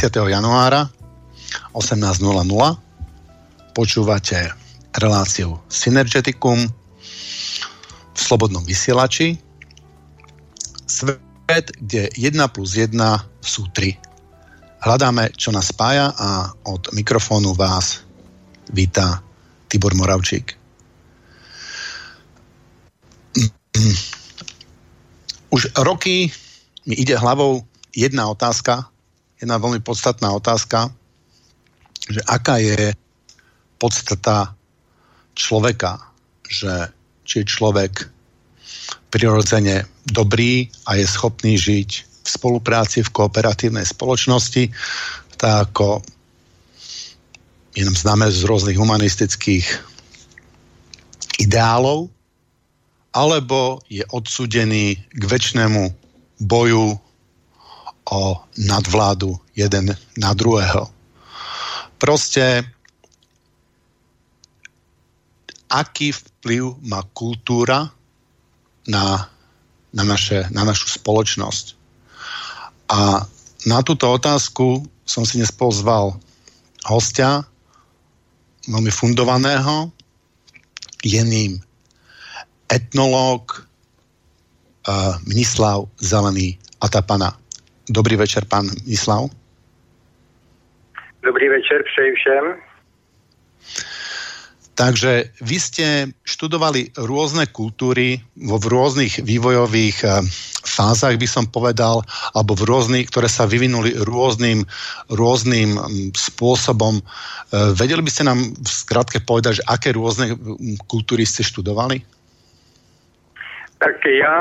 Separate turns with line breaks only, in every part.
10. januára 18.00. Počúvate reláciu Synergeticum v Slobodnom vysielači. Svet, kde 1 plus 1 sú 3. Hľadáme, čo nás spája a od mikrofónu vás víta Tibor Moravčík. Už roky mi ide hlavou jedna otázka, jedna veľmi podstatná otázka, že aká je podstata človeka, že či je človek prirodzene dobrý a je schopný žiť v spolupráci, v kooperatívnej spoločnosti, tak ako jenom známe z rôznych humanistických ideálov, alebo je odsudený k väčšnému boju o nadvládu jeden na druhého. Proste aký vplyv má kultúra na, na, naše, na našu spoločnosť. A na túto otázku som si dnes pozval hostia, veľmi fundovaného, je ním etnológ uh, Mnislav Zelený Atapana. Dobrý večer, pán Mnislav.
Dobrý večer, přeji všem.
Takže vy ste študovali rôzne kultúry vo v rôznych vývojových uh, fázach, by som povedal, alebo v rôznych, ktoré sa vyvinuli rôznym, rôznym spôsobom. Uh, vedeli by ste nám v skratke povedať, že aké rôzne kultúry ste študovali?
Tak já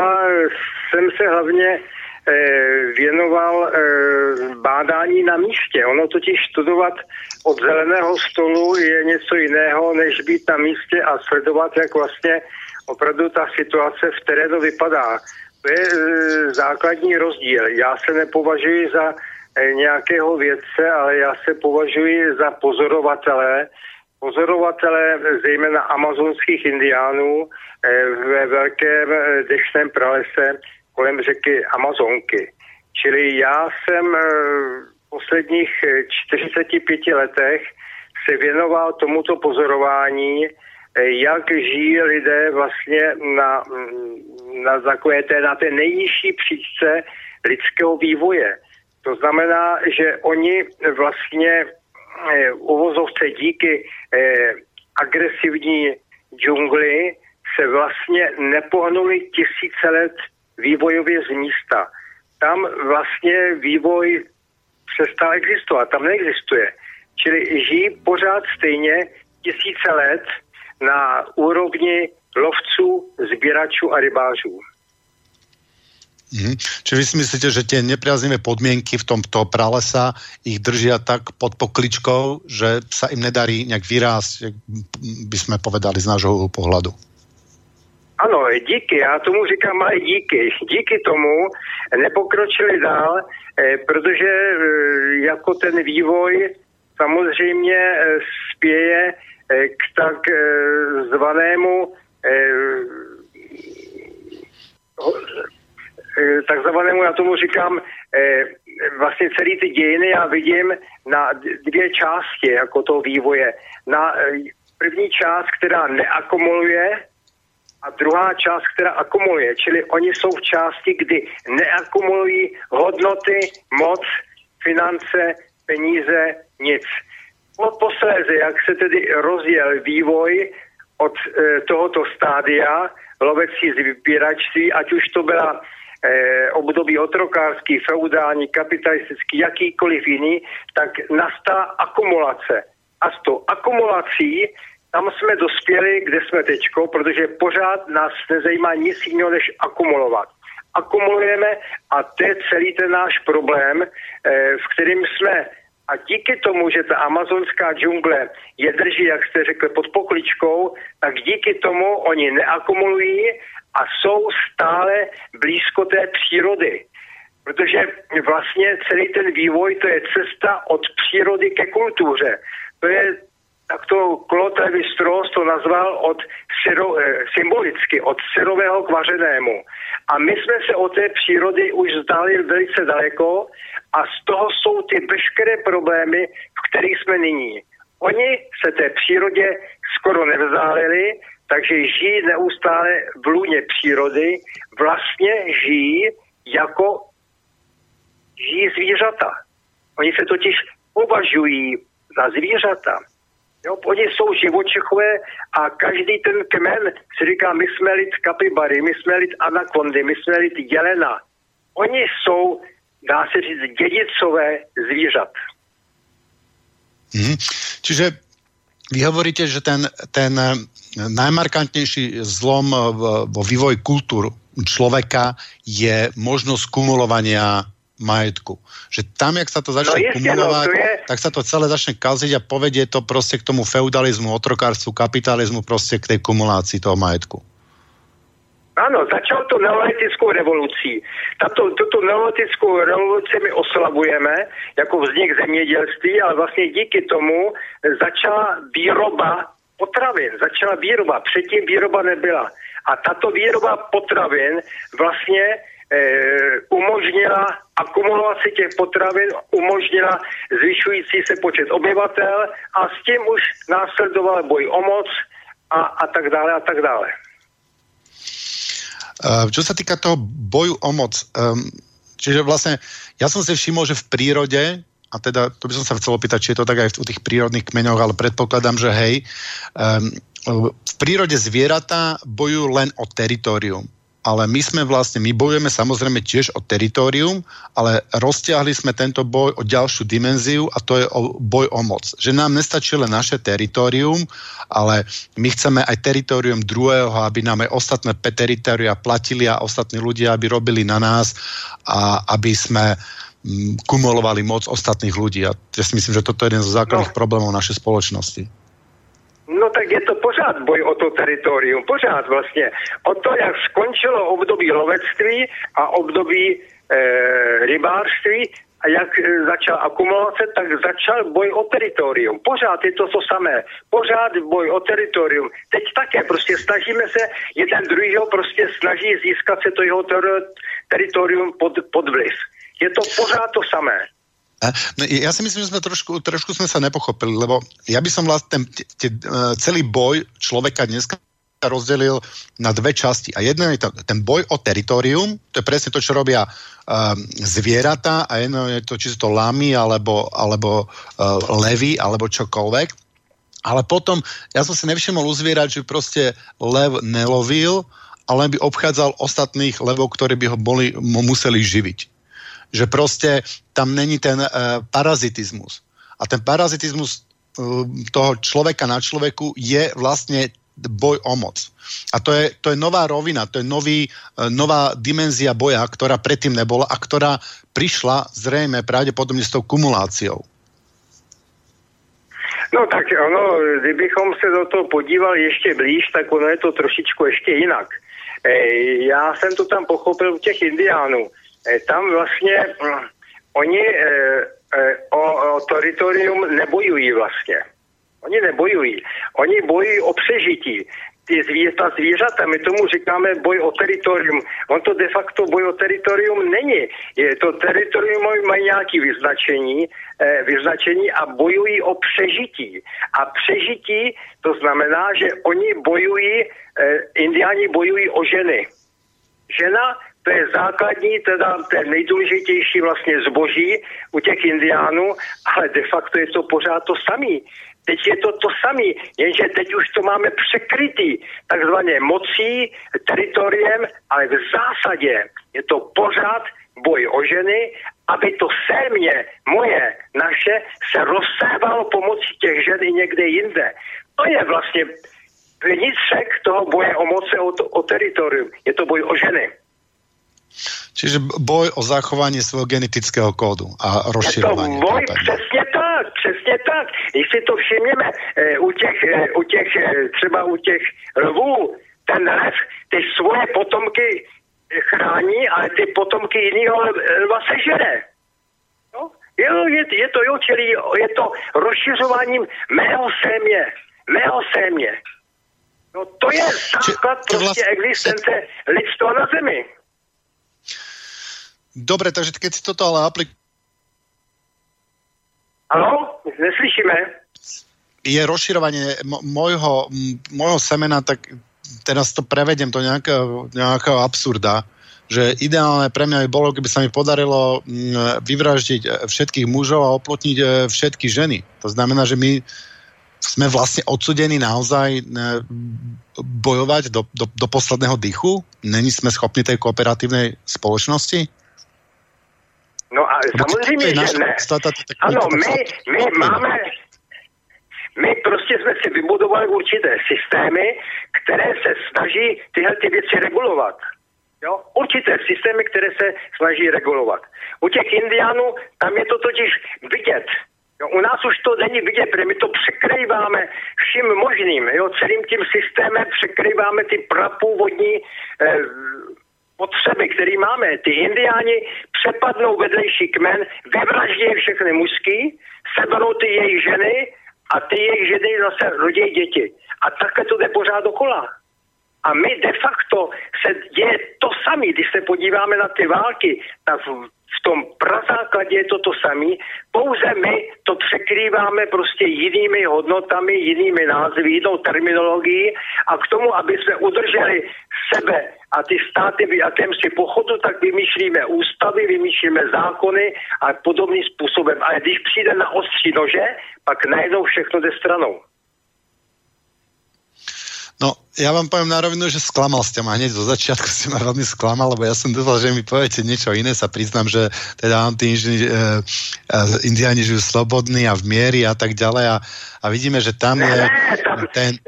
jsem se hlavně eh, věnoval eh, bádání na místě. Ono totiž studovat od zeleného stolu je něco jiného, než být na místě a sledovat, jak vlastně opravdu ta situace v terénu vypadá. To je eh, základní rozdíl. Já se nepovažuji za nějakého vědce, ale já se považuji za pozorovatele, pozorovatele zejména amazonských indiánů ve velkém deštném pralese kolem řeky Amazonky. Čili já jsem eh, v posledních 45 letech se věnoval tomuto pozorování, jak žijí lidé vlastně na, mm, na takové té, na té nejnižší příčce lidského vývoje. To znamená, že oni vlastně Eh, uvozovce díky eh, agresivní džungli se vlastně nepohnuli tisíce let vývojově z místa. Tam vlastně vývoj přestal existovat, tam neexistuje. Čili žijí pořád stejně tisíce let na úrovni lovců, sběračů a rybářů.
Mm. Čiže vy si myslíte, že tie nepriaznivé podmienky v tomto pralesa ich držia tak pod pokličkou, že sa im nedarí nejak vyrásť, by sme povedali z nášho pohľadu?
Ano, díky, já tomu říkám ale díky. Díky tomu nepokročili dál, eh, protože eh, jako ten vývoj samozřejmě eh, spěje k tak zvanému takzvanému, já tomu říkám, vlastně celý ty dějiny já vidím na dvě části jako toho vývoje. Na první část, která neakumuluje a druhá část, která akumuluje. Čili oni jsou v části, kdy neakumulují hodnoty, moc, finance, peníze, nic. Posléze, jak se tedy rozjel vývoj od e, tohoto stádia lovecí zbíračství, ať už to byla eh, období otrokářský, feudální, kapitalistický, jakýkoliv jiný, tak nastala akumulace. A s tou akumulací tam jsme dospěli, kde jsme teďko, protože pořád nás nezajímá nic jiného, než akumulovat. Akumulujeme a to je celý ten náš problém, eh, v kterým jsme a díky tomu, že ta amazonská džungle je drží, jak jste řekl, pod pokličkou, tak díky tomu oni neakumulují a jsou stále blízko té přírody. Protože vlastně celý ten vývoj to je cesta od přírody ke kultuře. To je tak to Levi Strauss to nazval od syro, eh, symbolicky od syrového k vařenému. A my jsme se od té přírody už zdali velice daleko a z toho jsou ty veškeré problémy, v kterých jsme nyní. Oni se té přírodě skoro nevzdálili, takže žijí neustále v lůně přírody, vlastně žijí jako žijí zvířata. Oni se totiž považují za zvířata. Jo, oni jsou živočichové a každý ten kmen si říká, my jsme lid kapibary, my jsme lid anakondy, my jsme lid jelena. Oni jsou, dá se říct, dědicové zvířat.
Mm. Čiže vy hovoríte, že ten, ten eh, najmarkantnejší zlom eh, vo vývoji kultúr človeka je možnosť kumulovania majetku. Že tam, jak sa to začne no, kumulovať, no, je... tak sa to celé začne kaziť a povedie to proste k tomu feudalizmu, otrokárstvu, kapitalizmu, proste k tej kumulácii toho majetku.
Ano, začal to neolitickou revolucí. Tato, tuto neolitickou revoluci my oslavujeme jako vznik zemědělství, ale vlastně díky tomu začala výroba potravin, začala výroba, předtím výroba nebyla. A tato výroba potravin vlastně umožnila akumulaci těch potravin, umožnila zvyšující se počet obyvatel a s tím už následoval boj o moc a, a tak dále a tak dále.
Uh, čo sa týka toho boju o moc, um, čiže vlastne ja som si všimol, že v prírode, a teda to by som sa chcel opýtať, či je to tak aj v tých prírodných kmeňoch, ale predpokladám, že hej, um, v prírode zvieratá bojujú len o teritorium ale my sme vlastne, my bojujeme samozrejme tiež o teritorium, ale roztiahli sme tento boj o ďalšiu dimenziu a to je o boj o moc. Že nám nestačí len naše teritorium, ale my chceme aj teritorium druhého, aby nám aj ostatné teritoria platili a ostatní ľudia, aby robili na nás a aby sme mm, kumulovali moc ostatných ľudí. A ja si myslím, že toto je jeden z základných no. problémov našej spoločnosti.
No tak je to pořád boj o to teritorium, pořád vlastně. O to, jak skončilo období lovectví a období e, rybářství a jak e, začal akumulace, tak začal boj o teritorium. Pořád je to to samé. Pořád boj o teritorium. Teď také prostě snažíme se jeden druhýho prostě snaží získat se to jeho ter- teritorium pod, pod vliv. Je to pořád to samé.
No, ja si myslím, že sme trošku, trošku sme sa nepochopili, lebo ja by som vlastne ten, ten, celý boj človeka dneska rozdelil na dve časti. A jedna je to, ten boj o teritorium, to je presne to, čo robia um, zvieratá a jedno je to, či sú to lamy, alebo, alebo uh, levy, alebo čokoľvek. Ale potom, ja som si nevšimol uzvierať, že proste lev nelovil, ale by obchádzal ostatných levov, ktorí by ho boli, mu museli živiť že proste tam není ten uh, parazitizmus. A ten parazitizmus uh, toho človeka na človeku je vlastne boj o moc. A to je, to je nová rovina, to je nový, uh, nová dimenzia boja, ktorá predtým nebola a ktorá prišla zrejme pravdepodobne s tou kumuláciou.
No tak ono, kdybychom se do toho podívali ještě blíž, tak ono je to trošičku ještě jinak. E, já jsem to tam pochopil u těch indiánů. Eh, tam vlastně hm, oni e, e, o, o teritorium nebojují vlastně. Oni nebojují. Oni bojují o přežití. Ty zví, ta zvířata, my tomu říkáme boj o teritorium. On to de facto boj o teritorium není. Je to teritorium mají nějaké vyznačení, e, vyznačení a bojují o přežití. A přežití to znamená, že oni bojují, e, indiáni bojují o ženy. Žena to je základní, teda ten nejdůležitější vlastně zboží u těch indiánů, ale de facto je to pořád to samý. Teď je to to samý, jenže teď už to máme překrytý takzvaně mocí, teritoriem, ale v zásadě je to pořád boj o ženy, aby to sémě moje, naše, se rozsévalo pomocí těch žen i někde jinde. To je vlastně vnitřek toho boje o moce, o, to, o teritorium. Je to boj o ženy.
Čiže boj o zachovanie svojho genetického kódu a rozširovanie.
Je to boj, přesně tak, přesně tak. Když si to všimneme e, u těch, e, u těch e, třeba u těch lvů, ten lev ty svoje potomky chrání, ale ty potomky jiného lva sežere. No? Jo, je, je to jo, čili je to rozšiřováním mého sémě. Mého sémě. No to je základ Či, existence lidstva na Zemi.
Dobre, takže keď si toto ale aplik...
Ano, neslyšíme.
Je rozširovanie môjho, môjho semena, tak teraz to prevedem do nejakého, nejakého absurda, že ideálne pre mňa by bolo, keby sa mi podarilo vyvraždiť všetkých mužov a oplotniť e, všetky ženy. To znamená, že my sme vlastne odsudení naozaj bojovať do, do, do posledného dychu? Není sme schopni tej kooperatívnej spoločnosti?
No a samozřejmě, že ne. Ano, my, my máme, my prostě jsme si vybudovali určité systémy, které se snaží tyhle ty věci regulovat. Jo? Určité systémy, které se snaží regulovat. U těch indiánů tam je to totiž vidět. Jo, u nás už to není vidět, protože my to překrýváme vším možným. Jo, celým tím systémem překrýváme ty prapůvodní eh, potřeby, které máme. Ty indiáni přepadnou vedlejší kmen, vyvraždí všechny mužský, seberou ty jejich ženy a ty jejich ženy zase rodí děti. A takhle to jde pořád dokola. A my de facto se děje to samé, když se podíváme na ty války, tak v tom prazákladě to samé, pouze my to překrýváme prostě jinými hodnotami, jinými názvy, jinou terminologií a k tomu, aby jsme udrželi sebe a ty státy v jakémsi pochodu, tak vymýšlíme ústavy, vymýšlíme zákony a podobným způsobem. Ale když přijde na ostří nože, pak najednou všechno jde stranou.
No, ja vám poviem na rovinu, že sklamal ste ma hneď zo začiatku, ste ma veľmi sklamal, lebo ja som dúfal, že mi poviete niečo iné, sa priznám, že teda e, e, indiáni žijú slobodní a v miery a tak ďalej. A, a vidíme, že tam je ten...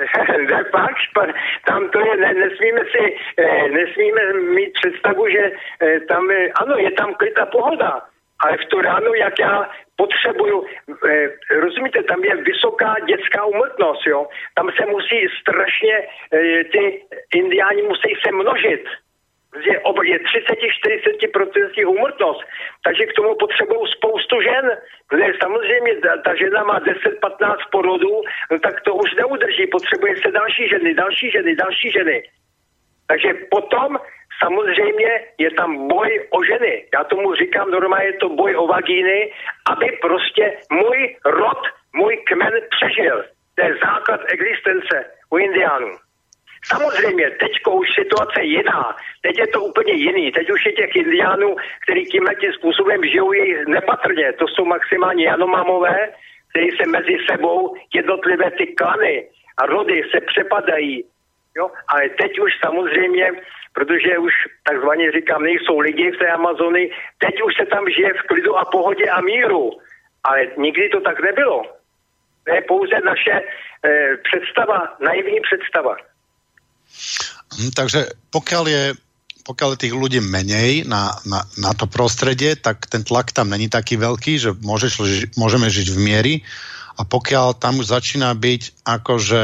Pak, tam to je, ne, nesmíme si, e, nesmíme mít představu, že e, tam, je, ano, je tam klidná pohoda, ale v tu ránu, jak já potřebuju, eh, rozumíte, tam je vysoká dětská umrtnost, jo. Tam se musí strašně, eh, ty indiáni musí se množit. Je, je 30-40% úmrtnost, takže k tomu potřebují spoustu žen. Samozřejmě ta, ta žena má 10-15 porodů, no tak to už neudrží, potřebuje se další ženy, další ženy, další ženy. Takže potom samozřejmě je tam boj o ženy. Já tomu říkám normálně je to boj o vagíny, aby prostě můj rod, můj kmen přežil. To je základ existence u indiánů. Samozřejmě, teď už situace jiná. Teď je to úplně jiný. Teď už je těch indiánů, kteří tímhle tím způsobem žijou, je nepatrně. To jsou maximálně janomamové, kteří se mezi sebou jednotlivé ty klany a rody se přepadají. Jo? Ale teď už samozřejmě protože už takzvaně říkám, nejsou lidi v té Amazony, teď už se tam žije v klidu a pohodě a míru. Ale nikdy to tak nebylo. To je pouze naše e, představa, naivní představa.
Hm, takže pokiaľ je pokiaľ je tých ľudí menej na, na, na to prostredie, tak ten tlak tam není taký veľký, že môžeš, môžeme žiť v miery a pokiaľ tam už začína byť akože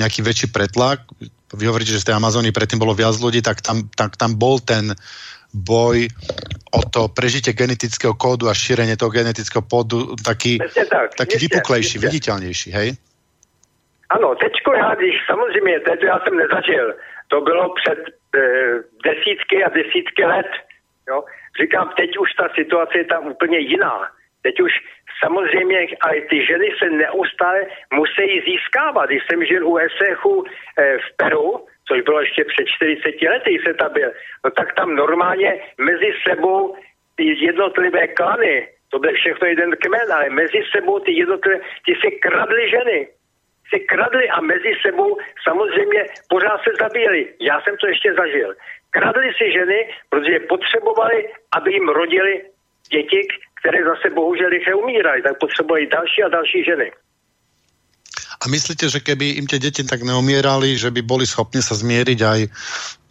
nejaký väčší pretlak, vy hovoríte, že z tej Amazóny predtým bolo viac ľudí, tak tam, tak tam bol ten boj o to prežitie genetického kódu a šírenie toho genetického kódu taký, tak, taký vypuklejší, viditeľnejší, hej?
Ano, teďko já, když samozřejmě, teď já jsem nezažil, to bylo před e, desítky a desítky let, jo. Říkám, teď už ta situace je tam úplně jiná. Teď už samozřejmě ale ty ženy se neustále musí získávat. Když jsem žil u Esechu eh, v Peru, což bylo ještě před 40 lety, se tam byl, no tak tam normálně mezi sebou ty jednotlivé klany, to byl všechno jeden kmen, ale mezi sebou ty jednotlivé, ty si kradly ženy. Si kradli a mezi sebou samozřejmě pořád se zabíjeli. Já jsem to ještě zažil. Kradli si ženy, protože potřebovali, aby jim rodili děti, které zase bohužel rychle umírají, tak potřebují další a další ženy.
A myslíte, že keby im tie deti tak neumierali, že by boli schopni sa zmieriť aj,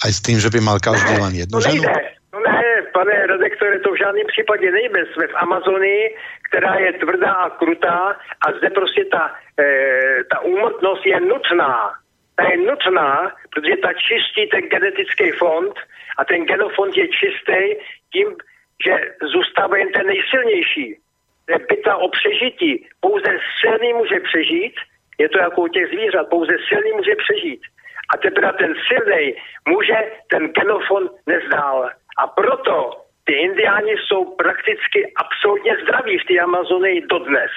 aj s tým, že by mal každý len jednu
ženu? Nejde. No ne, pane redaktore, to v žádném případě nejde. Jsme v Amazonii, která je tvrdá a krutá a zde prostě ta, e, ta úmrtnost je nutná. Ta je nutná, protože ta čistí ten genetický fond a ten genofond je čistý tím, že zůstává jen ten nejsilnější. To je byta o přežití. Pouze silný může přežít, je to jako u těch zvířat, pouze silný může přežít. A teprve ten silný může ten genofon nezdál. A proto ty indiáni jsou prakticky absolutně zdraví v té Amazonii dodnes.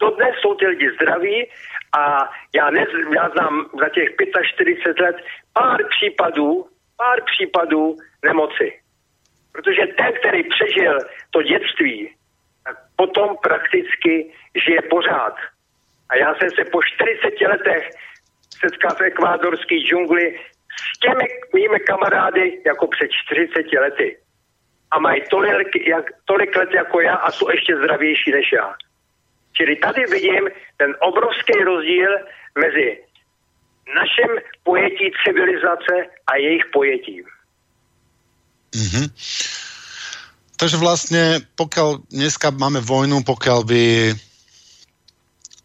Dodnes jsou ty lidi zdraví a já, ne, já znám za těch 45 let pár případů, pár případů nemoci. Protože ten, který přežil to dětství, tak potom prakticky žije pořád. A já jsem se po 40 letech setkal v ekvádorské džungli s těmi mými kamarády jako před 40 lety. A mají tolik, jak, tolik let jako já a jsou ještě zdravější než já. Čili tady vidím ten obrovský rozdíl mezi našem pojetí civilizace a jejich pojetí.
Mm-hmm. Takže vlastne, pokiaľ dneska máme vojnu, pokiaľ by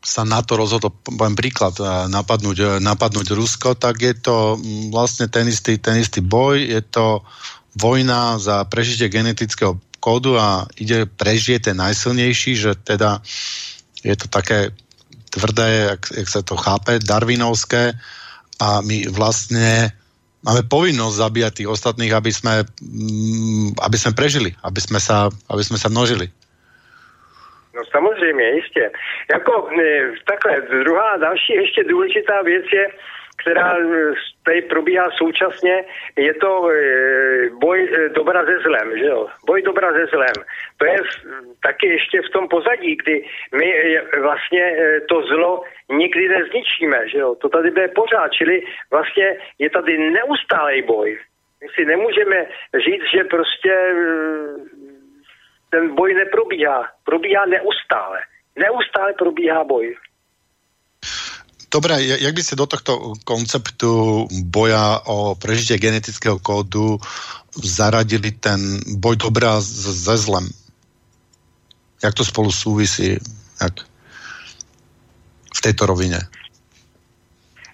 sa na to rozhodlo, poviem príklad, eh, napadnúť, eh, napadnúť Rusko, tak je to mm, vlastne ten istý, ten istý boj, je to vojna za prežitie genetického kódu a ide prežije ten najsilnejší, že teda je to také tvrdé, jak, jak sa to chápe, darvinovské a my vlastne máme povinnosť zabíjať tých ostatných, aby sme, mm, aby sme prežili, aby sme sa, aby sme sa množili.
No samozřejmě, jistě. Jako e, takhle, druhá, další ještě důležitá věc je, která eh, tady probíhá současně, je to eh, boj eh, dobra ze zlem, že jo? Boj dobra ze zlem. To je taky ještě v tom pozadí, kdy my vlastně to zlo nikdy nezničíme, že jo? To tady bude pořád, čili vlastně je tady neustálý boj. My si nemůžeme říct, že prostě ten boj neprobíhá. Probíhá neustále. Neustále probíhá boj.
Dobre, jak by ste do tohto konceptu boja o prežitie genetického kódu zaradili ten boj dobrá ze zlem? Jak to spolu súvisí? Jak? V tejto rovine.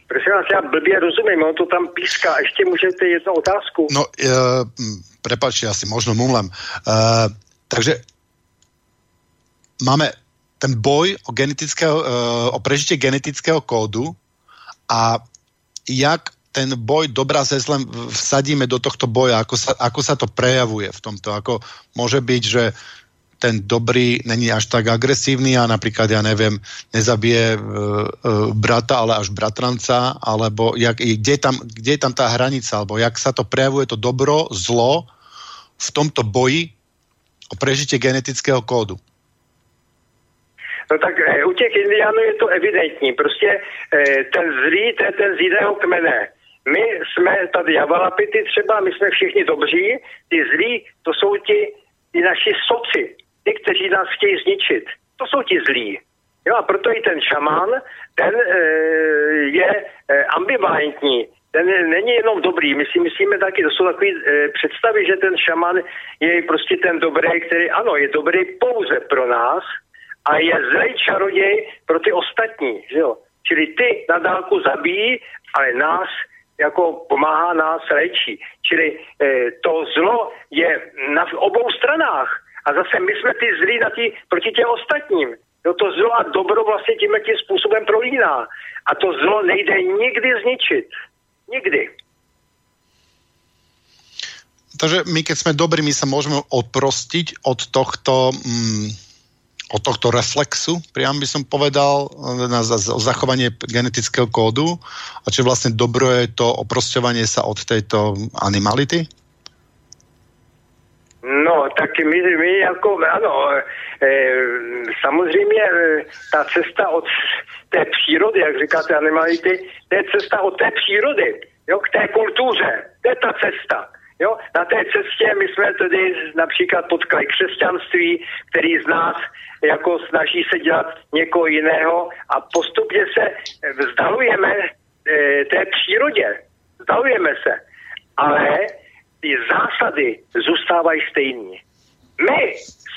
Prosím vás, já blbě rozumím, on to tam píská. Ještě můžete jednu otázku?
No, e, prepáčte, asi možno mumlem. E, takže máme ten boj o, genetického, uh, o prežitie genetického kódu a jak ten boj dobrá se zlem vsadíme do tohto boja, ako sa, ako sa to prejavuje v tomto, ako môže byť, že ten dobrý není až tak agresívny a napríklad, ja neviem, nezabije uh, uh, brata, ale až bratranca, alebo jak, kde, je tam, kde je tam tá hranica, alebo jak sa to prejavuje to dobro, zlo v tomto boji o prežitie genetického kódu.
No tak e, u těch indiánů je to evidentní. Prostě e, ten zlý, to je ten z jiného kmene. My jsme tady Javalapity třeba, my jsme všichni dobří, ty zlí, to jsou ti, ti naši soci, ty, kteří nás chtějí zničit. To jsou ti zlí. Jo, a proto i ten šamán, ten e, je e, ambivalentní. Ten není jenom dobrý, my si myslíme taky, to jsou takové e, představy, že ten šaman je prostě ten dobrý, který ano, je dobrý pouze pro nás, a je zlej čaroděj pro ty ostatní, že jo. Čili ty na dálku zabíjí, ale nás jako pomáhá nás léčí. Čili e, to zlo je na obou stranách. A zase my jsme ty zlí na tý, proti těm ostatním. Jo, to zlo a dobro vlastně tím tím způsobem prolíná. A to zlo nejde nikdy zničit. Nikdy.
Takže my, keď sme dobrí, my sa môžeme odprostiť od tohto mm, od tohto reflexu, priam by som povedal, na zachovanie genetického kódu a či vlastne dobro je to oprosťovanie sa od tejto animality?
No, tak my, my jako, ano, e, samozřejmě e, ta cesta od té přírody, jak říkáte animality, to je cesta od té přírody, jo, k té kultuře, to je ta cesta. Jo, na té cestě my jsme tedy například potkali křesťanství, který z nás jako snaží se dělat někoho jiného a postupně se vzdalujeme e, té přírodě. Vzdalujeme se. Ale ty zásady zůstávají stejný. My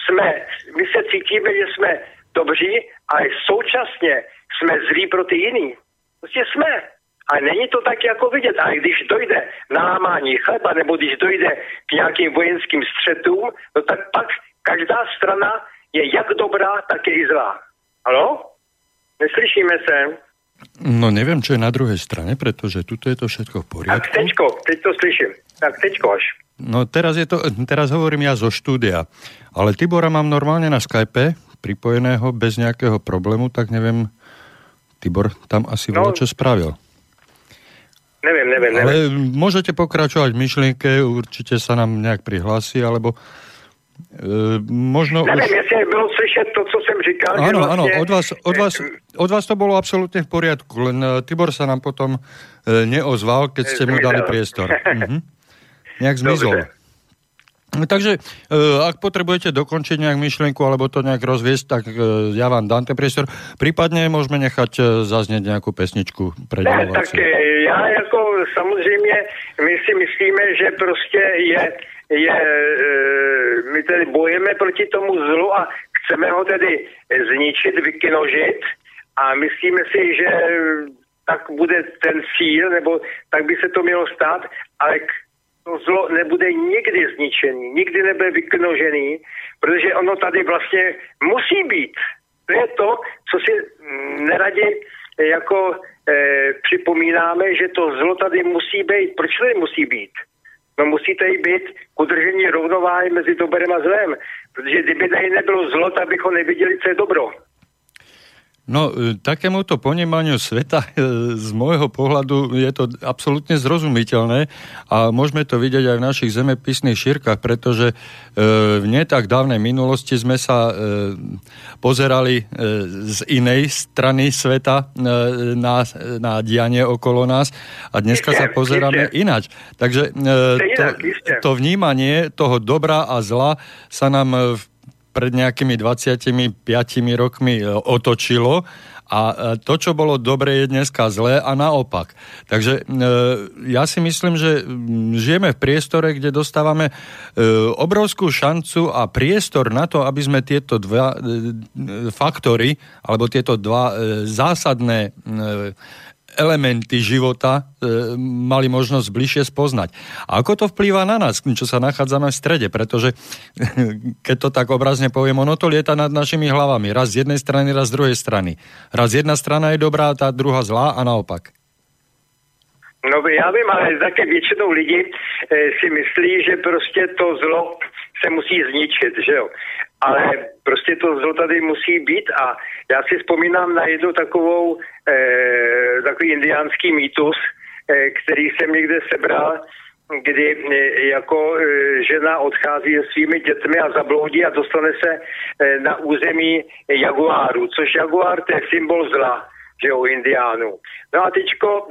jsme, my se cítíme, že jsme dobří, ale současně jsme zlí pro ty jiný. Prostě jsme. A není to tak jako vidět. A když dojde na lámání chleba, nebo když dojde k nějakým vojenským střetům, no tak pak každá strana je jak dobrá, tak je i zlá. Ano? Neslyšíme se?
No neviem, čo je na druhej strane, pretože tuto je to všetko v poriadku.
Tak teďko, teď to slyším. Tak teďko až.
No teraz, je to, teraz hovorím ja zo štúdia, ale Tibora mám normálne na Skype, pripojeného bez nejakého problému, tak neviem, Tibor tam asi no, čo spravil.
Neviem, neviem, neviem.
Ale môžete pokračovať v myšlienke, určite sa nám nejak prihlási, alebo e, možno
neviem, už... jestli bylo slyšet to, co jsem říkal.
Áno, vlastne... áno, od vás, od, vás, od vás to bolo absolútne v poriadku, len e, Tibor sa nám potom e, neozval, keď ste mu dali priestor. mhm. Nejak zmizol. Dobre. Takže, e, ak potrebujete dokončiť nejak myšlienku alebo to nejak rozviesť, tak e, ja vám dám ten priestor. Prípadne môžeme nechať e, zaznieť nejakú pesničku pre
ne, tak ja ako samozrejme, my si myslíme, že proste je, je my tedy bojeme proti tomu zlu a chceme ho tedy zničiť, vykinožit a myslíme si, že tak bude ten cíl, nebo tak by se to mělo stát, ale k to zlo nebude nikdy zničený, nikdy nebude vyknožený, protože ono tady vlastně musí být. To je to, co si mm, neradi jako e, připomínáme, že to zlo tady musí být. Proč tady musí být? No musí tady být k udržení rovnováhy mezi dobrem a zlem. Protože kdyby tady nebylo zlo, tak bychom neviděli, co je dobro.
No, e, takémuto ponímaniu sveta e, z môjho pohľadu je to absolútne zrozumiteľné a môžeme to vidieť aj v našich zemepisných šírkach, pretože e, v nie tak dávnej minulosti sme sa pozerali z inej strany sveta na, na dianie okolo nás a dneska sa pozeráme ináč. Takže to, to vnímanie toho dobra a zla sa nám v pred nejakými 25 rokmi e, otočilo a e, to, čo bolo dobre, je dneska zlé a naopak. Takže e, ja si myslím, že žijeme v priestore, kde dostávame obrovskú šancu a priestor na to, aby sme tieto dva faktory, alebo tieto dva zásadné elementy života e, mali možnosť bližšie spoznať. A ako to vplýva na nás, čo sa nachádzame v strede, pretože keď to tak obrazne poviem, ono to lieta nad našimi hlavami. Raz z jednej strany, raz z druhej strany. Raz jedna strana je dobrá, tá druhá zlá a naopak.
No já vím, ale také většinou lidi e, si myslí, že prostě to zlo se musí zničit, že jo ale prostě to zlo tady musí být a já si vzpomínám na jednu takovou, eh, takový indiánský mýtus, eh, který jsem někde sebral, kdy eh, jako eh, žena odchází se svými dětmi a zabloudí a dostane se eh, na území jaguáru, což jaguár to je symbol zla, že jo, indiánů. No a teďko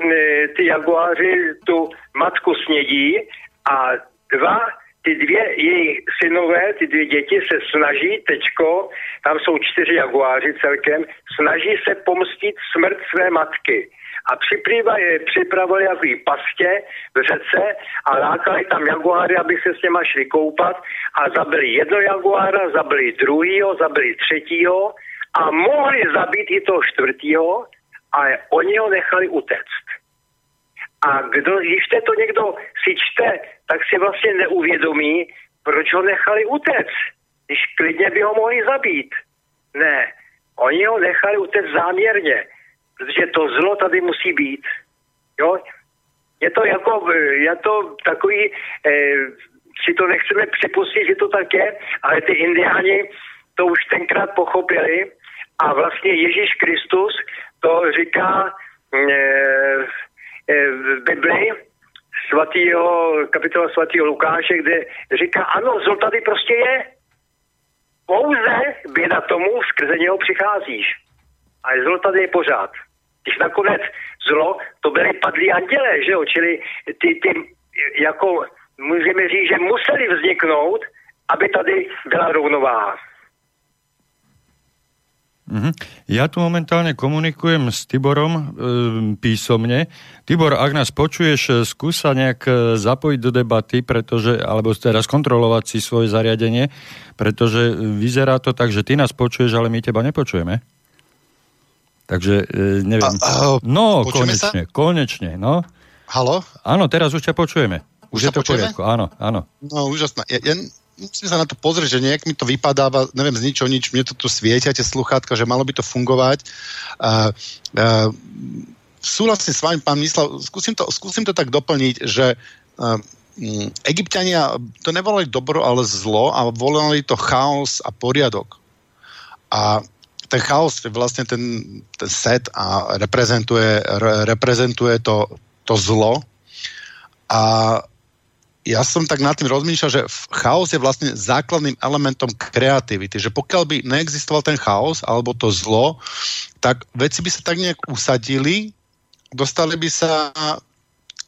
ty jaguáři tu matku snědí a dva ty dvě její synové, ty dvě děti se snaží, tečko, tam jsou čtyři jaguáři celkem, snaží se pomstit smrt své matky. A připravili jako pastě v řece a lákali tam jaguáry, aby se s něma šli koupat a zabili jedno jaguára, zabili druhýho, zabili třetího a mohli zabít i toho čtvrtýho, ale oni ho nechali utéct. A kdo, když to někdo si čte, tak si vlastně neuvědomí, proč ho nechali utéct, když klidně by ho mohli zabít. Ne, oni ho nechali utéct záměrně, protože to zlo tady musí být. Jo? Je to jako, je to takový, eh, si to nechceme připustit, že to tak je, ale ty indiáni to už tenkrát pochopili a vlastně Ježíš Kristus to říká eh, v Bibli svatýho, kapitola svatého Lukáše, kde říká, ano, zlo tady prostě je. Pouze běda tomu, skrze něho přicházíš. A zlo tady je pořád. Když nakonec zlo, to byly padlí anděle, že jo? Čili ty, ty jako můžeme říct, že museli vzniknout, aby tady byla rovnováha.
Mm-hmm. Ja tu momentálne komunikujem s Tiborom e, písomne. Tibor, ak nás počuješ, e, skúsa nejak e, zapojiť do debaty, pretože, alebo teda skontrolovať si svoje zariadenie, pretože vyzerá to tak, že ty nás počuješ, ale my teba nepočujeme. Takže e, neviem. A, a, no, konečne, sa? konečne, no.
Halo?
Áno, teraz už ťa počujeme.
Už, už je to
v poriadku, áno, áno.
No, úžasné. Ja, ja musím sa na to pozrieť, že nejak mi to vypadáva, neviem, z ničoho nič, mne to tu svietia, tie sluchátka, že malo by to fungovať. Uh, uh, súhlasím s vami, pán Myslel, skúsim to, skúsim to tak doplniť, že uh, Egyptiania to nevolali dobro, ale zlo a volali to chaos a poriadok. A ten chaos je vlastne ten, ten set a reprezentuje, re, reprezentuje to, to zlo. A ja som tak nad tým rozmýšľal, že chaos je vlastne základným elementom kreativity, že pokiaľ by neexistoval ten chaos alebo to zlo, tak veci by sa tak nejak usadili, dostali by sa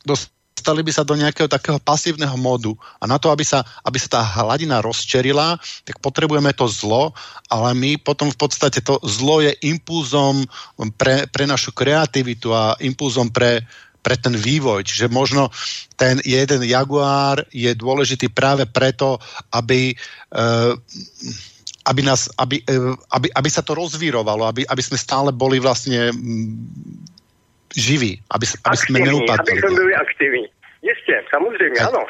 dostali by sa do nejakého takého pasívneho módu. A na to, aby sa, aby sa tá hladina rozčerila, tak potrebujeme to zlo, ale my potom v podstate to zlo je impulzom pre, pre našu kreativitu a impulzom pre, pre ten vývoj. Čiže možno ten jeden jaguár je dôležitý práve preto, aby, uh, aby, nás, aby, uh, aby, aby sa to rozvírovalo, aby, aby sme stále boli vlastne živí, aby, aby sme neupadli.
Aby sme byli aktívni. Isté, samozrejme, áno.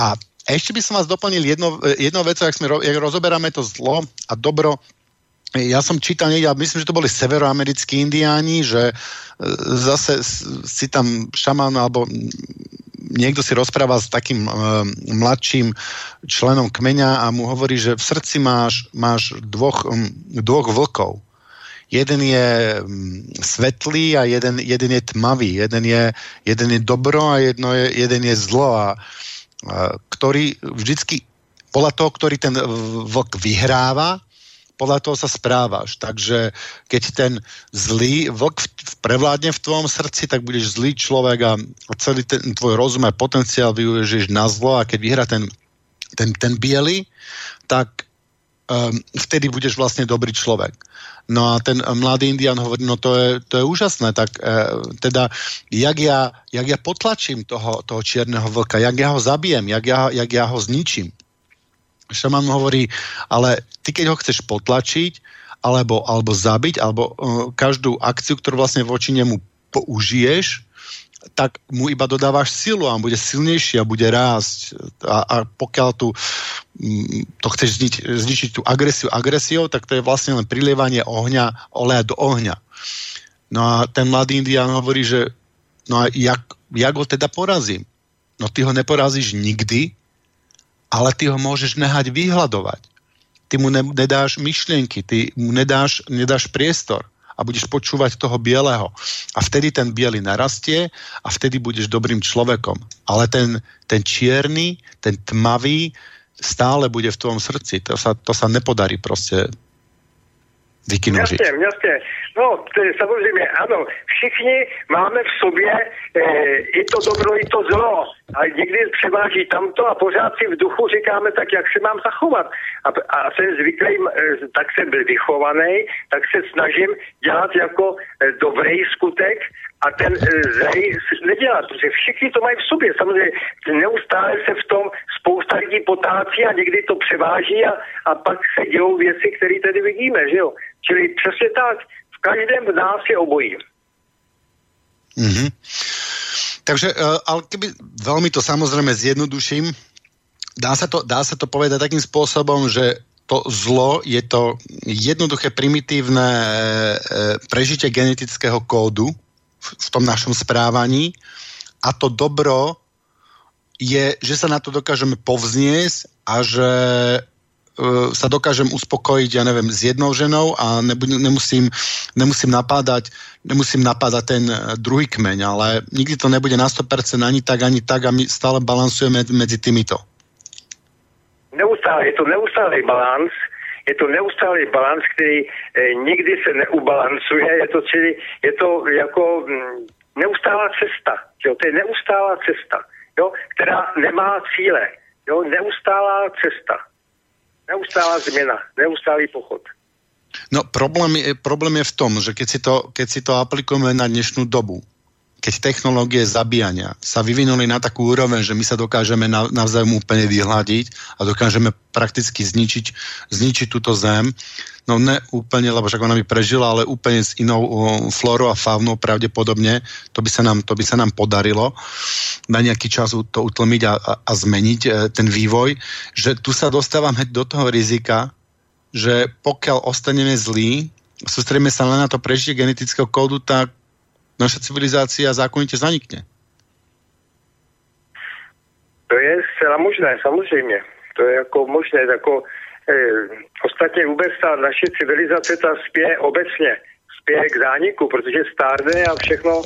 A ešte by som vás doplnil jedno, jednou vecou, ak, sme, jak rozoberáme to zlo a dobro, ja som čítal, ja myslím, že to boli severoamerickí indiáni, že e, zase si tam šaman alebo niekto si rozpráva s takým uh, mladším členom kmeňa a mu hovorí, že v srdci máš, máš dvoch, dvoch vlkov. Jeden je svetlý a jeden, jeden je tmavý. Jeden je, jeden je dobro a jedno je, jeden je zlo. A, uh, ktorý vždycky podľa toho, ktorý ten vlk vyhráva, podľa toho sa správaš. Takže keď ten zlý vlk prevládne v tvojom srdci, tak budeš zlý človek a celý ten tvoj rozum a potenciál využiješ na zlo a keď vyhrá ten, ten, ten biely, tak um, vtedy budeš vlastne dobrý človek. No a ten mladý indian hovorí, no to je, to je úžasné, tak e, teda, jak ja, jak ja potlačím toho, toho čierneho vlka, jak ja ho zabijem, jak ja, jak ja ho zničím šaman hovorí, ale ty keď ho chceš potlačiť, alebo, alebo zabiť, alebo uh, každú akciu, ktorú vlastne voči nemu použiješ, tak mu iba dodávaš silu a on bude silnejší a bude rásť. A, a pokiaľ tu um, to chceš znič, zničiť tú agresiu agresiou, tak to je vlastne len prilievanie ohňa, oleja do ohňa. No a ten mladý indián hovorí, že no a jak, jak ho teda porazím? No ty ho neporazíš nikdy, ale ty ho môžeš nehať vyhľadovať. Ty mu ne, nedáš myšlienky, ty mu nedáš, nedáš priestor a budeš počúvať toho bieleho. A vtedy ten biely narastie a vtedy budeš dobrým človekom. Ale ten, ten čierny, ten tmavý stále bude v tvojom srdci. To sa, to sa nepodarí proste vykinožiť.
Jasne, jasne. No, to je samozřejmě, ano, všichni máme v sobě e, i to dobro, i to zlo. A někdy převáží tamto a pořád si v duchu říkáme, tak jak se mám zachovat. A, a jsem zvyklý, e, tak jsem byl vychovaný, tak se snažím dělat jako e, dobrý skutek a ten e, zlej nedělat, protože všichni to mají v sobě. Samozřejmě neustále se v tom spousta lidí potácí a někdy to převáží a, a pak se dějou věci, které tady vidíme, že jo. Čili přesně tak, v každém z nás je obojí.
Mm-hmm. Takže, uh, ale keby veľmi to samozrejme zjednoduším, dá sa to, dá sa to povedať takým spôsobom, že to zlo je to jednoduché, primitívne e, prežitie genetického kódu v, tom našom správaní a to dobro je, že sa na to dokážeme povzniesť a že E, sa dokážem uspokojiť, ja neviem, s jednou ženou a nemusím, nemusím napádať nemusím napádať ten e, druhý kmeň, ale nikdy to nebude na 100% ani tak, ani tak a my stále balansujeme medzi týmito.
Neustále, je to neustálý balans, je to neustálý balans, který e, nikdy se neubalancuje, je to, čili, je to jako mm, neustálá cesta, jo, to je neustálá cesta, jo, která nemá cíle, jo, neustálá cesta. Neustála zmena, neustálý pochod.
No problém je, problém je v tom, že keď si, to, keď si to aplikujeme na dnešnú dobu, keď technológie zabíjania sa vyvinuli na takú úroveň, že my sa dokážeme navzájom úplne vyhľadiť a dokážeme prakticky zničiť, zničiť túto zem, no ne úplne, lebo však ona by prežila, ale úplne s inou flórou a faunou pravdepodobne, to by sa nám, to by sa nám podarilo na nejaký čas to utlmiť a, a, a zmeniť e, ten vývoj, že tu sa dostávame do toho rizika, že pokiaľ ostaneme zlí, sústredíme sa len na to prežitie genetického kódu, tak naša civilizácia zákonite zanikne.
To je zcela možné, samozřejmě. To je jako možné, jako Eh, ostatně vůbec ta naše civilizace ta spěje obecně, spěje k zániku, protože stárne a všechno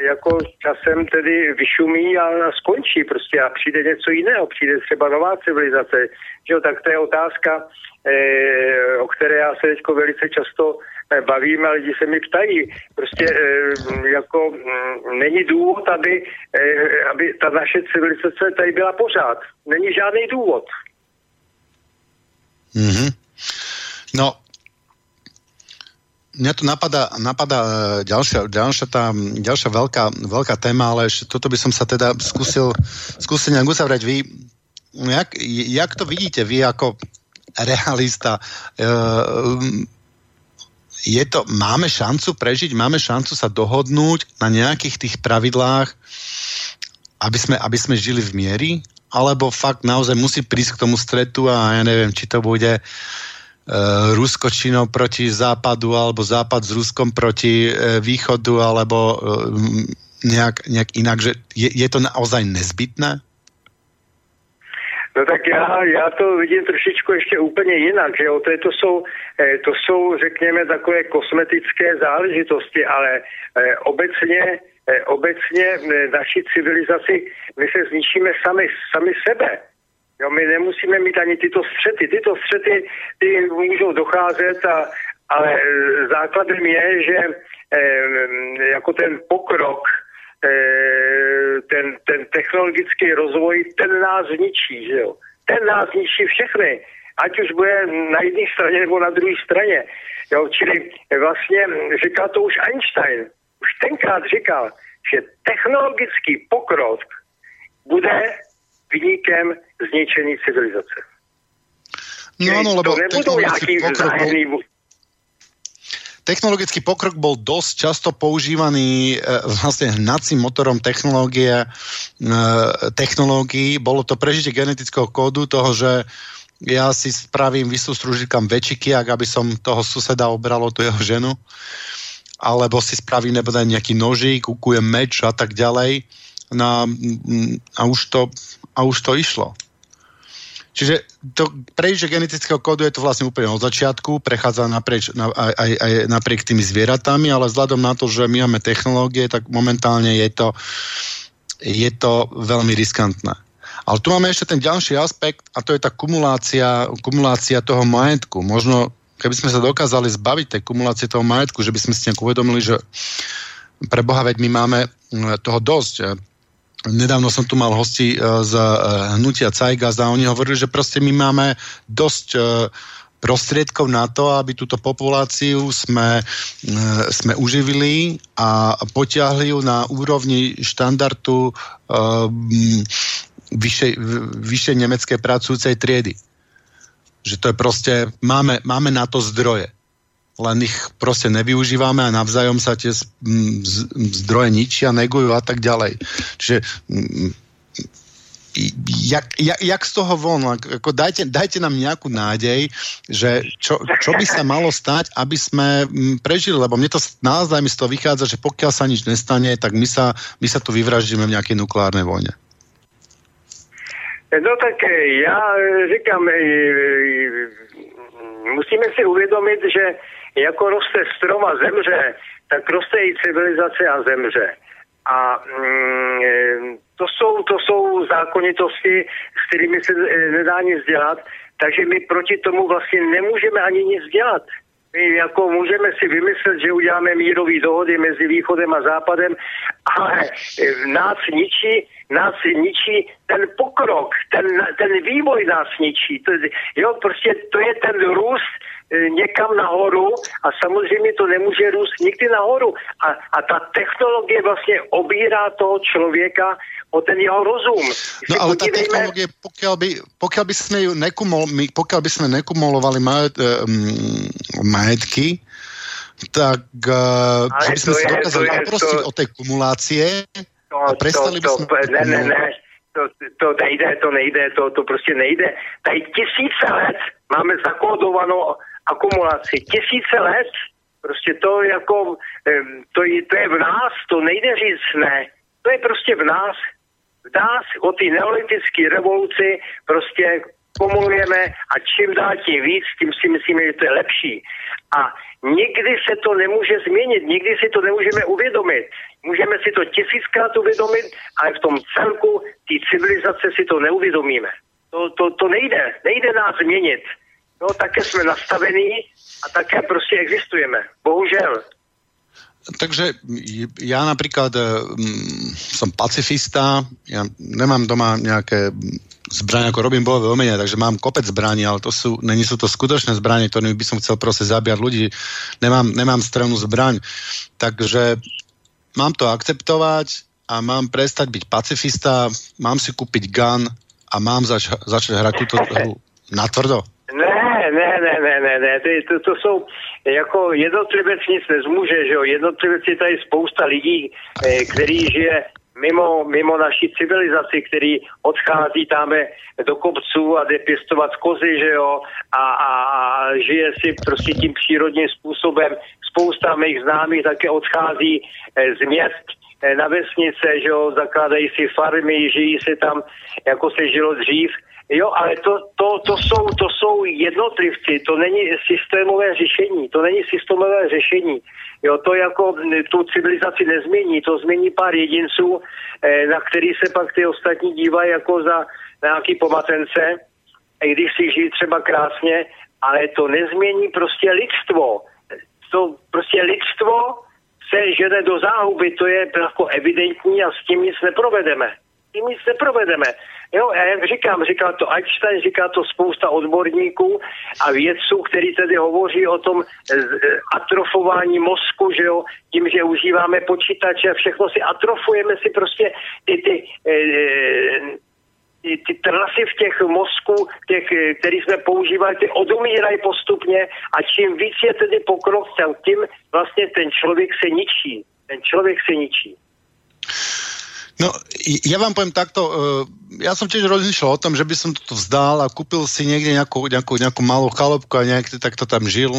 jako časem tedy vyšumí a skončí prostě a přijde něco jiného, přijde třeba nová civilizace. Že jo, tak to je otázka, eh, o které já se teď velice často eh, bavím a lidi se mi ptají. Prostě eh, jako mm, není důvod, aby, eh, aby ta naše civilizace tady byla pořád. Není žádný důvod.
Mm-hmm. No, mňa tu napadá, napadá e, ďalšia, ďalšia, tá, ďalšia veľká, veľká téma, ale ešte toto by som sa teda skúsil, skúsil nejak uzavrieť. Vy, jak, jak to vidíte vy ako realista? E, je to, máme šancu prežiť, máme šancu sa dohodnúť na nejakých tých pravidlách, aby sme, aby sme žili v miery? alebo fakt naozaj musí prísť k tomu stretu a ja neviem, či to bude Rusko Čínou proti západu alebo západ s Ruskom proti uh, východu alebo uh, nejak, nejak inak, že je, je to naozaj nezbytné?
No tak já, já to vidím trošičku ještě úplně jinak, že jo, to, je, to, jsou, to jsou, řekněme, takové kosmetické záležitosti, ale obecně obecně eh, naší civilizaci my se zničíme sami, sami sebe. Jo, my nemusíme mít ani tyto střety. Tyto střety ty můžou docházet, a, ale eh, základem je, že eh, jako ten pokrok, eh, ten, ten technologický rozvoj, ten nás zničí, že jo. Ten nás zničí všechny, ať už bude na jedné straně nebo na druhé straně. Jo, čili vlastně říká to už Einstein, už tenkrát říkal, že technologický pokrok bude vynikem zničení civilizace.
No áno, lebo technologický pokrok bol, technologický pokrok bol dosť často používaný e, vlastne hnacím motorom technológie, e, technológií. Bolo to prežitie genetického kódu toho, že ja si spravím, vysústružikam väčší ak aby som toho suseda obralo tu jeho ženu alebo si spraví nebude nejaký nožík, kúkuje meč a tak ďalej. Na, a, už to, a už to išlo. Čiže to prejde genetického kódu je to vlastne úplne od začiatku, prechádza naprieč, na, aj, aj, napriek tými zvieratami, ale vzhľadom na to, že my máme technológie, tak momentálne je to, je to veľmi riskantné. Ale tu máme ešte ten ďalší aspekt a to je tá kumulácia, kumulácia toho majetku. Možno keby sme sa dokázali zbaviť tej kumulácie toho majetku, že by sme si uvedomili, že pre Boha, veď my máme toho dosť. Nedávno som tu mal hosti e, z e, hnutia Cajgaz a oni hovorili, že proste my máme dosť e, prostriedkov na to, aby túto populáciu sme, sme uživili a potiahli ju na úrovni štandardu vyššej, vyššej nemeckej pracujúcej triedy že to je proste, máme, máme na to zdroje. Len ich proste nevyužívame a navzájom sa tie zdroje ničia, negujú a tak ďalej. Čiže jak, jak, jak z toho von? Ako dajte, dajte nám nejakú nádej, že čo, čo by sa malo stať, aby sme prežili, lebo mne to naozaj mi z toho vychádza, že pokiaľ sa nič nestane, tak my sa, my sa tu vyvraždíme v nejakej nukleárnej vojne.
No tak eh, já eh, říkám, eh, musíme si uvědomit, že jako roste strom a zemře, tak roste i civilizace a zemře. A mm, to, jsou, to jsou zákonitosti, s kterými se nedá nic dělat, takže my proti tomu vlastně nemůžeme ani nic dělat. My jako můžeme si vymyslet, že uděláme mírové dohody mezi východem a západem, ale eh, nás ničí, nás ničí ten pokrok, ten, ten vývoj nás ničí. To, jo, prostě to je ten růst eh, někam nahoru a samozřejmě to nemůže růst nikdy nahoru. A, a ta technologie vlastně obírá toho člověka o ten jeho rozum.
No ale tá technológie, pokiaľ by, pokiaľ by sme ju nekumul, my, pokiaľ by sme nekumulovali majet, um, majetky, tak uh, by sme sa dokázali oprostiť to... od tej kumulácie to, a prestali to, by sme...
To, ne, ne, ne, to, to nejde, to nejde, to, to prostě nejde. Tady tisíce let máme zakódovanou akumulaci. Tisíce let. Prostě to jako, to je, to je v nás, to nejde říct ne. To je prostě v nás dá si o té neolitické revoluci prostě pomluvíme a čím dál tím víc, tím si myslíme, že to je lepší. A nikdy se to nemůže změnit, nikdy si to nemůžeme uvědomit. Můžeme si to tisíckrát uvědomit, ale v tom celku té civilizace si to neuvědomíme. To, to, to nejde, nejde nás změnit. No, také jsme nastavení a také prostě existujeme. Bohužel.
Takže ja napríklad mm, som pacifista, ja nemám doma nejaké zbranie, ako robím bojové umenie, takže mám kopec zbraní, ale to sú, není sú to skutočné zbranie, ktorými by som chcel proste zabíjať ľudí. Nemám, nemám strelnú zbraň. Takže mám to akceptovať a mám prestať byť pacifista, mám si kúpiť gun a mám zač- začať hrať túto hru na tvrdo.
Ne, ne, ne, ne, ne. To, to, to jsou jako jednotlivec nic nezmůže, že jo. Jednotlivec je tady spousta lidí, eh, který žije mimo, mimo naší civilizaci, který odchází tam do kopců a jde pěstovat kozy, že jo, a, a, a žije si prostě tím přírodním způsobem. Spousta mých známých také odchází eh, z měst eh, na vesnice, že jo, zakládají si farmy, žijí si tam, jako se žilo dřív Jo, ale to, to, to, jsou, to jsou jednotlivci, to není systémové řešení, to není systémové řešení. Jo, to jako tu civilizaci nezmění, to změní pár jedinců, eh, na který se pak ty ostatní dívají jako za nějaký pomatence, i když si žijí třeba krásně, ale to nezmění prostě lidstvo. To prostě lidstvo se žene do záhuby, to je jako evidentní a s tím nic neprovedeme. Tím nic neprovedeme. Jo, a jak říkám, říká to Einstein, říká to spousta odborníků a vědců, který tedy hovoří o tom eh, eh, atrofování mozku, že jo, tím, že užíváme počítače, všechno si atrofujeme si prostě ty, ty, ty, ty trasy v těch mozku, těch, který jsme používali, ty odumírají postupně a čím víc je tedy pokrok, tím vlastně ten člověk se ničí. Ten člověk se ničí.
No, ja vám poviem takto, uh, ja som tiež rozmýšľal o tom, že by som to vzdal a kúpil si niekde nejakú, nejakú, nejakú malú chalopku a nejak takto tam žil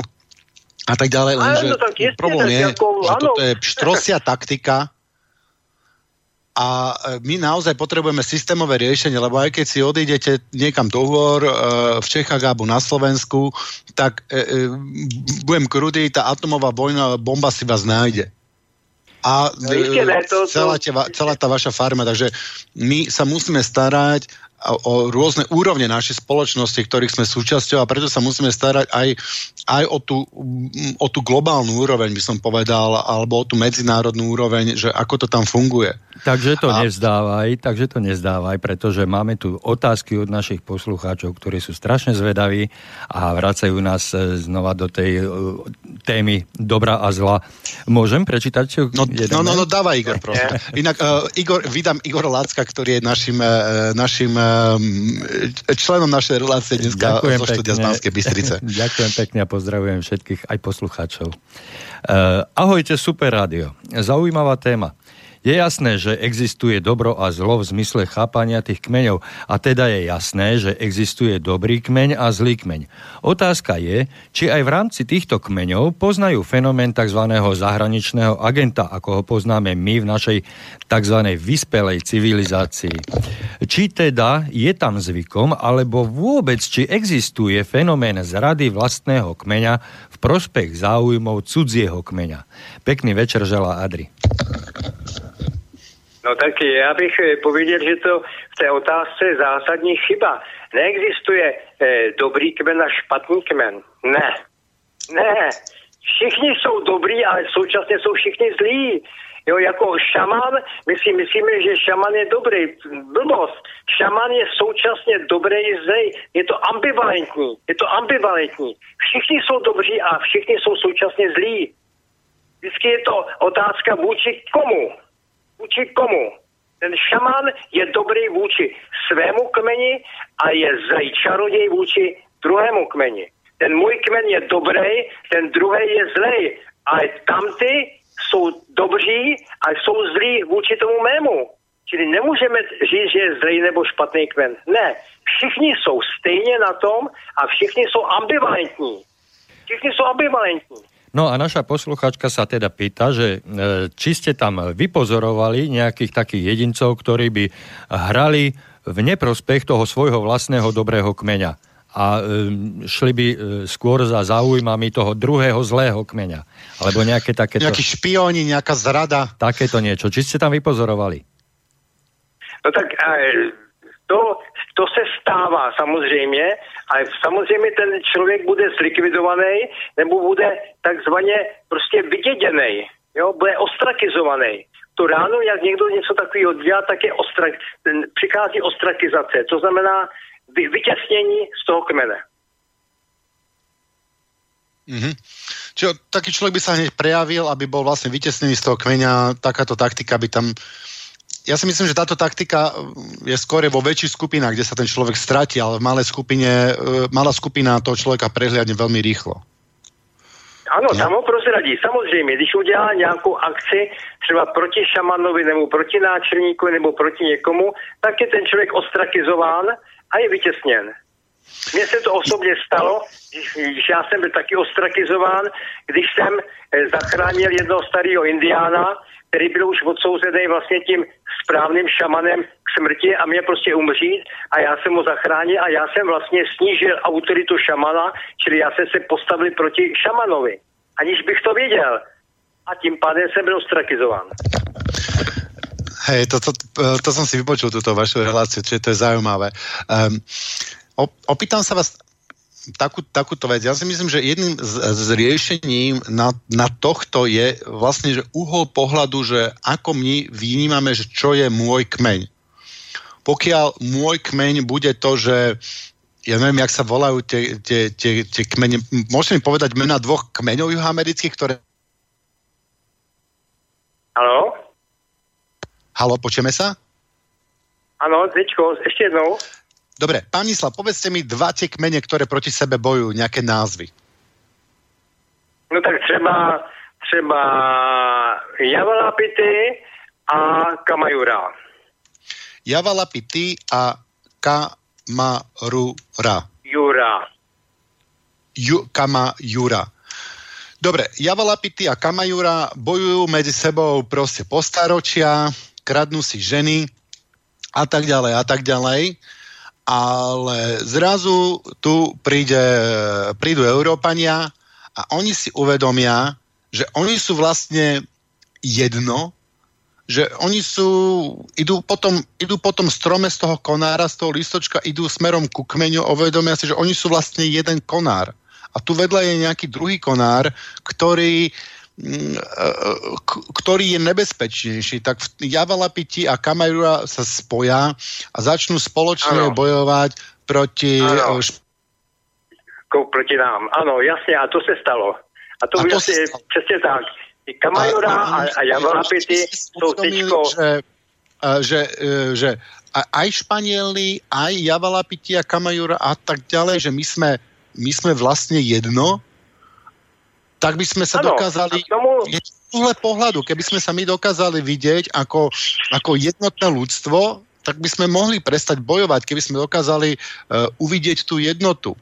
a tak ďalej, lenže no, problém je, že toto je štrosia taktika a e, my naozaj potrebujeme systémové riešenie, lebo aj keď si odídete niekam do hôr uh, v Čechách alebo na Slovensku, tak uh, budem krutý, tá atomová vojna, bomba si vás nájde a no, celá, te, celá tá vaša farma. Takže my sa musíme starať o rôzne úrovne našej spoločnosti, ktorých sme súčasťou a preto sa musíme starať aj, aj o, tú, o tú globálnu úroveň, by som povedal, alebo o tú medzinárodnú úroveň, že ako to tam funguje.
Takže to a... nezdávaj, takže to nezdávaj, pretože máme tu otázky od našich poslucháčov, ktorí sú strašne zvedaví a vracajú nás e, znova do tej e, témy dobra a zla. Môžem prečítať?
No, no, no, no, dávaj Igor, prosím. Inak uh, Igor, vydám Igor Lacka, ktorý je našim, uh, našim uh, členom našej relácie dneska Ďakujem zo štúdia z Banskej Bystrice.
Ďakujem pekne a pozdravujem všetkých aj poslucháčov. Uh, ahojte, Super Radio. Zaujímavá téma. Je jasné, že existuje dobro a zlo v zmysle chápania tých kmeňov a teda je jasné, že existuje dobrý kmeň a zlý kmeň. Otázka je, či aj v rámci týchto kmeňov poznajú fenomén tzv. zahraničného agenta, ako ho poznáme my v našej tzv. vyspelej civilizácii. Či teda je tam zvykom, alebo vôbec, či existuje fenomén zrady vlastného kmeňa v prospech záujmov cudzieho kmeňa. Pekný večer želá Adri.
No tak já bych eh, pověděl, že to v té otázce je zásadní chyba. Neexistuje eh, dobrý kmen a špatný kmen. Ne. Ne, všichni jsou dobrý, ale současně jsou všichni zlí. Jo, jako šaman, my si myslíme, že šaman je dobrý. Blbost. Šaman je současně dobrý i. Je to ambivalentní. Je to ambivalentní. Všichni jsou dobří a všichni jsou současně zlí. Vždycky je to otázka vůči komu. Vůči komu. Ten šaman je dobrý vůči svému kmeni a je zlej čaroděj vůči druhému kmeni. Ten můj kmen je dobrý, ten druhý je zlej. Ale tamty jsou dobří a jsou zlí vůči tomu mému. Čili nemůžeme říct, že je zlej nebo špatný kmen. Ne, všichni jsou stejně na tom a všichni jsou ambivalentní. Všichni jsou ambivalentní.
No a naša posluchačka sa teda pýta, že e, či ste tam vypozorovali nejakých takých jedincov, ktorí by hrali v neprospech toho svojho vlastného dobrého kmeňa a e, šli by e, skôr za záujmami toho druhého zlého kmeňa. Alebo nejaké takéto...
Nejakí špióni, nejaká zrada.
Takéto niečo. Či ste tam vypozorovali?
No tak to, to se stává samozřejmě, ale samozřejmě ten člověk bude zlikvidovaný nebo bude takzvaně prostě vyděděný, jo, bude ostrakizovaný. To ráno, jak někdo něco takového dělá, tak je ostrak, přichází ostrakizace, to znamená vy, vytěsnění z toho kmene.
Mm-hmm. Čiže taký človek by sa hneď prejavil, aby bol vlastne vytesnený z toho kmeňa, takáto taktika by tam ja si myslím, že táto taktika je skôr vo väčších skupinách, kde sa ten človek stratí, ale v malej skupine, e, malá skupina toho človeka prehliadne veľmi rýchlo.
Ano, tam ho prozradí. Samozřejmě, když udělá nějakou akci, třeba proti šamanovi nebo proti náčelníku nebo proti někomu, tak je ten člověk ostrakizován a je vytěsněn. Mně se to osobně stalo, když já jsem byl taky ostrakizován, když jsem eh, zachránil jednoho starého indiána, který byl už odsouzený vlastně tím správným šamanem k smrti a mě prostě umřít a já jsem ho zachránil a já jsem vlastně snížil autoritu šamana, čili já jsem se postavil proti šamanovi, aniž bych to věděl. A tím pádem jsem byl ostrakizován.
Hej, to, to, to som si vypočul, túto vašu reláciu, čiže to je zaujímavé. Um, opýtam sa vás takú, takúto vec. Ja si myslím, že jedným z, z riešení na, na tohto je vlastne, že uhol pohľadu, že ako my vnímame, že čo je môj kmeň. Pokiaľ môj kmeň bude to, že ja neviem, jak sa volajú tie, tie, tie, tie kmene. Môžete mi povedať mena dvoch kmeňov juhoamerických, ktoré...
Halo?
Halo, počujeme sa?
Áno, Zečko, ešte jednou.
Dobre, pán Mislav, povedzte mi dva tie kmene, ktoré proti sebe bojujú, nejaké názvy.
No tak třeba, třeba Javalapity a Kamajura.
Javalapity a Kamarura.
Jura.
Ju, Kamajura. Dobre, Javalapity a Kamajura bojujú medzi sebou proste postaročia, kradnú si ženy a tak ďalej a tak ďalej ale zrazu tu príde, prídu Európania a oni si uvedomia, že oni sú vlastne jedno, že oni sú, idú potom, idú potom strome z toho konára, z toho listočka, idú smerom ku kmeňu uvedomia si, že oni sú vlastne jeden konár. A tu vedľa je nejaký druhý konár, ktorý ktorý je nebezpečnejší, tak Javalapiti a Kamerura sa spoja a začnú spoločne ano. bojovať proti... Ano.
Proti nám, áno, jasne, a to sa stalo. A to, a to jasne, přesně tak. Kamajura a, a, a Javalapiti sú teďko... Že,
že, e, že aj Španieli, aj Javalapiti a Kamajura a tak ďalej, že my sme, my sme vlastne jedno, tak by sme sa ano, dokázali... Tomu... Z pohľadu, keby sme sa my dokázali vidieť ako, ako jednotné ľudstvo, tak by sme mohli prestať bojovať, keby sme dokázali uh, uvidieť tú jednotu.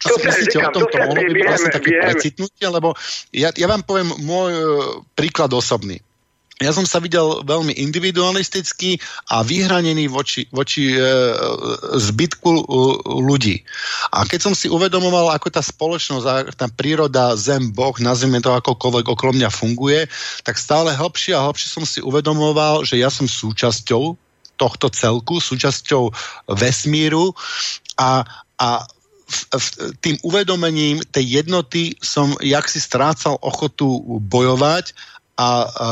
Čo si myslíte o tomto? Mohlo by byť vlastne také precitnutie? Lebo ja, ja vám poviem môj uh, príklad osobný ja som sa videl veľmi individualistický a vyhranený voči, voči e, zbytku e, ľudí. A keď som si uvedomoval, ako tá spoločnosť, tá príroda, zem, boh, nazvime to akokoľvek okolo mňa funguje, tak stále hlbšie a hlbšie som si uvedomoval, že ja som súčasťou tohto celku, súčasťou vesmíru a, a v, v, tým uvedomením tej jednoty som jak si strácal ochotu bojovať a, a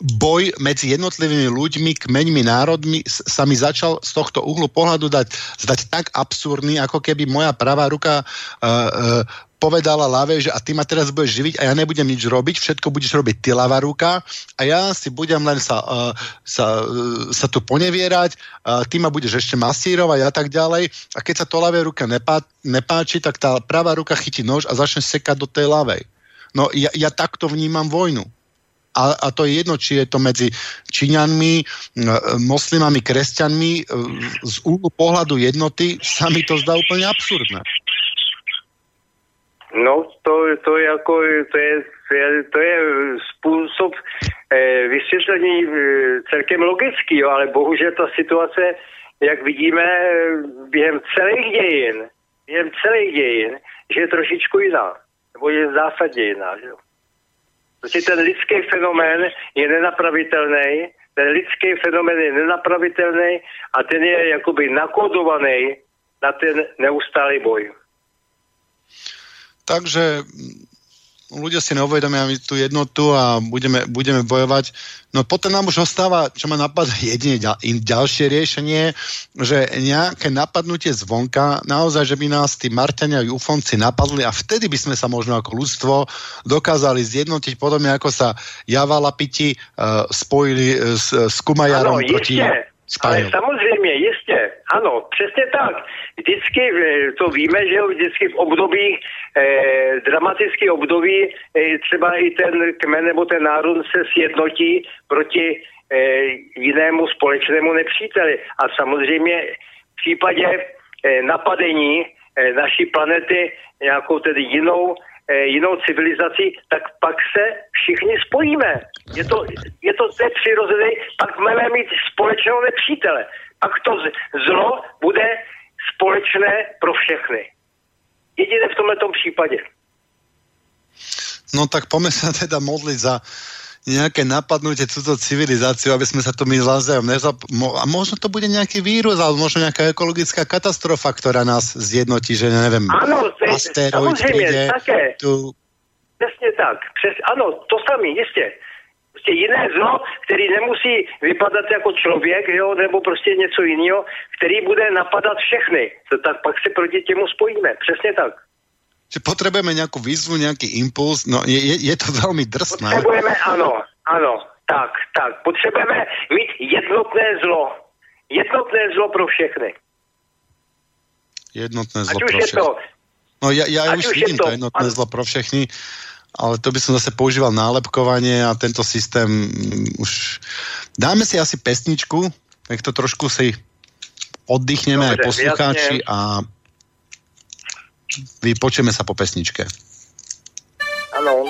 boj medzi jednotlivými ľuďmi, kmeňmi, národmi sa mi začal z tohto uhlu pohľadu dať, zdať tak absurdný, ako keby moja pravá ruka uh, uh, povedala Lave, že a ty ma teraz budeš živiť a ja nebudem nič robiť, všetko budeš robiť ty ľavá ruka a ja si budem len sa, uh, sa, uh, sa tu ponevierať, uh, ty ma budeš ešte masírovať a tak ďalej a keď sa to ľavé ruka nepá, nepáči, tak tá pravá ruka chytí nož a začne sekať do tej ľavej. No ja, ja takto vnímam vojnu. A, a to je jedno, či je to medzi Číňanmi, moslimami, kresťanmi. Z úhlu pohľadu jednoty sa mi to zdá úplne absurdné.
No, to, to, je jako, to, je, to, je, způsob eh, vysvětlení eh, celkem logický, jo, ale bohužel ta situace, jak vidíme během celých dějin, během celých dějin, že je trošičku jiná, nebo je zásadně jiná. Že? Protože ten lidský fenomén je nenapravitelný, ten lidský fenomén je nenapravitelný a ten je jakoby nakodovaný na ten neustálý boj.
Takže ľudia si neuvedomia tú jednotu a budeme, budeme bojovať. No potom nám už ostáva, čo ma napadá, jedine ďal, ďalšie riešenie, že nejaké napadnutie zvonka, naozaj, že by nás tí Marťania a Ufonci napadli a vtedy by sme sa možno ako ľudstvo dokázali zjednotiť, podobne ako sa Javala Piti uh, spojili uh, s, s Kumajarom ano, proti...
Ale samozřejmě, jistě, ano, přesně tak. Vždycky eh, to víme, že vždycky v období, eh, dramatický období, eh, třeba i ten kmen nebo ten národ se sjednotí proti eh, jinému společnému nepříteli. A samozřejmě v případě eh, napadení eh, naší planety nějakou tedy jinou Eh, jinou civilizací, tak pak se všichni spojíme. Je to, je to je přirozené, pak máme mít společného nepřítele. Pak to zlo bude společné pro všechny. Jediné v tomto případě.
No tak poďme sa teda modliť za nejaké napadnutie túto civilizáciu, aby sme sa to my navzájom nezap... A možno to bude nejaký vírus, alebo možno nejaká ekologická katastrofa, ktorá nás zjednotí, že neviem,
ano, asteroid príde. Také. Tu... Přesně tak. Přes, ano, to samý, jistě. Prostě jiné zlo, který nemusí vypadat jako člověk, jo, nebo prostě něco jiného, který bude napadat všechny. To, tak pak se proti těmu spojíme. Přesně tak
že potrebujeme nejakú výzvu, nejaký impuls, no je, je, je to veľmi drsné.
Potrebujeme, áno, áno, tak, tak. Potrebujeme mít jednotné zlo. Jednotné zlo pro všechny.
Jednotné zlo Ať pro všechny. To, no ja, ja už vidím to, to jednotné zlo pro všechny, ale to by som zase používal nálepkovanie a tento systém mm, už... Dáme si asi pesničku, nech to trošku si oddychneme Dobre, aj poslucháči jasne. a Vypočujeme sa po pesničke.
Áno.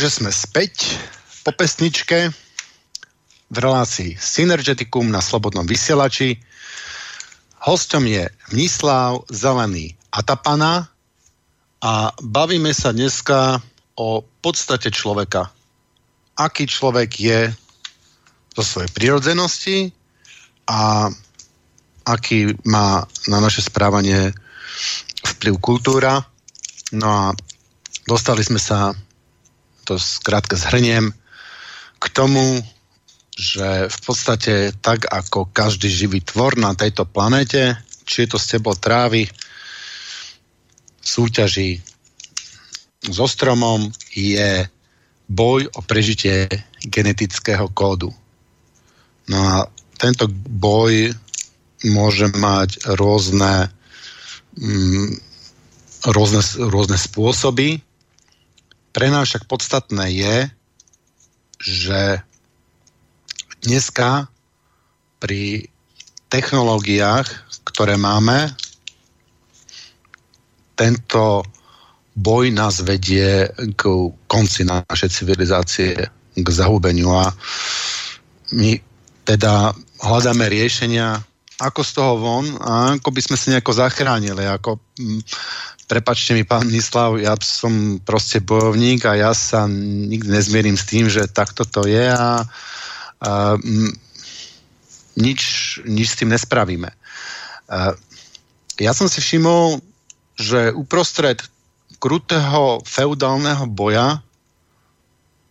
Takže sme späť po pesničke v relácii Synergeticum na Slobodnom vysielači. Hostom je Mnislav Zelený Atapana a bavíme sa dneska o podstate človeka. Aký človek je zo svojej prirodzenosti a aký má na naše správanie vplyv kultúra. No a dostali sme sa to skrátka zhrniem, k tomu, že v podstate tak ako každý živý tvor na tejto planete, či je to steblo trávy, súťaží so stromom, je boj o prežitie genetického kódu. No a tento boj môže mať rôzne, mm, rôzne, rôzne spôsoby, pre nás však podstatné je, že dneska pri technológiách, ktoré máme, tento boj nás vedie k konci našej civilizácie, k zahubeniu. A my teda hľadáme riešenia, ako z toho von a ako by sme sa nejako zachránili, ako mm, prepačte mi, pán Mislav, ja som proste bojovník a ja sa nikdy nezmierim s tým, že takto to je a, a m, nič, nič s tým nespravíme. A, ja som si všimol, že uprostred krutého feudálneho boja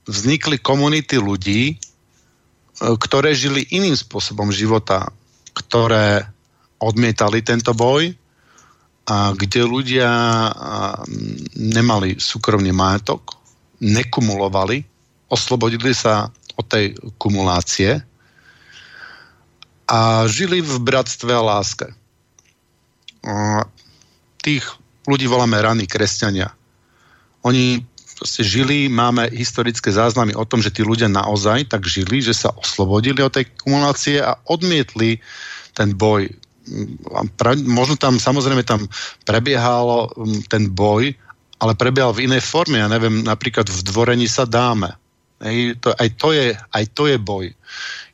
vznikli komunity ľudí, e, ktoré žili iným spôsobom života, ktoré odmietali tento boj, a kde ľudia nemali súkromný majetok, nekumulovali, oslobodili sa od tej kumulácie a žili v bratstve a láske. Tých ľudí voláme raní kresťania. Oni proste žili, máme historické záznamy o tom, že tí ľudia naozaj tak žili, že sa oslobodili od tej kumulácie a odmietli ten boj pra, možno tam samozrejme tam prebiehal um, ten boj, ale prebiehal v inej forme. Ja neviem, napríklad v dvorení sa dáme. Hej, to, aj, to je, aj to je boj.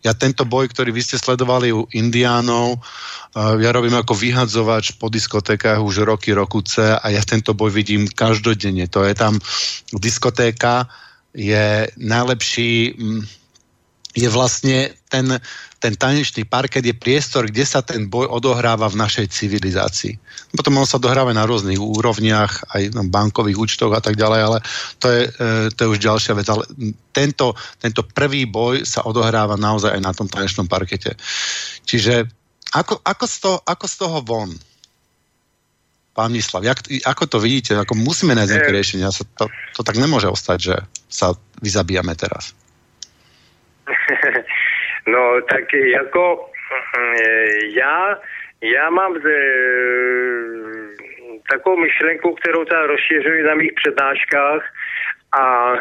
Ja tento boj, ktorý vy ste sledovali u Indiánov, uh, ja robím ako vyhadzovač po diskotékach už roky, rokuce a ja tento boj vidím každodenne. To je tam diskotéka, je najlepší, je vlastne ten, ten tanečný parket je priestor, kde sa ten boj odohráva v našej civilizácii. Potom on sa dohráva na rôznych úrovniach, aj na bankových účtoch a tak ďalej, ale to je, e, to je už ďalšia vec. Ale tento, tento prvý boj sa odohráva naozaj aj na tom tanečnom parkete. Čiže ako, ako, z, toho, ako z toho von? Pán Mislav, jak, ako to vidíte? Ako musíme nájsť nejaké e- riešenie. To, to tak nemôže ostať, že sa vyzabíjame teraz.
No tak jako já, já mám z, takovou myšlenku, kterou tam rozšiřuji na mých přednáškách a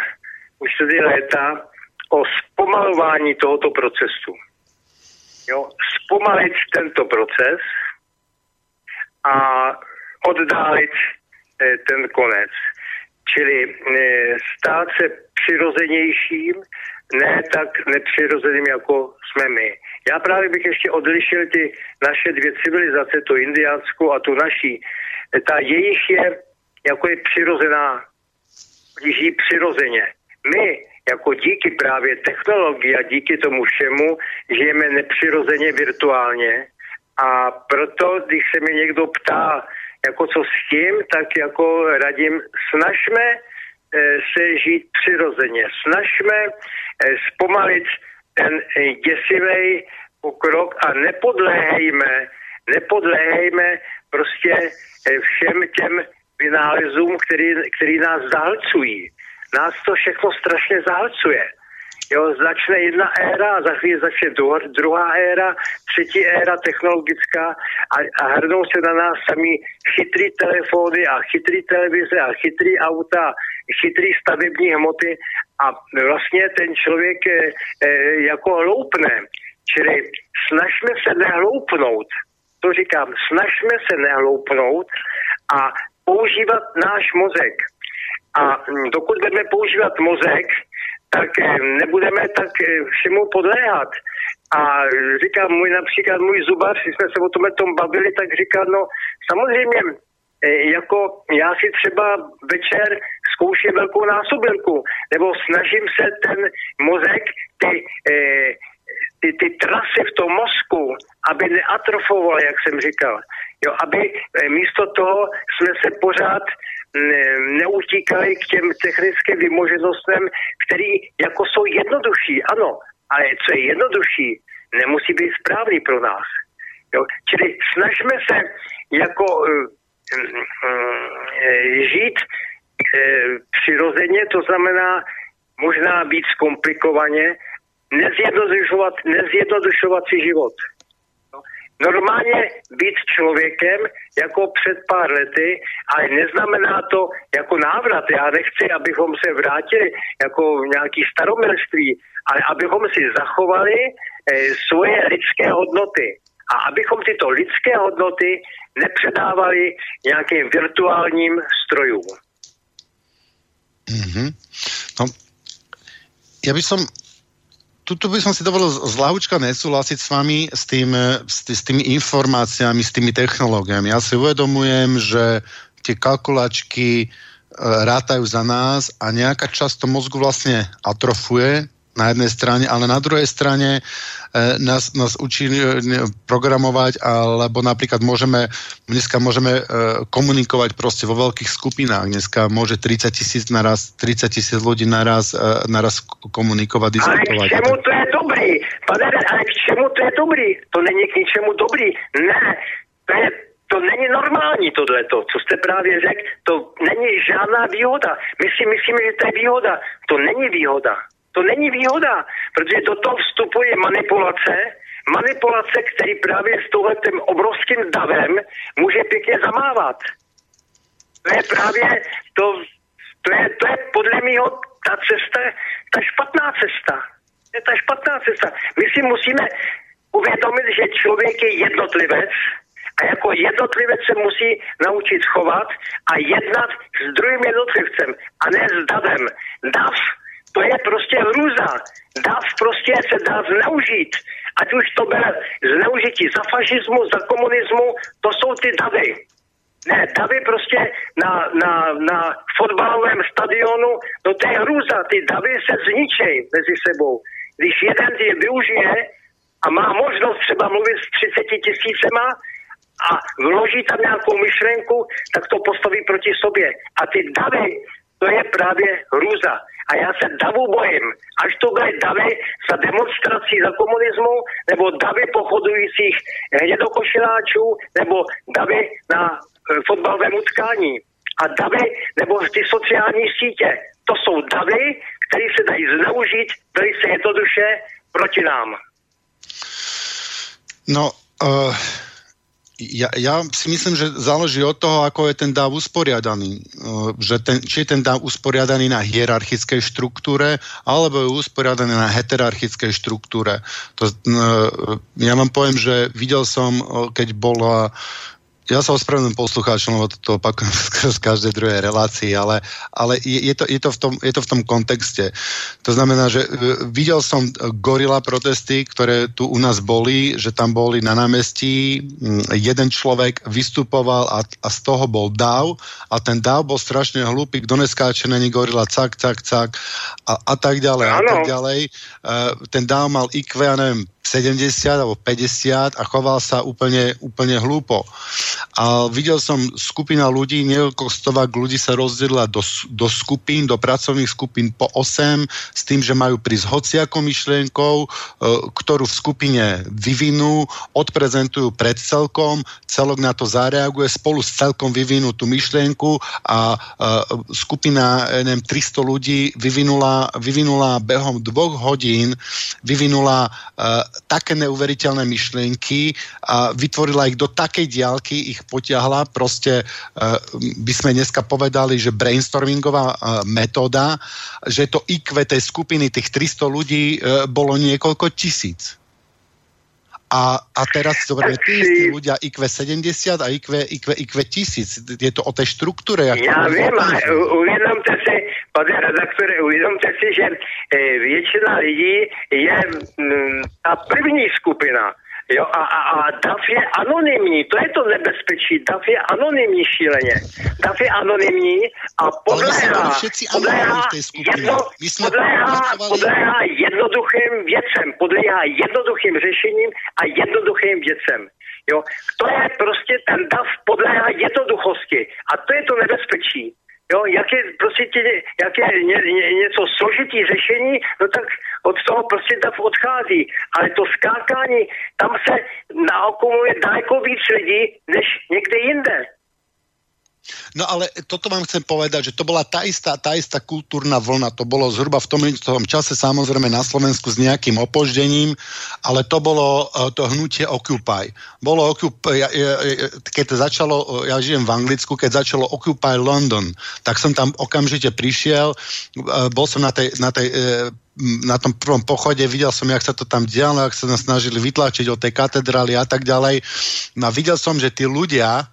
už tedy léta o zpomalování tohoto procesu. Jo, zpomalit tento proces a oddálit eh, ten konec. Čili stát se přirozenějším, ne tak nepřirozeným, jako jsme my. Já právě bych ještě odlišil ty naše dvě civilizace, tu indiánskou a tu naší. Ta jejich je, jako je přirozená, žijí přirozeně. My, jako díky právě technologii a díky tomu všemu, žijeme nepřirozeně virtuálně a proto, když se mi někdo ptá, jako co s tím, tak jako radím, snažme eh, se žít přirozeně, snažme eh, zpomalit ten eh, děsivý pokrok a nepodléhejme, nepodléhejme prostě všem těm vynálezům, který, který nás zahlcují. Nás to všechno strašně zahlcuje. Jo, začne jedna éra, za chvíli začne druhá éra, třetí éra technologická a, a hrnou se na nás sami chytrý telefony a chytrý televize a chytrý auta, chytrý stavební hmoty a vlastně ten člověk e, e, jako hloupne. Čili snažme se nehloupnout. To říkám, snažme se nehloupnout a používat náš mozek. A dokud budeme používat mozek, tak eh, nebudeme tak všemu podléhat. A říká můj například můj zubař, když jsme se o tomhle tom bavili, tak říká, no samozřejmě, jako já si třeba večer zkouším velkou násobilku, nebo snažím se ten mozek, ty, ty, ty trasy v tom mozku, aby neatrofoval, jak jsem říkal. Jo, aby místo toho jsme se pořád ne, neutíkali k těm technickým vymoženostem, který jako jsou jednodušší, ano, ale co je jednodušší, nemusí být správný pro nás. Jo? Čili snažme se jako žít uh, přirozeně, to znamená možná být zkomplikovaně, nezjednodušovat, nezjednodušovat si život normálně být člověkem jako před pár lety, ale neznamená to jako návrat. Já nechci, abychom se vrátili jako v nějaký staromilství, ale abychom si zachovali eh, svoje lidské hodnoty. A abychom tyto lidské hodnoty nepředávali nějakým virtuálním strojům.
Mm-hmm. No, ja by som tuto by som si dovolil z lahučka nesúhlasiť s vami s, tým, s, s tými informáciami, s tými technológiami. Ja si uvedomujem, že tie kalkulačky e, rátajú za nás a nejaká časť to mozgu vlastne atrofuje, na jednej strane, ale na druhej strane e, nás, nás učí e, programovať, alebo napríklad môžeme, dneska môžeme e, komunikovať proste vo veľkých skupinách. Dneska môže 30 tisíc naraz, 30 tisíc ľudí naraz, e, naraz komunikovať, diskutovať.
Ale k čemu to je dobrý? Pane, ale k čemu to je dobrý? To není k ničemu dobrý. Ne, to je to není normální tohleto, co jste právě řekl, to není žádná výhoda. My si myslíme, že to je výhoda. To není výhoda. To není výhoda, protože do toho vstupuje manipulace, manipulace, který právě s touhletem obrovským davem může pěkně zamávat. To je právě to, to je, to je podle mého ta cesta, ta špatná cesta. To je ta špatná cesta. My si musíme uvědomit, že člověk je jednotlivec a jako jednotlivec se musí naučit chovat a jednat s druhým jednotlivcem a ne s davem. Dav to je prostě hrůza. Dav prostě se dá zneužít. Ať už to bude zneužití za fašismu, za komunismu, to jsou ty davy. Ne, davy prostě na, na, na fotbalovém stadionu, no to je hrůza, ty davy se zničejí mezi sebou. Když jeden je využije a má možnost třeba mluvit s 30 tisícema a vloží tam nějakou myšlenku, tak to postaví proti sobě. A ty davy, to je právě hrůza. A já se davu bojím. Až to bude davy za demonstrací za komunismu, nebo davy pochodujících hnědokošiláčů, nebo davy na e, fotbalovém utkání. A davy, nebo ty sociální sítě. To jsou davy, které se dají zneužít velice jednoduše proti nám.
No, uh ja, ja si myslím, že záleží od toho, ako je ten dáv usporiadaný. Že ten, či je ten dáv usporiadaný na hierarchickej štruktúre, alebo je usporiadaný na heterarchickej štruktúre. To, ja vám poviem, že videl som, keď bola ja sa ospravedlňujem poslucháčom, lebo to opakujem z každej druhej relácii, ale, ale je, je, to, je, to v tom, je to v tom kontexte. To znamená, že uh, videl som gorila protesty, ktoré tu u nás boli, že tam boli na námestí, jeden človek vystupoval a, a z toho bol dáv a ten dáv bol strašne hlúpy, kto neskáče není gorila, cak, cak, cak a, a tak ďalej, a tak ďalej. Uh, ten dáv mal IQ, ja neviem, 70 alebo 50 a choval sa úplne, úplne hlúpo. A videl som skupina ľudí, niekoľko stovák ľudí sa rozdelila do, do skupín, do pracovných skupín po 8, s tým, že majú prísť hociakou myšlienkou, e, ktorú v skupine vyvinú, odprezentujú pred celkom, celok na to zareaguje, spolu s celkom vyvinú tú myšlienku a e, skupina, neviem, 300 ľudí vyvinula, vyvinula behom dvoch hodín, vyvinula e, také neuveriteľné myšlienky a vytvorila ich do takej diálky, ich potiahla. Proste e, by sme dneska povedali, že brainstormingová e, metóda, že to IQ tej skupiny, tých 300 ľudí e, bolo niekoľko tisíc. A, a teraz zoberme tí istí ľudia IQ 70 a IQ, IQ, IQ 1000. Je to o tej štruktúre.
Já vím, uvědomte si, pane redaktore, uvědomte si, že většina lidí je ta první skupina. Jo, a, a, a DAF je anonymní, to je to nebezpečí. DAF je anonymní šíleně. DAF je anonymní a podléhá, podléhá, jedno, podléhá, podléhá jednoduchým věcem, podléhá jednoduchým řešením a jednoduchým věcem. Jo, to je prostě ten DAF podléhá jednoduchosti a to je to nebezpečí. Jo, jak je, prostě tě, jak je ně, ně, něco složitý řešení, no tak od toho prostě DAF odchází. Ale to skákání, tam se naokumuje daleko víc lidí, než někde jinde.
No ale toto vám chcem povedať, že to bola tá istá, tá istá kultúrna vlna. To bolo zhruba v tom, tom čase samozrejme na Slovensku s nejakým opoždením, ale to bolo uh, to hnutie Occupy. Bolo Occupy, keď začalo, ja žijem v Anglicku, keď začalo Occupy London, tak som tam okamžite prišiel, uh, bol som na tej, na tej na tom prvom pochode, videl som, jak sa to tam dialo, jak sa nás snažili vytlačiť od tej katedrály a tak ďalej. No a videl som, že tí ľudia,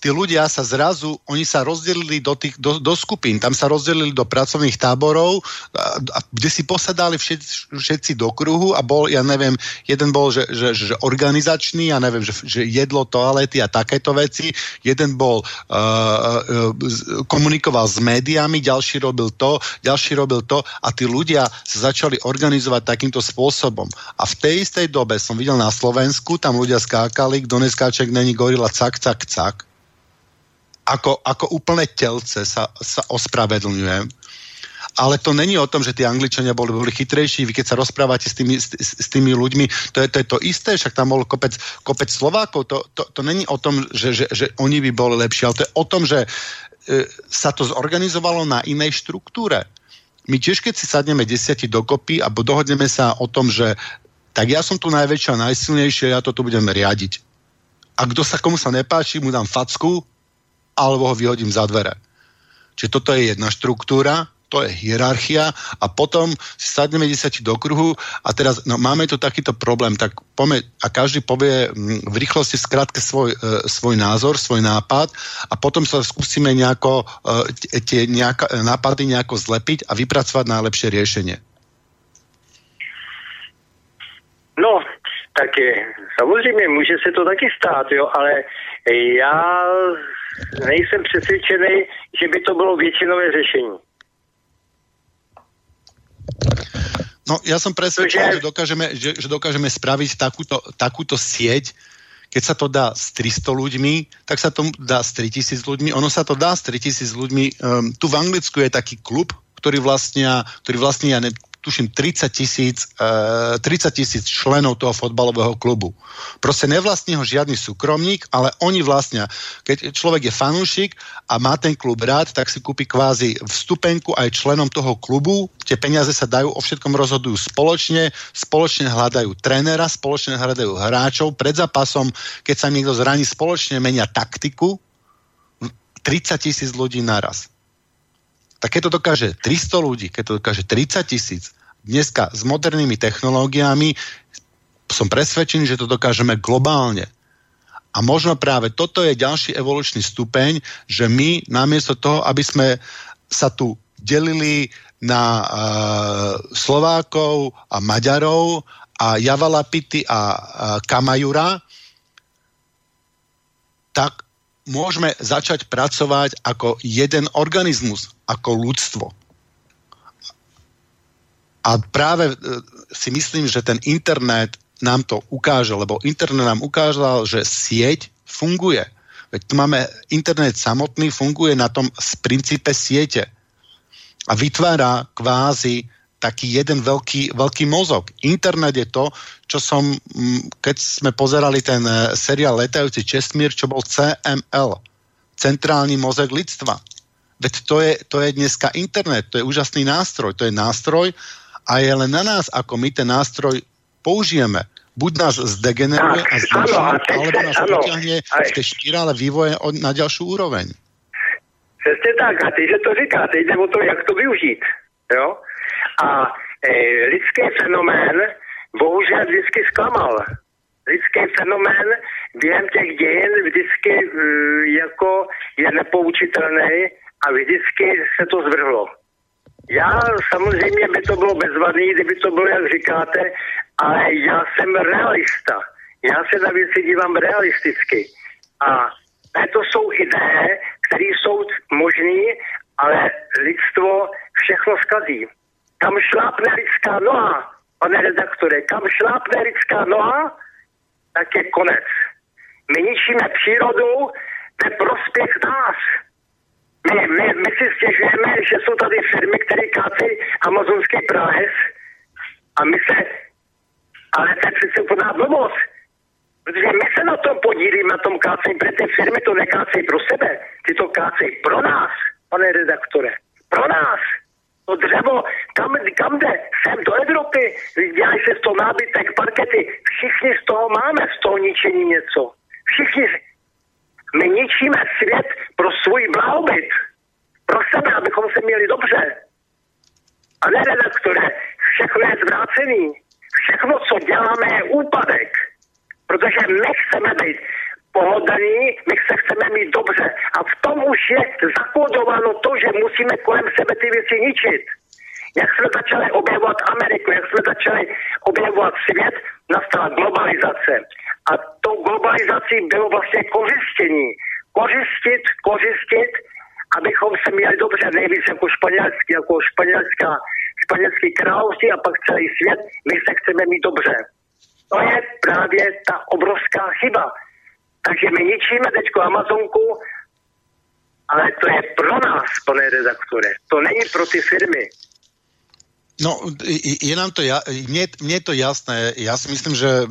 tí ľudia sa zrazu, oni sa rozdelili do, tých, do, do skupín, tam sa rozdelili do pracovných táborov, a, a, kde si posadali všetci, všetci do kruhu a bol, ja neviem, jeden bol, že, že, že organizačný, ja neviem, že, že jedlo, toalety a takéto veci, jeden bol, uh, uh, komunikoval s médiami, ďalší robil to, ďalší robil to a tí ľudia sa začali organizovať takýmto spôsobom. A v tej istej dobe som videl na Slovensku, tam ľudia skákali, kto neskáček není gorila, cak, cak, cak ako, ako úplne telce sa, sa ospravedlňujem. Ale to není o tom, že tí Angličania boli, boli chytrejší. Vy keď sa rozprávate s tými, s, s tými ľuďmi, to je, to je to isté, však tam bol kopec, kopec Slovákov. To, to, to není o tom, že, že, že oni by boli lepší, ale to je o tom, že e, sa to zorganizovalo na inej štruktúre. My tiež, keď si sadneme desiati dokopy a dohodneme sa o tom, že tak ja som tu najväčšia, najsilnejšia, ja to tu budem riadiť. A kto sa komu sa nepáči, mu dám facku, alebo ho vyhodím za dvere. Čiže toto je jedna štruktúra, to je hierarchia a potom si sadneme desati do kruhu a teraz no, máme tu takýto problém, tak pome, a každý povie mm, v rýchlosti skrátke svoj, e, svoj názor, svoj nápad a potom sa skúsime nejako e, tie nejaka, nápady nejako zlepiť a vypracovať najlepšie riešenie.
No, tak je, samozřejmě může se to taky stát, jo, ale já nejsem přesvědčený, že by to bylo většinové řešení.
No, ja som presvedčený, že... že, dokážeme, že, že dokážeme spraviť takúto, takúto sieť, keď sa to dá s 300 ľuďmi, tak sa to dá s 3000 ľuďmi. Ono sa to dá s 3000 ľuďmi. Um, tu v Anglicku je taký klub, ktorý vlastnia, ktorý vlastnia ne, tuším 30 tisíc, uh, 30 tisíc členov toho fotbalového klubu. Proste nevlastní ho žiadny súkromník, ale oni vlastnia. Keď človek je fanúšik a má ten klub rád, tak si kúpi kvázi vstupenku aj členom toho klubu. Tie peniaze sa dajú, o všetkom rozhodujú spoločne, spoločne hľadajú trénera, spoločne hľadajú hráčov. Pred zápasom, keď sa niekto zraní, spoločne menia taktiku. 30 tisíc ľudí naraz tak keď to dokáže 300 ľudí, keď to dokáže 30 tisíc, dneska s modernými technológiami som presvedčený, že to dokážeme globálne. A možno práve toto je ďalší evolučný stupeň, že my namiesto toho, aby sme sa tu delili na uh, Slovákov a Maďarov a Javalapity a uh, Kamajura, tak môžeme začať pracovať ako jeden organizmus, ako ľudstvo. A práve uh, si myslím, že ten internet nám to ukáže, lebo internet nám ukázal, že sieť funguje. Veď tu máme internet samotný, funguje na tom z princípe siete a vytvára kvázi taký jeden veľký, veľký mozog. Internet je to, čo som, keď sme pozerali ten e, seriál Letajúci Čestmír, čo bol CML, Centrálny mozog lidstva. Veď to je, to je dneska internet, to je úžasný nástroj, to je nástroj a je len na nás, ako my ten nástroj použijeme. Buď nás zdegeneruje a zničí, alebo nás potiahne v tej špirále vývoje na ďalšiu úroveň.
Přesně tak. A ty, že to říkáte, jde o to, jak to využít. Jo? A e, lidský fenomén bohužel vždycky zklamal. Lidský fenomén během těch dějin vždycky e, jako je nepoučitelný a vždycky se to zvrhlo. Já samozřejmě by to bylo bezvadný, kdyby to bylo, jak říkáte, ale já jsem realista. Já se na věci dívám realisticky. A to jsou ideje, které jsou možné, ale lidstvo všechno skazí. Kam šlápne lidská noha, pane redaktore, kam šlápne lidská noha, tak je konec. My ničíme přírodu ve prospěch nás. My, my, my si stěžujeme, že jsou tady firmy, které kácejí amazonský prales a my se, ale to je přece úplná blbost. Protože my se na tom podílíme, na tom kácení, protože ty firmy to nekácejí pro sebe, ty to kácejí pro nás, pane redaktore. Pro nás. Dřevo, kam, kam jde? Sem do Evropy, dělají se z toho nábytek, parkety. Všichni z toho máme, z toho ničení něco. Všichni. My ničíme svět pro svůj blahobyt. Pro sebe, abychom se měli dobře. A ne redaktore, všechno je zvrácený. Všechno, co děláme, je úpadek. Protože my chceme být pohodlní, my se chceme mít dobře. A v tom už je zakódováno to, že musíme kolem sebe ty věci ničit. Jak jsme začali objevovat Ameriku, jak jsme začali objevovat svět, nastala globalizace. A tou globalizací bylo vlastně kořistění. Kořistit, kořistit, abychom se měli dobře, nejvíc jako španělský, jako španělská, španělský království a pak celý svět, my se chceme mít dobře. To je právě ta obrovská chyba. Takže my ničíme teďko Amazonku, ale to je pro nás, pane redaktore. To není pro ty firmy.
No, je nám to, ja, mne, mne je to jasné. Ja si myslím, že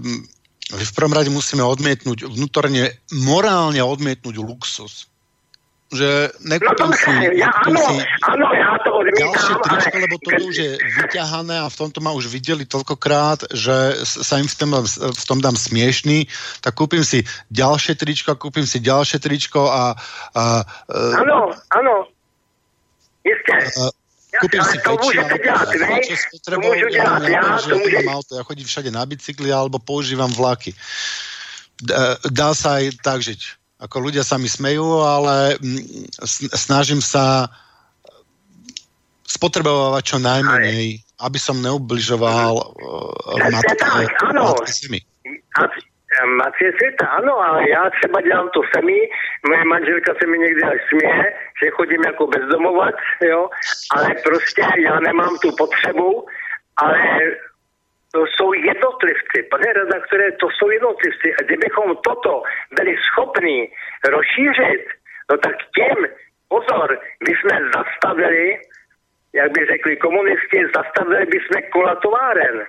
v prvom rade musíme odmietnúť, vnútorne morálne odmietnúť luxus že nekúpim
no,
si,
ja, áno,
si
áno, ja to odmietam,
ďalšie tričko,
ale...
lebo to už je vyťahané a v tomto ma už videli toľkokrát, že sa im v tom, v tom dám smiešný, tak kúpim si ďalšie tričko, kúpim si ďalšie tričko a... a
áno, áno, isté.
Kúpim si
dělat, ja,
auto, ja chodím všade na bicykli alebo používam vlaky. Dá sa aj tak žiť ako ľudia sa mi smejú, ale mm, snažím sa spotrebovať čo najmenej, aby som neubližoval uh, matke, matke zemi.
Matce světa, ano, ale já třeba dělám to samý. Moje manželka se mi někdy až směje, že chodím jako bezdomovat, jo, ale prostě já nemám tu potřebu, ale to jsou jednotlivci. Pane redaktore, to jsou jednotlivci. A kdybychom toto byli schopni rozšířit, no tak těm, pozor, my jsme zastavili, jak by řekli komunisti, zastavili bychom kola továren.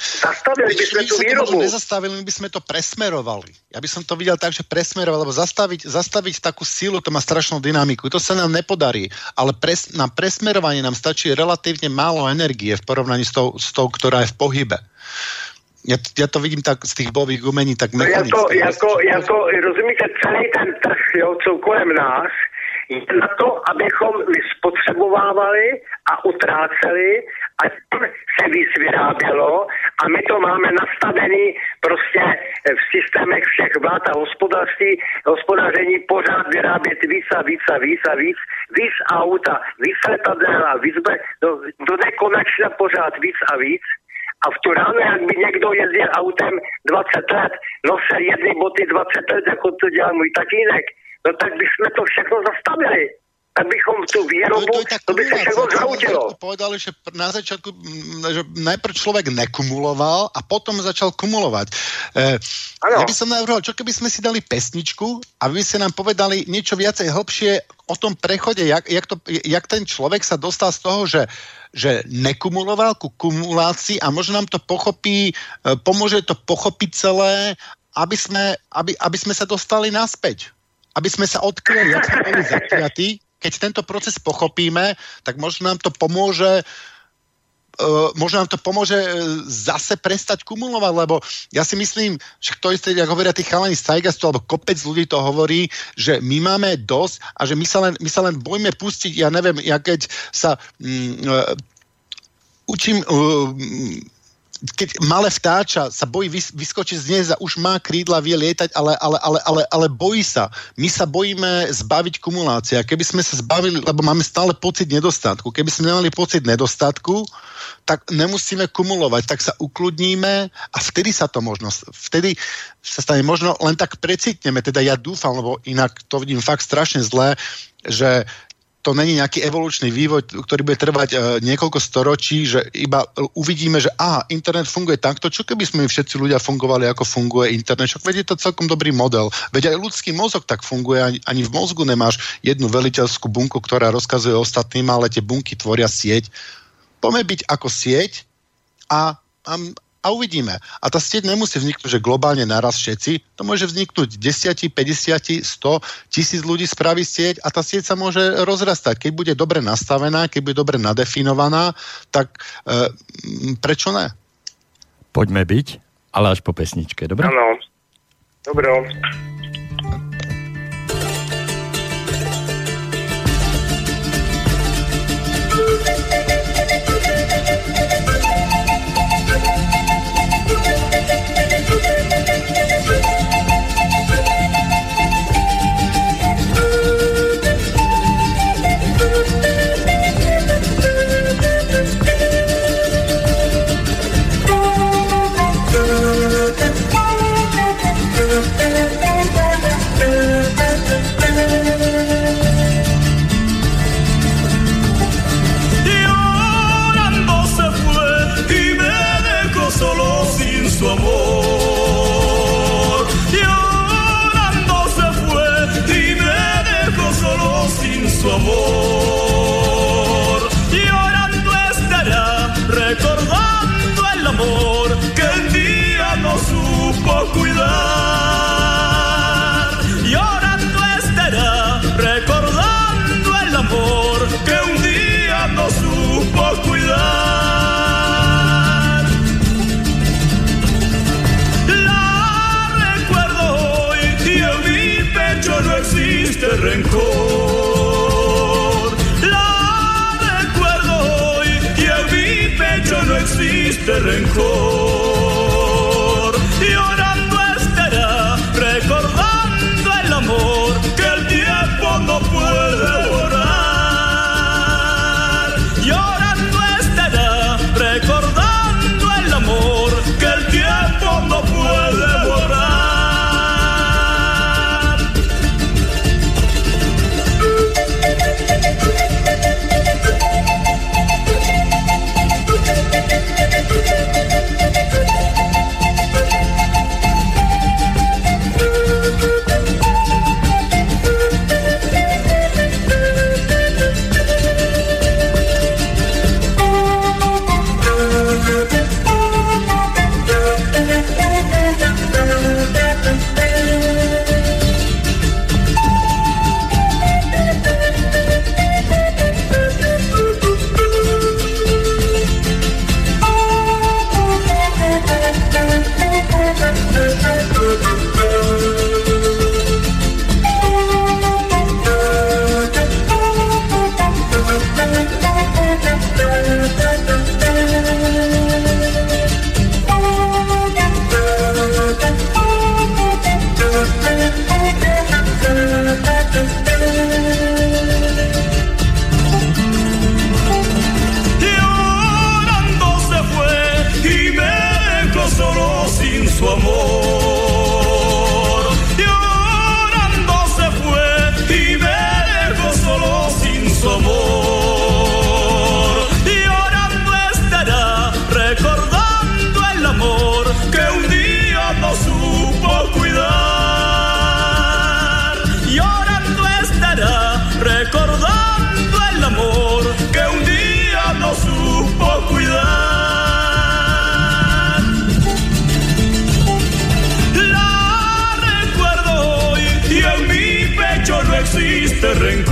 Zastavili by sme tú výrobu.
To nezastavili, my by sme to presmerovali. Ja by som to videl tak, že presmerovali, lebo zastaviť, zastaviť takú sílu, to má strašnú dynamiku. To sa nám nepodarí, ale pres, na presmerovanie nám stačí relatívne málo energie v porovnaní s tou, s tou ktorá je v pohybe. Ja, ja to vidím tak z tých bových umení, tak mechanicky.
No ja to, ja to, rozumíte, celý ten trh, jo, co kolem nás, na to, abychom spotřebovávali a utráceli a se víc vyrábělo.
A my to máme nastavený prostě v systémech všech vlád a hospodářství, hospodaření pořád vyrábět víc a víc a víc a víc, víc auta, víc letadel a víc, do, do nekonečna pořád víc a víc. A v tu ráno, jak by někdo jezdil autem 20 let, nosil jedny boty 20 let, jako to dělal můj tatínek, no tak bychom to všechno zastavili abychom tú výrobu, to, to, to by sa všetko zrútilo.
Povedali, že na začiatku, že najprv človek nekumuloval a potom začal kumulovať. E, ja by som navrhol, čo keby sme si dali pesničku a vy ste nám povedali niečo viacej hlbšie o tom prechode, jak, jak, to, jak ten človek sa dostal z toho, že že nekumuloval ku kumulácii a možno nám to pochopí, e, pomôže to pochopiť celé, aby sme, aby, aby sme sa dostali naspäť. Aby sme sa odkryli, jak sme boli začiatí keď tento proces pochopíme, tak možno nám to pomôže Uh, možno nám to pomôže uh, zase prestať kumulovať, lebo ja si myslím, že to isté, ako hovoria tí chalani z Tajgastu, alebo kopec ľudí to hovorí, že my máme dosť a že my sa len, my sa len bojme pustiť, ja neviem, ja keď sa um, uh, učím uh, keď malé vtáča sa bojí vys- vyskočiť z hniezda, už má krídla, vie lietať, ale, ale, ale, ale, ale bojí sa. My sa bojíme zbaviť kumulácie. A keby sme sa zbavili, lebo máme stále pocit nedostatku, keby sme nemali pocit nedostatku, tak nemusíme kumulovať, tak sa ukludníme a vtedy sa to možno, vtedy sa stane možno len tak precitneme, teda ja dúfam, lebo inak to vidím fakt strašne zle, že to není nejaký evolučný vývoj, ktorý bude trvať uh, niekoľko storočí, že iba uvidíme, že aha, internet funguje takto, čo keby sme všetci ľudia fungovali, ako funguje internet, čo vedie to celkom dobrý model. Veď aj ľudský mozog tak funguje, ani, ani v mozgu nemáš jednu veliteľskú bunku, ktorá rozkazuje ostatným, ale tie bunky tvoria sieť. Poďme byť ako sieť a, a, a uvidíme. A tá sieť nemusí vzniknúť, že globálne naraz všetci. To môže vzniknúť 10, 50, 100, tisíc ľudí spraví sieť a tá sieť sa môže rozrastať. Keď bude dobre nastavená, keď bude dobre nadefinovaná, tak e, prečo ne?
Poďme byť, ale až po pesničke, dobre?
Áno. Dobre.
rencor. La recuerdo hoy y en mi pecho no existe rencor. tierra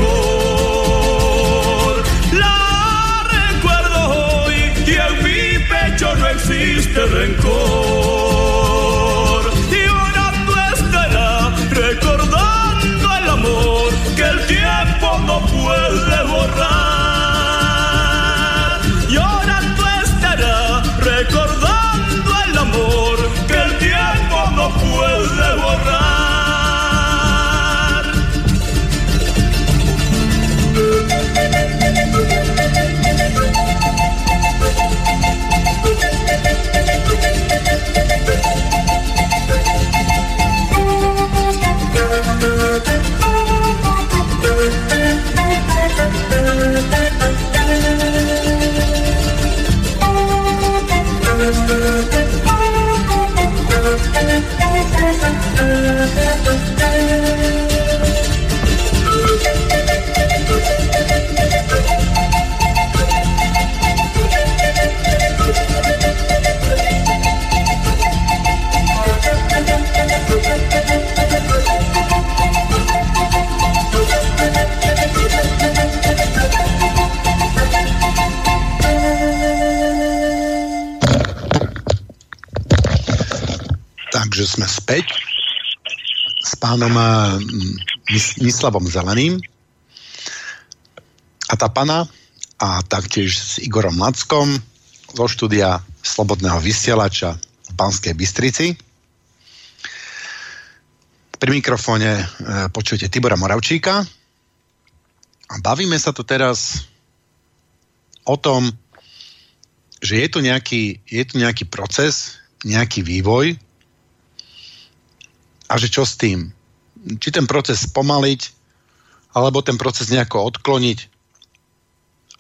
s pánom Mislavom Zeleným. A tá pana a taktiež s Igorom Lackom zo štúdia Slobodného vysielača v Banskej Bystrici. Pri mikrofóne e, počujete Tibora Moravčíka. A bavíme sa tu teraz o tom, že je tu nejaký, je tu nejaký proces, nejaký vývoj a že čo s tým? Či ten proces spomaliť, alebo ten proces nejako odkloniť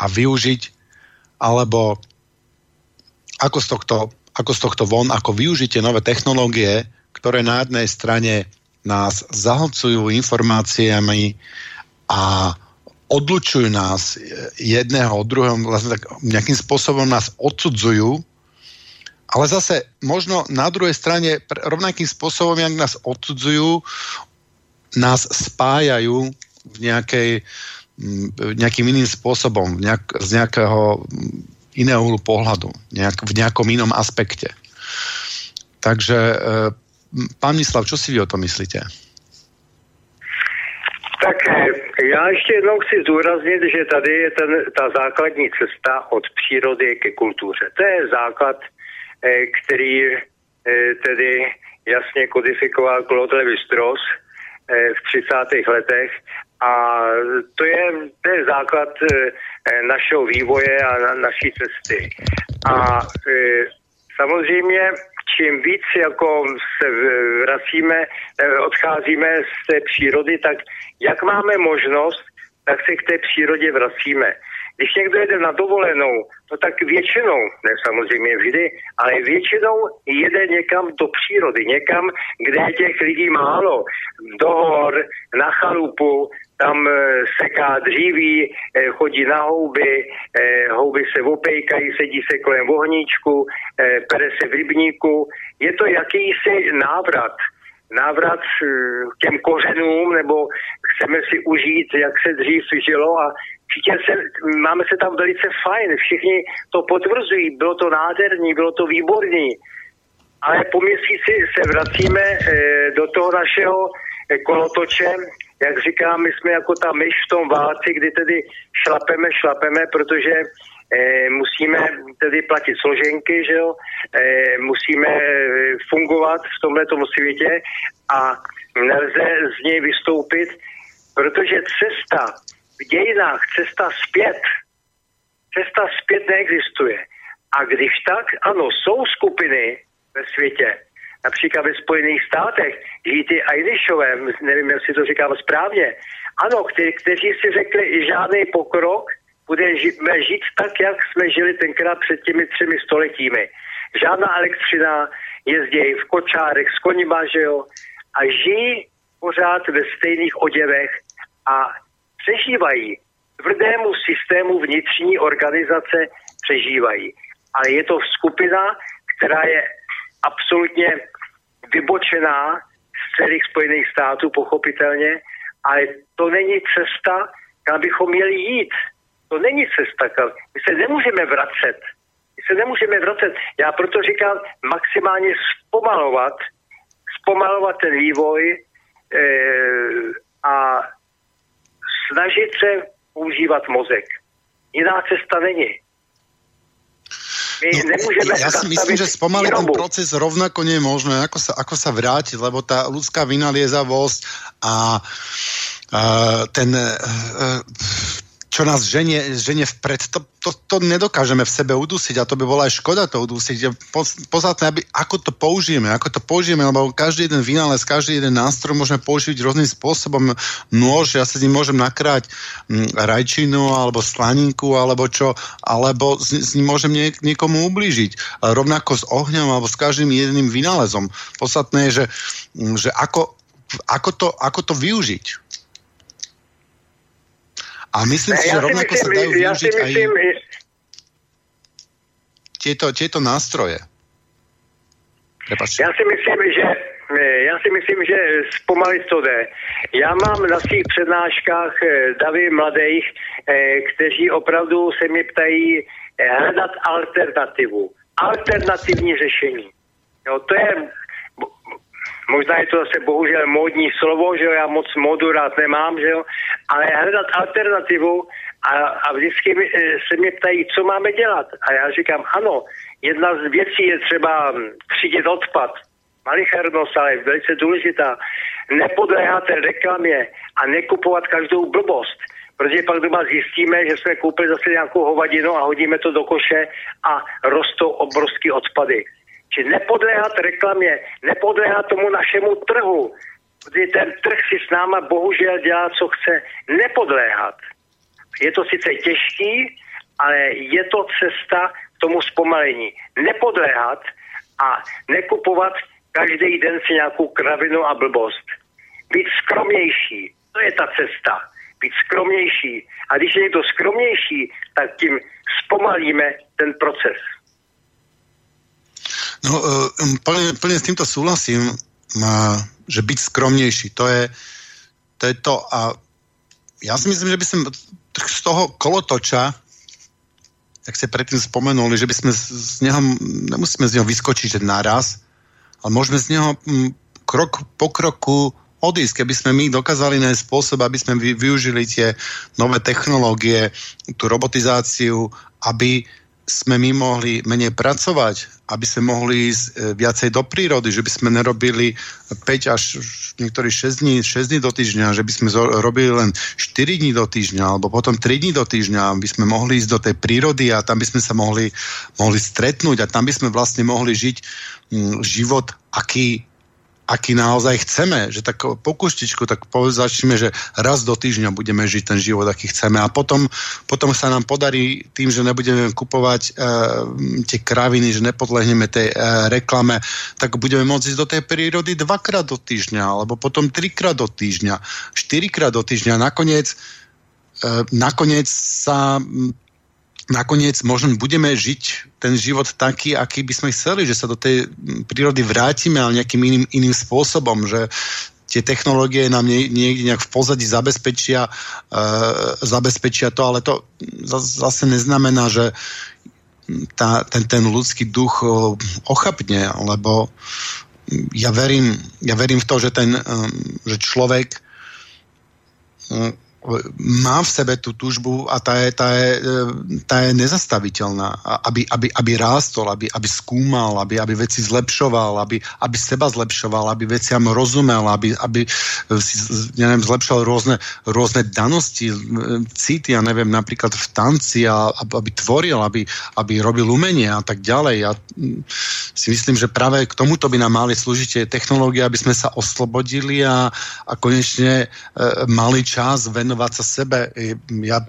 a využiť, alebo ako z tohto, ako z tohto von, ako využite nové technológie, ktoré na jednej strane nás zahlcujú informáciami a odlučujú nás jedného od druhého, vlastne tak nejakým spôsobom nás odsudzujú, ale zase možno na druhej strane rovnakým spôsobom, jak nás odsudzujú, nás spájajú v nejakej, nejakým iným spôsobom, nejak, z nejakého iného uhlu pohľadu, nejak, v nejakom inom aspekte. Takže, e, pán Mislav, čo si vy o tom myslíte?
Tak já ještě jednou chci zdůraznit, že tady je ten, ta základní cesta od přírody ke kultuře. To je základ, který eh, tedy jasně kodifikoval Claude Levi-Strauss eh, v 30. letech a to je, to je základ našeho vývoje a na, naší cesty. A samozřejmě čím víc jako se vracíme, odcházíme z té přírody, tak jak máme možnost, tak se k té přírodě vracíme. Když někdo jede na dovolenou, no tak většinou, ne samozřejmě vždy, ale většinou jede někam do přírody, někam, kde je těch lidí málo. Do hor, na chalupu, tam e, seká dříví, e, chodí na houby, e, houby se opejkají, sedí se kolem ohníčku, pere se v rybníku. Je to jakýsi návrat návrat k těm kořenům, nebo chceme si užít, jak se dřív žilo a se, máme se tam velice fajn, všichni to potvrzují, bylo to nádherný, bylo to výborný, ale po měsíci se vracíme do toho našeho kolotoče, jak říkám, my jsme jako ta myš v tom válci, kdy tedy šlapeme, šlapeme, protože e, musíme tedy platit složenky, že jo? E, musíme fungovat v tomto světě a nelze z něj vystoupit, protože cesta v dějinách, cesta zpět, cesta zpět neexistuje. A když tak, ano, jsou skupiny ve světě, například ve Spojených státech, žijí ty Irishové, nevím, jestli to říkám správně, ano, kte- kteří si řekli, žádný pokrok, budeme žít tak, jak jsme žili tenkrát před těmi třemi stoletími. Žádná elektřina, jezdí v kočárech s konima, že jo, a žijí pořád ve stejných oděvech a přežívají. Tvrdému systému vnitřní organizace přežívají. Ale je to skupina, která je absolutně vybočená z celých Spojených států, pochopitelně, ale to není cesta, kam bychom měli jít. To není cesta, kam. My se nemůžeme vracet. My se nemůžeme vracet. Já proto říkám maximálně zpomalovat, zpomalovat ten vývoj e, a snažit se používat mozek. Jiná cesta není. My no, nemôžeme
ja si myslím, že spomaliť ten proces rovnako nie je možné, ako sa, ako sa vrátiť, lebo tá ľudská vynaliezavosť a uh, ten uh, čo nás ženie, ženie vpred, to, to, to nedokážeme v sebe udusiť a to by bola aj škoda to udusiť. Podstatné, ako to použijeme, ako to použijeme, lebo každý jeden vynález, každý jeden nástroj môžeme použiť rôznym spôsobom. Nôž, ja sa s ním môžem nakráť m, rajčinu alebo slaninku alebo čo, alebo s, s ním môžem nie, niekomu ublížiť. Rovnako s ohňom alebo s každým jedným vynálezom. Podstatné je, že, že ako, ako, to, ako to využiť a myslím si, že rovnako myslím, sa dajú ja využiť myslím, aj tieto, tieto nástroje.
Prepačte. Já si myslím, že já si myslím, že zpomalit to jde. Já mám na svých přednáškách eh, davy mladých, eh, kteří opravdu se mě ptají hledat alternativu. Alternativní řešení. Jo, to je Možná je to zase bohužel módní slovo, že jo, já moc módu rád nemám, že jo, ale hledat alternativu a, a vždycky eh, se mě ptají, co máme dělat. A já říkám, ano, jedna z věcí je třeba hm, třídit odpad, malichernost, ale je velice důležitá. Nepodléhat reklamě a nekupovat každou blbost. Protože pak doma zjistíme, že jsme koupili zase nějakou hovadinu a hodíme to do koše a rostou obrovské odpady. Či nepodléhat reklamě, nepodléhat tomu našemu trhu. Protože ten trh si s náma bohužel dělá, co chce. Nepodléhat. Je to sice těžký, ale je to cesta k tomu zpomalení. Nepodléhat a nekupovat každý den si nějakou kravinu a blbost. Být skromnější, to je ta cesta. Být skromnější. A když je někdo skromnější, tak tím zpomalíme ten proces.
No, uh, plne, plne s týmto súhlasím, uh, že byť skromnejší, to je, to je to. A ja si myslím, že by som z toho kolotoča, jak ste predtým spomenuli, že by sme z neho, nemusíme z neho vyskočiť naraz, ale môžeme z neho krok po kroku odísť, keby sme my dokázali nájsť spôsob, aby sme využili tie nové technológie, tú robotizáciu, aby sme my mohli menej pracovať, aby sme mohli ísť e, viacej do prírody, že by sme nerobili 5 až niektorí 6 dní, 6 dní do týždňa, že by sme robili len 4 dní do týždňa, alebo potom 3 dní do týždňa, aby sme mohli ísť do tej prírody a tam by sme sa mohli, mohli stretnúť a tam by sme vlastne mohli žiť život, aký aký naozaj chceme, že tak pokuštičku, tak začneme, že raz do týždňa budeme žiť ten život, aký chceme a potom, potom sa nám podarí tým, že nebudeme kupovať e, tie kraviny, že nepodlehneme tej e, reklame, tak budeme môcť ísť do tej prírody dvakrát do týždňa, alebo potom trikrát do týždňa, štyrikrát do týždňa. Nakoniec, e, nakoniec sa nakoniec možno budeme žiť ten život taký, aký by sme chceli, že sa do tej prírody vrátime, ale nejakým iným, iným spôsobom, že tie technológie nám nie, niekde nejak v pozadí zabezpečia, e, zabezpečia to, ale to zase neznamená, že tá, ten, ten ľudský duch ochapne, lebo ja verím, ja verím v to, že ten že človek má v sebe tú túžbu a tá je, tá je, e, tá je nezastaviteľná, aby, aby, aby rástol, aby, aby skúmal, aby, aby veci zlepšoval, aby, aby seba zlepšoval, aby veciam rozumel, aby, aby si neviem, zlepšoval rôzne, rôzne danosti, city, ja neviem, napríklad v tanci, a, aby tvoril, aby, aby robil umenie a tak ďalej. Ja si myslím, že práve k tomuto by nám mali slúžiť tie technológie, aby sme sa oslobodili a, a konečne e, mali čas venovať venovať sa sebe. Ja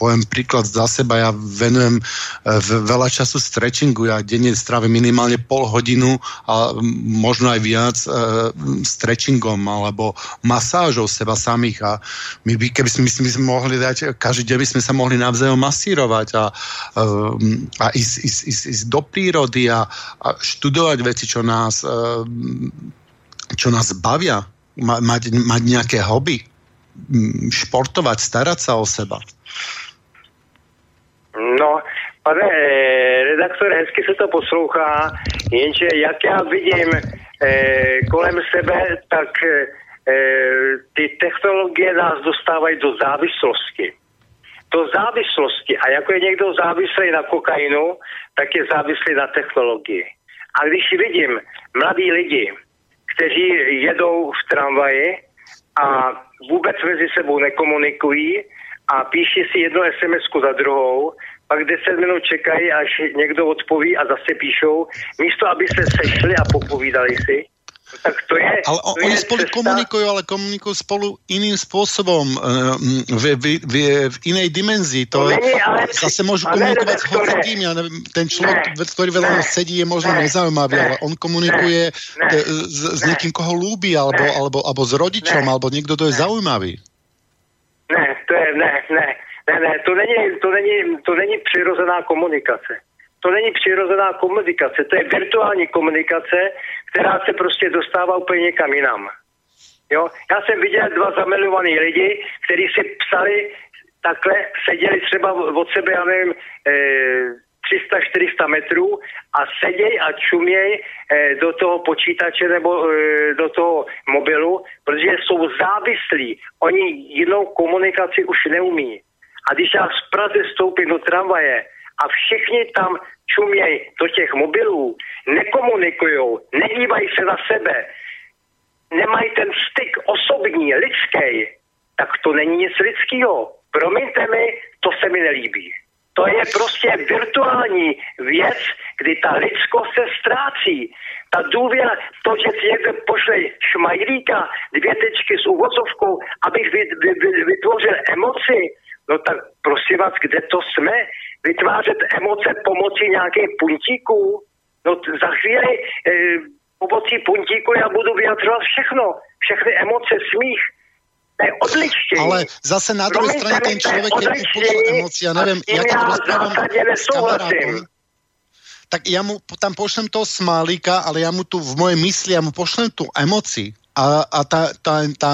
poviem príklad za seba, ja venujem e, veľa času stretchingu, ja denne strávim minimálne pol hodinu a možno aj viac e, stretchingom alebo masážou seba samých. A my by, keby sme, my sme mohli dať, každý deň by sme sa mohli navzájom masírovať a, e, a ísť, ísť, ísť, ísť do prírody a, a študovať veci, čo nás čo nás bavia, mať, mať nejaké hobby športovať, starať sa o seba?
No, pane eh, redaktor, hezky se to poslouchá, jenže jak já vidím eh, kolem sebe, tak eh, ty technologie nás dostávají do závislosti. Do závislosti. A jako je někdo závislý na kokainu, tak je závislý na technologii. A když vidím mladí lidi, kteří jedou v tramvaji a vůbec mezi sebou nekomunikují a píší si jednu sms za druhou, pak 10 minut čekají, až někdo odpoví a zase píšou, místo aby se sešli a popovídali si, tak to je,
ale to oni je spolu cesta... komunikujú, ale komunikujú spolu iným spôsobom, v, v, v, v inej dimenzii. To, je, ale... Zase môžu ale komunikovať s hocikým, ja neviem, ten človek, ne, ktorý veľa ne, sedí, je možno ne, nezaujímavý, ne, ale on komunikuje ne, s, s niekým, koho lúbi, alebo, ne, alebo, alebo s rodičom, ne, alebo niekto, kto je ne. zaujímavý.
Ne, to je, ne, ne, ne, ne, to není, to není, to není přirozená komunikace. To není přirozená komunikace, to je virtuální komunikace, která se prostě dostává úplně někam jinam. Jo? Já jsem viděl dva zamilovaný lidi, kteří si psali takhle, seděli třeba od sebe, já nevím, e, 300-400 metrů a seděj a čuměj eh, do toho počítače nebo eh, do toho mobilu, protože jsou závislí. Oni jinou komunikaci už neumí. A když já z Praze stoupím do tramvaje a všichni tam čuměj do těch mobilů, nekomunikují, nedívají se na sebe, nemají ten styk osobní, lidský, tak to není nic lidského. Promiňte mi, to se mi nelíbí. To je prostě virtuální věc, kdy ta lidskost se ztrácí. Ta důvěra, to, že si někdo pošle šmajlíka, dvě tečky s uvozovkou, abych vy, vy, vy, vytvořil emoci, no tak prosím vás, kde to jsme? Vytvářet emoce pomocí nějakých puntíků? No t- za chvíli e, pomocí puntíku já budu vyjadřovat všechno. Všechny emoce, smích, odličtení.
Ale zase na druhej strane ten človek, keď mu pošle emócie, ja neviem, ja keď rozprávam s kamarátom, tak ja mu tam pošlem toho smálika, ale ja mu tu v mojej mysli, ja mu pošlem tú emóciu a, a tá, tá, tá,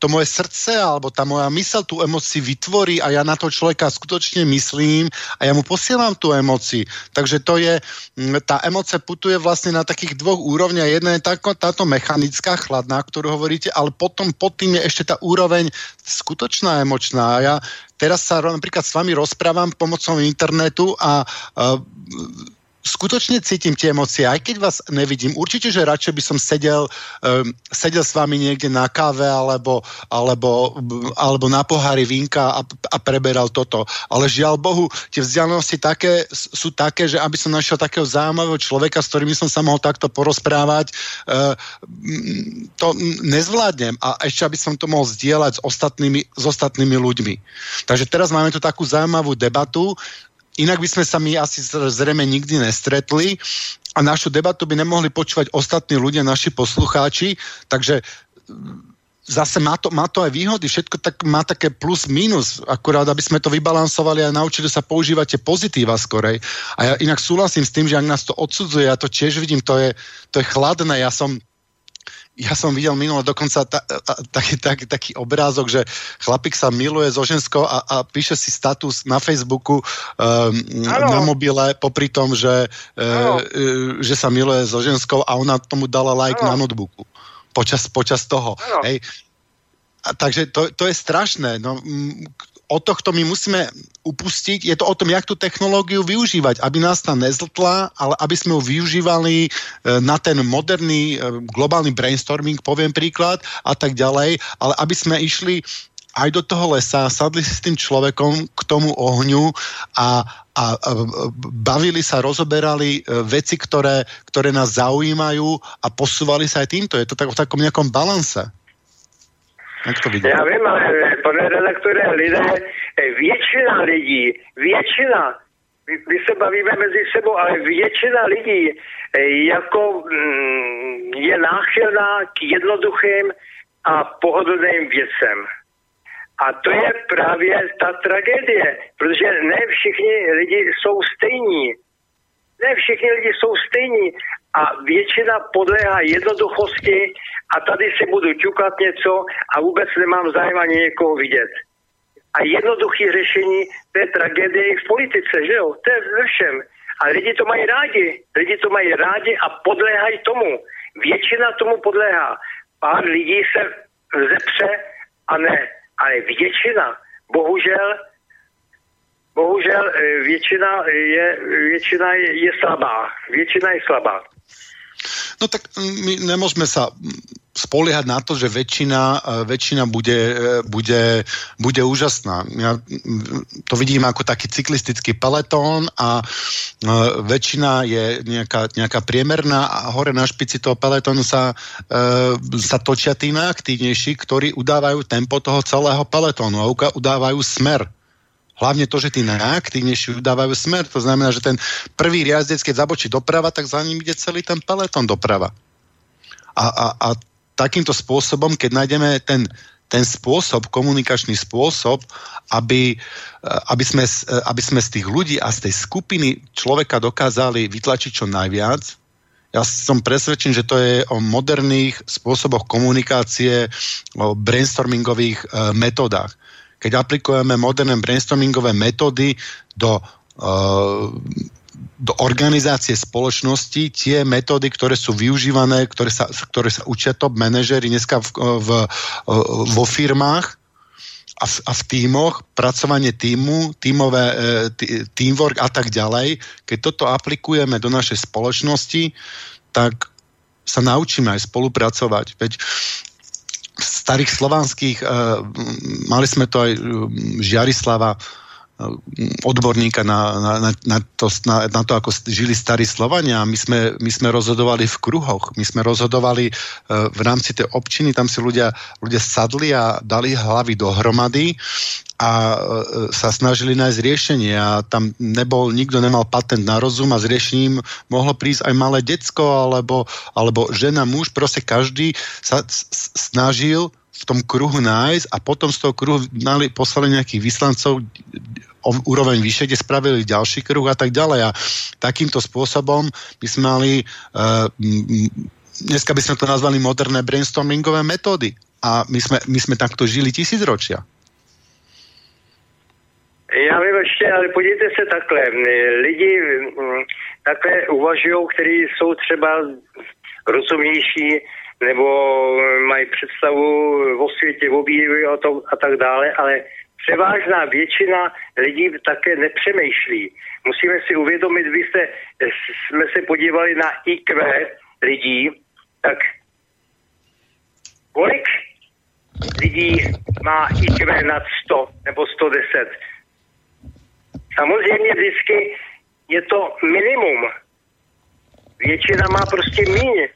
to moje srdce alebo tá moja mysel tú emóciu vytvorí a ja na to človeka skutočne myslím a ja mu posielam tú emóciu. Takže to je, mm, tá emócia putuje vlastne na takých dvoch úrovniach. Jedna je táko, táto mechanická, chladná, ktorú hovoríte, ale potom pod tým je ešte tá úroveň skutočná emočná. A ja teraz sa napríklad s vami rozprávam pomocou internetu a, a skutočne cítim tie emócie, aj keď vás nevidím. Určite, že radšej by som sedel, um, sedel s vami niekde na káve alebo, alebo, alebo na pohári vínka a, a preberal toto. Ale žiaľ Bohu, tie vzdialenosti také, sú také, že aby som našiel takého zaujímavého človeka, s ktorým som sa mohol takto porozprávať, uh, to nezvládnem. A ešte, aby som to mohol zdieľať s ostatnými, s ostatnými ľuďmi. Takže teraz máme tu takú zaujímavú debatu Inak by sme sa my asi zrejme nikdy nestretli a našu debatu by nemohli počúvať ostatní ľudia, naši poslucháči, takže mm, zase má to, má to aj výhody, všetko tak, má také plus minus, akurát aby sme to vybalansovali a naučili sa používať tie pozitíva skorej. A ja inak súhlasím s tým, že ak nás to odsudzuje, ja to tiež vidím, to je, to je chladné, ja som ja som videl minule dokonca ta, ta, taký, taký, taký obrázok, že chlapík sa miluje so ženskou a, a píše si status na Facebooku um, na mobile popri tom, že, uh, že sa miluje so ženskou a ona tomu dala like ano. na notebooku počas, počas toho. Hej. A, takže to, to je strašné. No, od tohto my musíme upustiť. Je to o tom, jak tú technológiu využívať, aby nás tam nezltla, ale aby sme ju využívali e, na ten moderný e, globálny brainstorming, poviem príklad, a tak ďalej, ale aby sme išli aj do toho lesa, sadli si s tým človekom k tomu ohňu a, a, a bavili sa, rozoberali e, veci, ktoré, ktoré nás zaujímajú a posúvali sa aj týmto. Je to tak v takom nejakom balanse.
Jak to vidíte? Já vím, ale pane redaktore, lidé, většina lidí, většina, my, my se bavíme mezi sebou, ale většina lidí jako mm, je náchylná k jednoduchým a pohodlným věcem. A to je právě ta tragédie, protože ne všichni lidi jsou stejní. Ne všichni lidi jsou stejní a většina podléhá jednoduchosti a tady si budu ťukat něco a vůbec nemám zájem ani někoho vidět. A jednoduché řešení té tragédie v politice, že jo? To je ve všem. A lidi to mají rádi. Lidi to mají rádi a podléhají tomu. Většina tomu podléhá. Pár lidí se zepře a ne. Ale většina, bohužel, bohužel eh, většina je, většina je, je slabá. Většina je slabá.
No tak my nemôžeme sa spoliehať na to, že väčšina, e, väčšina bude, e, bude, bude úžasná. Ja to vidím ako taký cyklistický peletón a e, väčšina je nejaká, nejaká priemerná a hore na špici toho peletónu sa, sa točia tí najaktívnejší, ktorí udávajú tempo toho celého peletónu a udávajú smer Hlavne to, že tí najaktívnejší dávajú smer. To znamená, že ten prvý riazdec, keď zabočí doprava, tak za ním ide celý ten peletón doprava. A, a, a takýmto spôsobom, keď nájdeme ten, ten spôsob, komunikačný spôsob, aby, aby, sme, aby sme z tých ľudí a z tej skupiny človeka dokázali vytlačiť čo najviac, ja som presvedčený, že to je o moderných spôsoboch komunikácie, o brainstormingových e, metodách keď aplikujeme moderné brainstormingové metódy do, uh, do organizácie spoločnosti tie metódy, ktoré sú využívané, ktoré sa, ktoré sa učia top manažery dneska v, v, vo firmách a v, a v tímoch, pracovanie týmu, tímové, e, teamwork a tak ďalej. Keď toto aplikujeme do našej spoločnosti, tak sa naučíme aj spolupracovať. Veď starých slovanských, uh, mali sme to aj Žiarislava, odborníka na, na, na, to, na, na to, ako žili starí Slovania. My sme, my sme rozhodovali v kruhoch, my sme rozhodovali uh, v rámci tej občiny, tam si ľudia, ľudia sadli a dali hlavy dohromady a uh, sa snažili nájsť riešenie. A tam nebol, nikto nemal patent na rozum a s riešením mohlo prísť aj malé decko alebo, alebo žena, muž, proste každý sa snažil v tom kruhu nájsť a potom z toho kruhu mali, poslali nejakých vyslancov o úroveň vyššie, kde spravili ďalší kruh a tak ďalej. A takýmto spôsobom by sme mali, uh, dneska by sme to nazvali moderné brainstormingové metódy. A my sme, my sme takto žili tisícročia.
Já vím ještě, ale podívejte se takhle. Lidi takhle uvažují, kteří jsou třeba rozumnější, nebo mají představu o světě, o vývoji a, to, a tak dále, ale převážná většina lidí také nepřemýšlí. Musíme si uvědomit, vy jste, jsme se podívali na IQ lidí, tak kolik lidí má IQ nad 100 nebo 110? Samozřejmě vždycky je to minimum. Většina má prostě míň.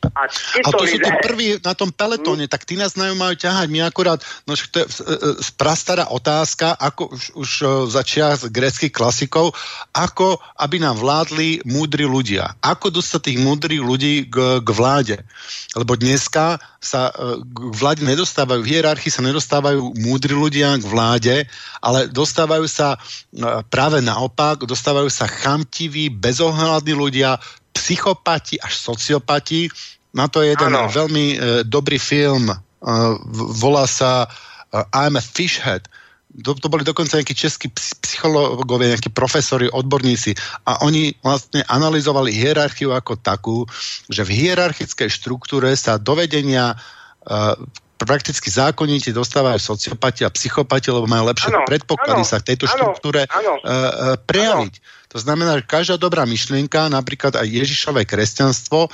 A, a to sú tí prví na tom peletóne, tak tí nás majú ťahať. My akurát, no to je e, e, prastará otázka, ako už, už e, začia z greckých klasikov, ako aby nám vládli múdri ľudia. Ako dostať tých múdrych ľudí k, k vláde. Lebo dneska sa k vláde nedostávajú, v hierarchii sa nedostávajú múdri ľudia k vláde, ale dostávajú sa práve naopak, dostávajú sa chamtiví, bezohľadní ľudia, psychopati až sociopati. Na to je jeden ano. veľmi uh, dobrý film. Uh, volá sa uh, I'm a Fishhead. To, to boli dokonca nejakí českí psychológovia, nejakí profesori, odborníci a oni vlastne analyzovali hierarchiu ako takú, že v hierarchickej štruktúre sa dovedenia uh, prakticky zákonite dostávajú sociopati a psychopati, lebo majú lepšie ano, predpoklady ano, sa v tejto ano, štruktúre ano, uh, prejaviť. Ano. To znamená, že každá dobrá myšlienka, napríklad aj Ježišové kresťanstvo,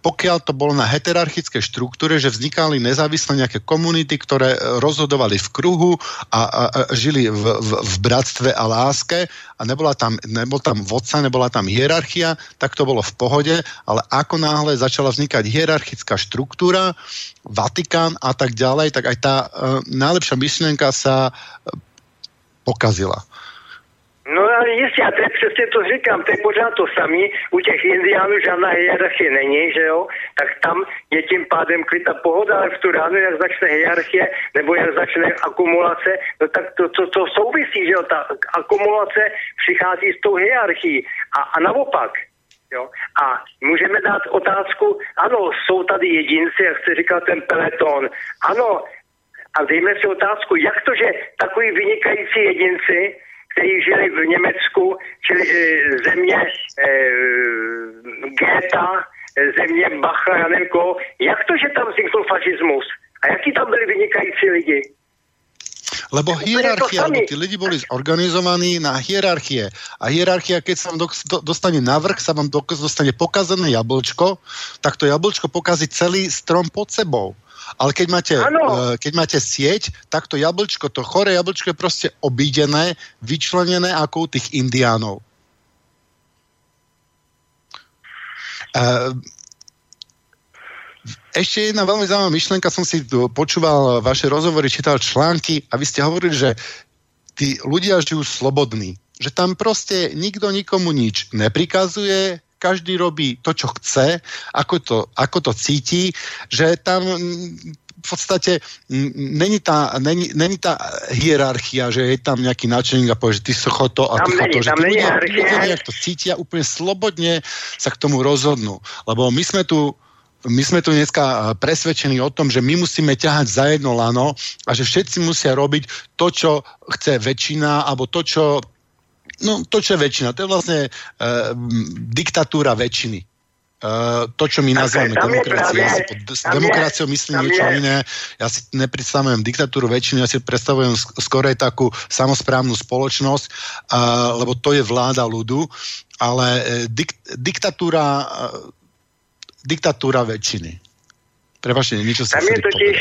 pokiaľ to bolo na heterarchické štruktúre, že vznikali nezávisle nejaké komunity, ktoré rozhodovali v kruhu a, a, a žili v, v, v bratstve a láske a nebola tam, nebol tam vodca, nebola tam hierarchia, tak to bolo v pohode, ale ako náhle začala vznikať hierarchická štruktúra, Vatikán a tak ďalej, tak aj tá uh, najlepšia myšlienka sa uh, pokazila.
No ale jistě, a je přesně to říkám, to je pořád to samý, u těch indiánů žádná hierarchie není, že jo, tak tam je tím pádem klid a pohoda, ale v tu ránu, jak začne hierarchie, nebo jak začne akumulace, no tak to, to, to souvisí, že jo, ta akumulace přichází s tou hierarchií a, a naopak, Jo? A můžeme dát otázku, ano, jsou tady jedinci, jak jste říkal, ten peleton. Ano, a dejme si otázku, jak to, že takový vynikající jedinci kteří žili v Německu, čili e, země e, Geta, e, země Bacha, já nevím koho. Jak to, že tam vznikl fašismus? A jaký tam byli vynikající lidi?
Lebo hierarchia, lebo tí lidi boli zorganizovaní na hierarchie. A hierarchia, keď sa vám do, do, dostane na vrch, sa vám do, dostane pokazené jablčko, tak to jablčko pokazí celý strom pod sebou. Ale keď máte, uh, keď máte sieť, tak to jablčko, to chore jablčko je proste obídené, vyčlenené ako u tých indiánov. Uh, ešte jedna veľmi zaujímavá myšlienka, som si počúval vaše rozhovory, čítal články a vy ste hovorili, že tí ľudia žijú slobodní. Že tam proste nikto nikomu nič neprikazuje, každý robí to, čo chce, ako to, ako to cíti, že tam v podstate není tá, není, není tá hierarchia, že je tam nejaký náčelník a povie, že ty socho to a ty to, že ľudia, ľudia to cítia úplne slobodne sa k tomu rozhodnú. Lebo my sme tu my sme tu dneska presvedčení o tom, že my musíme ťahať za jedno lano a že všetci musia robiť to, čo chce väčšina, alebo to, čo no to, čo je väčšina, to je vlastne uh, diktatúra väčšiny. Uh, to, čo my nazývame demokraciou, ja si pod demokraciou myslím niečo je. iné. Ja si nepredstavujem diktatúru väčšiny, ja si predstavujem skorej takú samozprávnu spoločnosť, uh, lebo to je vláda ľudu, ale uh, dik, diktatúra, uh, diktatúra väčšiny. Prepačte, niečo sa
tam je totiž,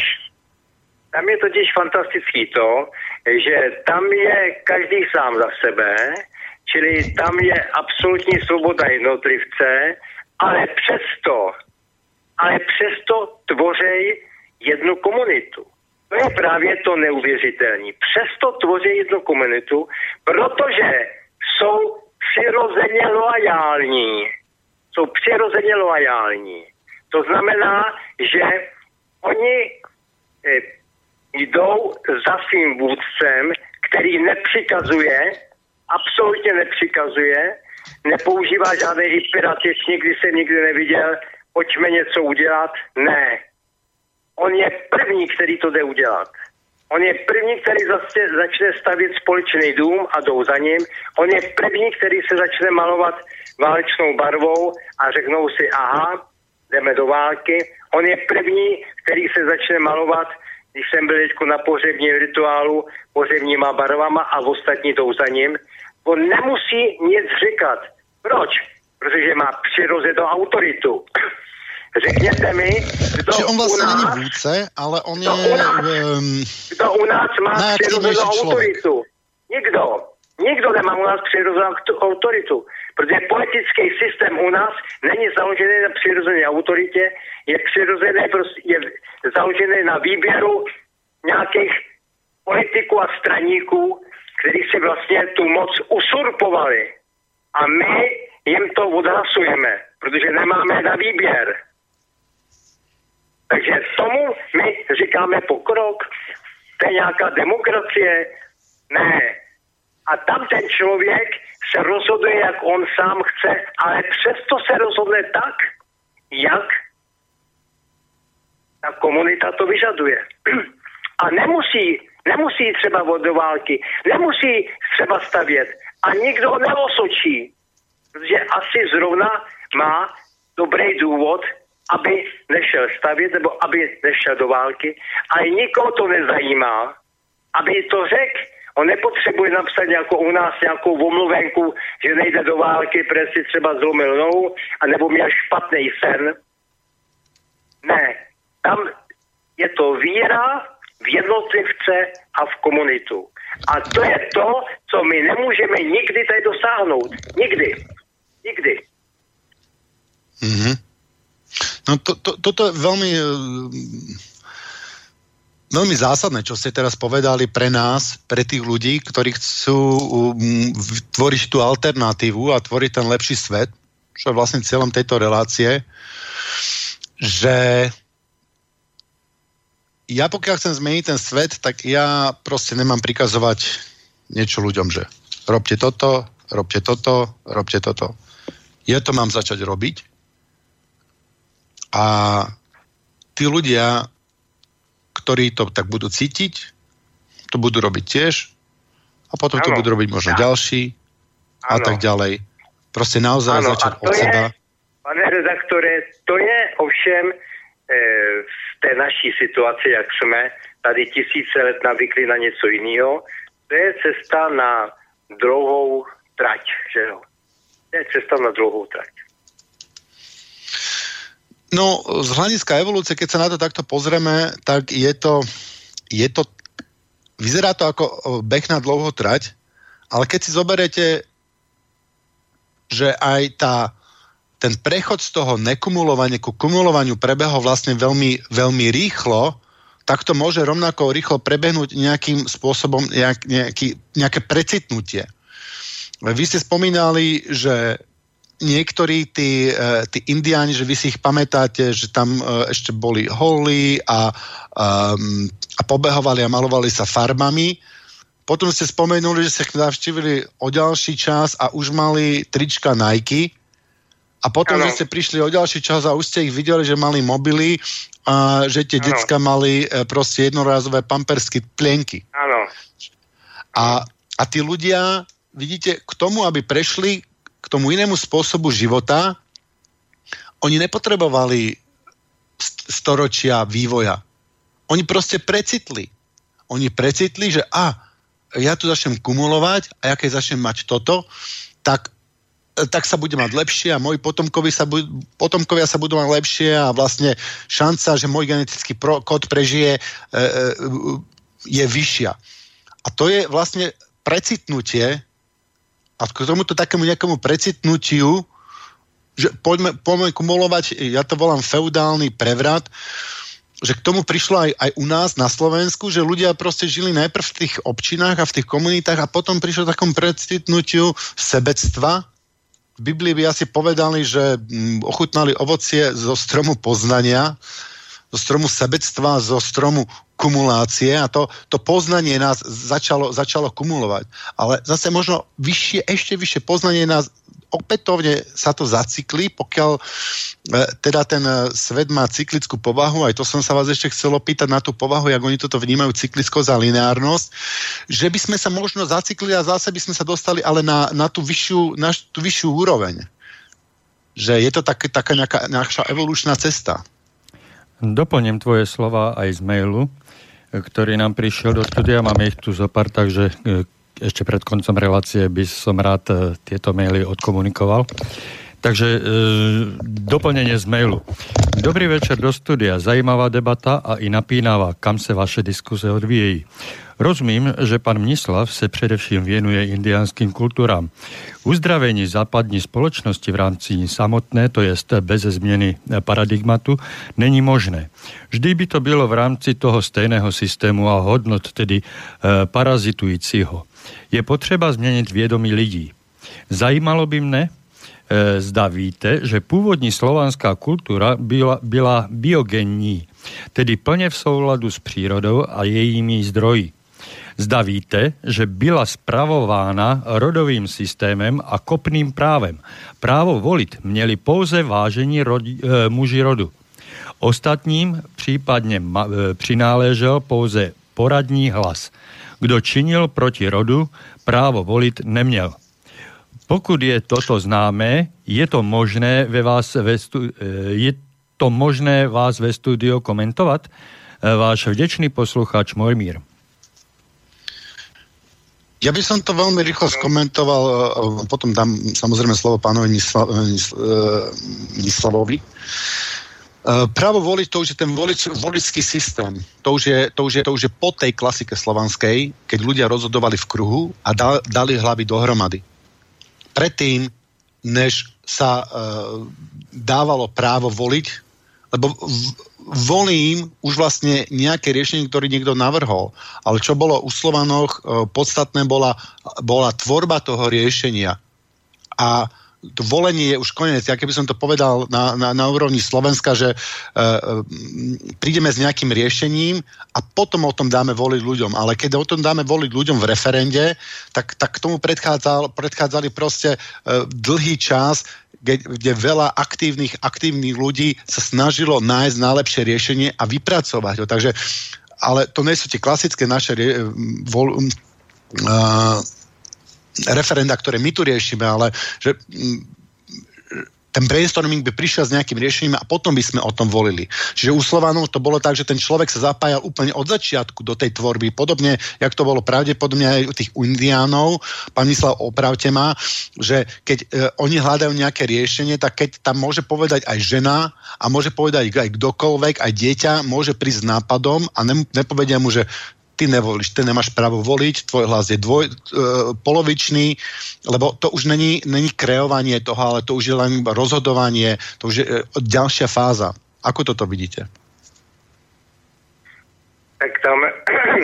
tam je totiž fantastický to, že tam je každý sám za sebe, čili tam je absolutní svoboda jednotlivce, ale přesto, ale přesto tvořej jednu komunitu. To je právě to neuvěřitelné. Přesto tvoří jednu komunitu, protože jsou přirozeně loajální. Jsou přirozeně loajální. To znamená, že oni eh, jdou za svým vůdcem, který nepřikazuje, absolutně nepřikazuje, nepoužívá žádný inspirativ, nikdy se nikdy neviděl, pojďme něco udělat. Ne. On je první, který to jde udělat. On je první, který zase začne stavět společný dům a jdou za ním. On je první, který se začne malovat válečnou barvou a řeknou si, aha, jdeme do války. On je první, který se začne malovat, když jsem byl na pohřebním rituálu, pohřebníma barvama a ostatní jdou za ním on nemusí nic říkat. Proč? Protože má přirozenou autoritu. Řekněte mi,
kdo Čiže on nás, není vůdce, ale on je... U nás,
um, kdo u nás má přirozenou autoritu? Nikdo. Nikdo nemá u nás přirozenou autoritu. Protože politický systém u nás není založený na přirozené autoritě, je přirozený, prostě je založený na výběru nějakých politiků a straníků, kteří si vlastně tu moc usurpovali. A my jim to odhlasujeme, protože nemáme na výběr. Takže tomu my říkáme pokrok. To je nějaká demokracie? Ne. A tam ten člověk se rozhoduje, jak on sám chce, ale přesto se rozhodne tak, jak ta komunita to vyžaduje. A nemusí Nemusí třeba od do války, nemusí třeba stavět a nikdo neosočí, protože asi zrovna má dobrý důvod, aby nešel stavět nebo aby nešel do války a nikoho to nezajímá, aby to řekl. On nepotřebuje napsat nějakou u nás nějakou omluvenku, že nejde do války, protože si třeba zlomil nohu, anebo měl špatný sen. Ne, tam je to víra, v jednotlivce a v komunitu. A to je to, co my nemůžeme nikdy tady dosáhnout. Nikdy. Nikdy.
Mm-hmm. No to, to, toto je veľmi eh, veľmi zásadné, čo ste teraz povedali pre nás, pre tých ľudí, ktorí chcú um, tvoriť tú alternatívu a tvoriť ten lepší svet, čo je vlastne cieľom tejto relácie, že ja pokiaľ chcem zmeniť ten svet, tak ja proste nemám prikazovať niečo ľuďom, že robte toto, robte toto, robte toto. Ja to mám začať robiť a tí ľudia, ktorí to tak budú cítiť, to budú robiť tiež a potom ano. to budú robiť možno ja. ďalší a ano. tak ďalej. Proste naozaj ano. začať od je, seba.
Pane redaktore, to je ovšem e, té naší situaci, jak jsme tady tisíce let navykli na něco jiného, to je cesta na druhou trať, že jo. To je cesta na druhou trať.
No, z hľadiska evolúcie, keď sa na to takto pozrieme, tak je to, je to vyzerá to ako beh na dlouhou trať, ale keď si zoberete, že aj tá ten prechod z toho nekumulovania ku kumulovaniu prebehol vlastne veľmi, veľmi rýchlo, tak to môže rovnako rýchlo prebehnúť nejakým spôsobom, nejak, nejaký, nejaké precitnutie. Vy ste spomínali, že niektorí tí, e, tí indiáni, že vy si ich pamätáte, že tam e, ešte boli holí a, a, a pobehovali a malovali sa farbami. Potom ste spomenuli, že ste navštívili o ďalší čas a už mali trička Nike a potom, ano. že ste prišli o ďalší čas a už ste ich videli, že mali mobily a že tie decka mali e, proste jednorázové pampersky plienky.
Áno.
A, a tí ľudia vidíte, k tomu, aby prešli k tomu inému spôsobu života, oni nepotrebovali storočia vývoja. Oni proste precitli. Oni precitli, že a, ja tu začnem kumulovať a ja keď začnem mať toto, tak tak sa bude mať lepšie a moji potomkovi sa bu- potomkovia sa budú mať lepšie a vlastne šanca, že môj genetický pro- kód prežije, e, e, je vyššia. A to je vlastne precitnutie a k tomuto takému nejakému precitnutiu, že poďme, poďme kumulovať, ja to volám feudálny prevrat, že k tomu prišlo aj, aj u nás na Slovensku, že ľudia proste žili najprv v tých občinách a v tých komunitách a potom prišlo takom precitnutiu sebectva, v Biblii by asi povedali, že mm, ochutnali ovocie zo stromu poznania, zo stromu sebectva, zo stromu kumulácie a to, to poznanie nás začalo, začalo kumulovať. Ale zase možno vyššie, ešte vyššie poznanie nás opätovne sa to zacykli, pokiaľ e, teda ten e, svet má cyklickú povahu, aj to som sa vás ešte chcel opýtať na tú povahu, jak oni toto vnímajú cyklickosť a lineárnosť, že by sme sa možno zacyklili a zase by sme sa dostali ale na, na, tú, vyššiu, na tú vyššiu úroveň. Že je to tak, taká nejaká naša evolučná cesta.
Doplním tvoje slova aj z mailu, ktorý nám prišiel do studia. Máme ich tu zopár, takže e, ešte pred koncom relácie by som rád e, tieto maily odkomunikoval. Takže e, doplnenie z mailu. Dobrý večer do studia. Zajímavá debata a i napínavá, kam se vaše diskuze odvíjejí. Rozumím, že pan Mnislav se především věnuje indiánským kulturám. Uzdravení západní společnosti v rámci samotné, to jest bez změny paradigmatu, není možné. Vždy by to bylo v rámci toho stejného systému a hodnot, tedy e, parazitujícího. Je potřeba změnit vědomí lidí. Zajímalo by mne, e, zda víte, že původní slovanská kultura byla, byla biogenní, tedy plně v souladu s přírodou a jejími zdroji. Zda víte, že byla spravována rodovým systémem a kopným právem. Právo volit měli pouze vážení rodi, e, muži rodu. Ostatním případně ma, e, přináležel pouze poradní hlas. Kdo činil proti rodu, právo volit neměl. Pokud je toto známé, je to možné ve vás ve stu, e, je to možné vás ve studiu komentovat? Váš vděčný posluchač Mojmír.
Ja by som to veľmi rýchlo skomentoval, e, potom dám samozrejme slovo pánovi Nisla, e, Nislavovi. Právo voliť, to už je ten volič, voličský systém. To už, je, to, už je, to už je po tej klasike slovanskej, keď ľudia rozhodovali v kruhu a da, dali hlavy dohromady. Predtým, než sa uh, dávalo právo voliť, lebo v, volím už vlastne nejaké riešenie, ktoré niekto navrhol. Ale čo bolo u Slovanoch e, podstatné, bola, bola tvorba toho riešenia. A to volenie je už koniec. Ja keby som to povedal na, na, na úrovni Slovenska, že e, e, prídeme s nejakým riešením a potom o tom dáme voliť ľuďom. Ale keď o tom dáme voliť ľuďom v referende, tak, tak k tomu predchádzal, predchádzali proste e, dlhý čas, kde, kde veľa aktívnych, aktívnych ľudí sa snažilo nájsť najlepšie riešenie a vypracovať ho. Takže, ale to nie sú tie klasické naše vol, uh, referenda, ktoré my tu riešime, ale že mm, ten brainstorming by prišiel s nejakým riešením a potom by sme o tom volili. Čiže u Slovanov to bolo tak, že ten človek sa zapájal úplne od začiatku do tej tvorby. Podobne, jak to bolo pravdepodobne aj u tých Indiánov, pán Mislav, opravte ma, že keď e, oni hľadajú nejaké riešenie, tak keď tam môže povedať aj žena a môže povedať aj kdokoľvek, aj dieťa, môže prísť s nápadom a ne, nepovedia mu, že ty nevolíš, ty nemáš právo voliť, tvoj hlas je dvoj, e, polovičný, lebo to už není, není kreovanie toho, ale to už je len rozhodovanie, to už je e, ďalšia fáza. Ako toto vidíte?
Tak tam,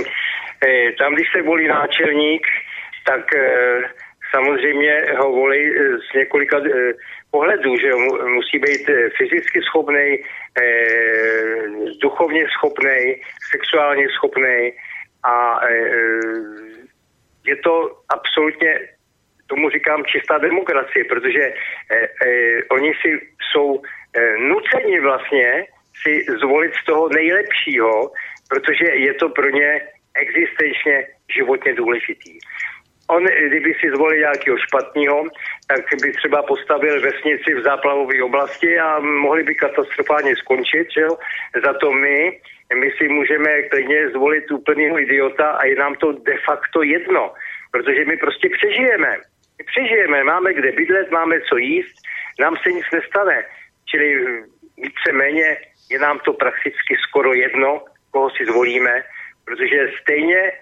e, tam když se volí náčelník, tak e, samozřejmě ho volí e, z několika pohledů, že musí být fyzicky schopný, duchovně schopný, sexuálně schopný, a e, e, je to absolutně, tomu říkám čistá demokracie, protože e, oni si jsou nuceni vlastně si zvolit z toho nejlepšího, protože je to pro ně existenčně životně důležitý. on, kdyby si zvolil nějakého špatného, tak by třeba postavil vesnici v záplavové oblasti a mohli by katastrofálně skončit, že jo? Za to my, my si můžeme klidně zvolit úplného idiota a je nám to de facto jedno, protože my prostě přežijeme. My přežijeme, máme kde bydlet, máme co jíst, nám se nic nestane. Čili víceméně je nám to prakticky skoro jedno, koho si zvolíme, protože stejně e,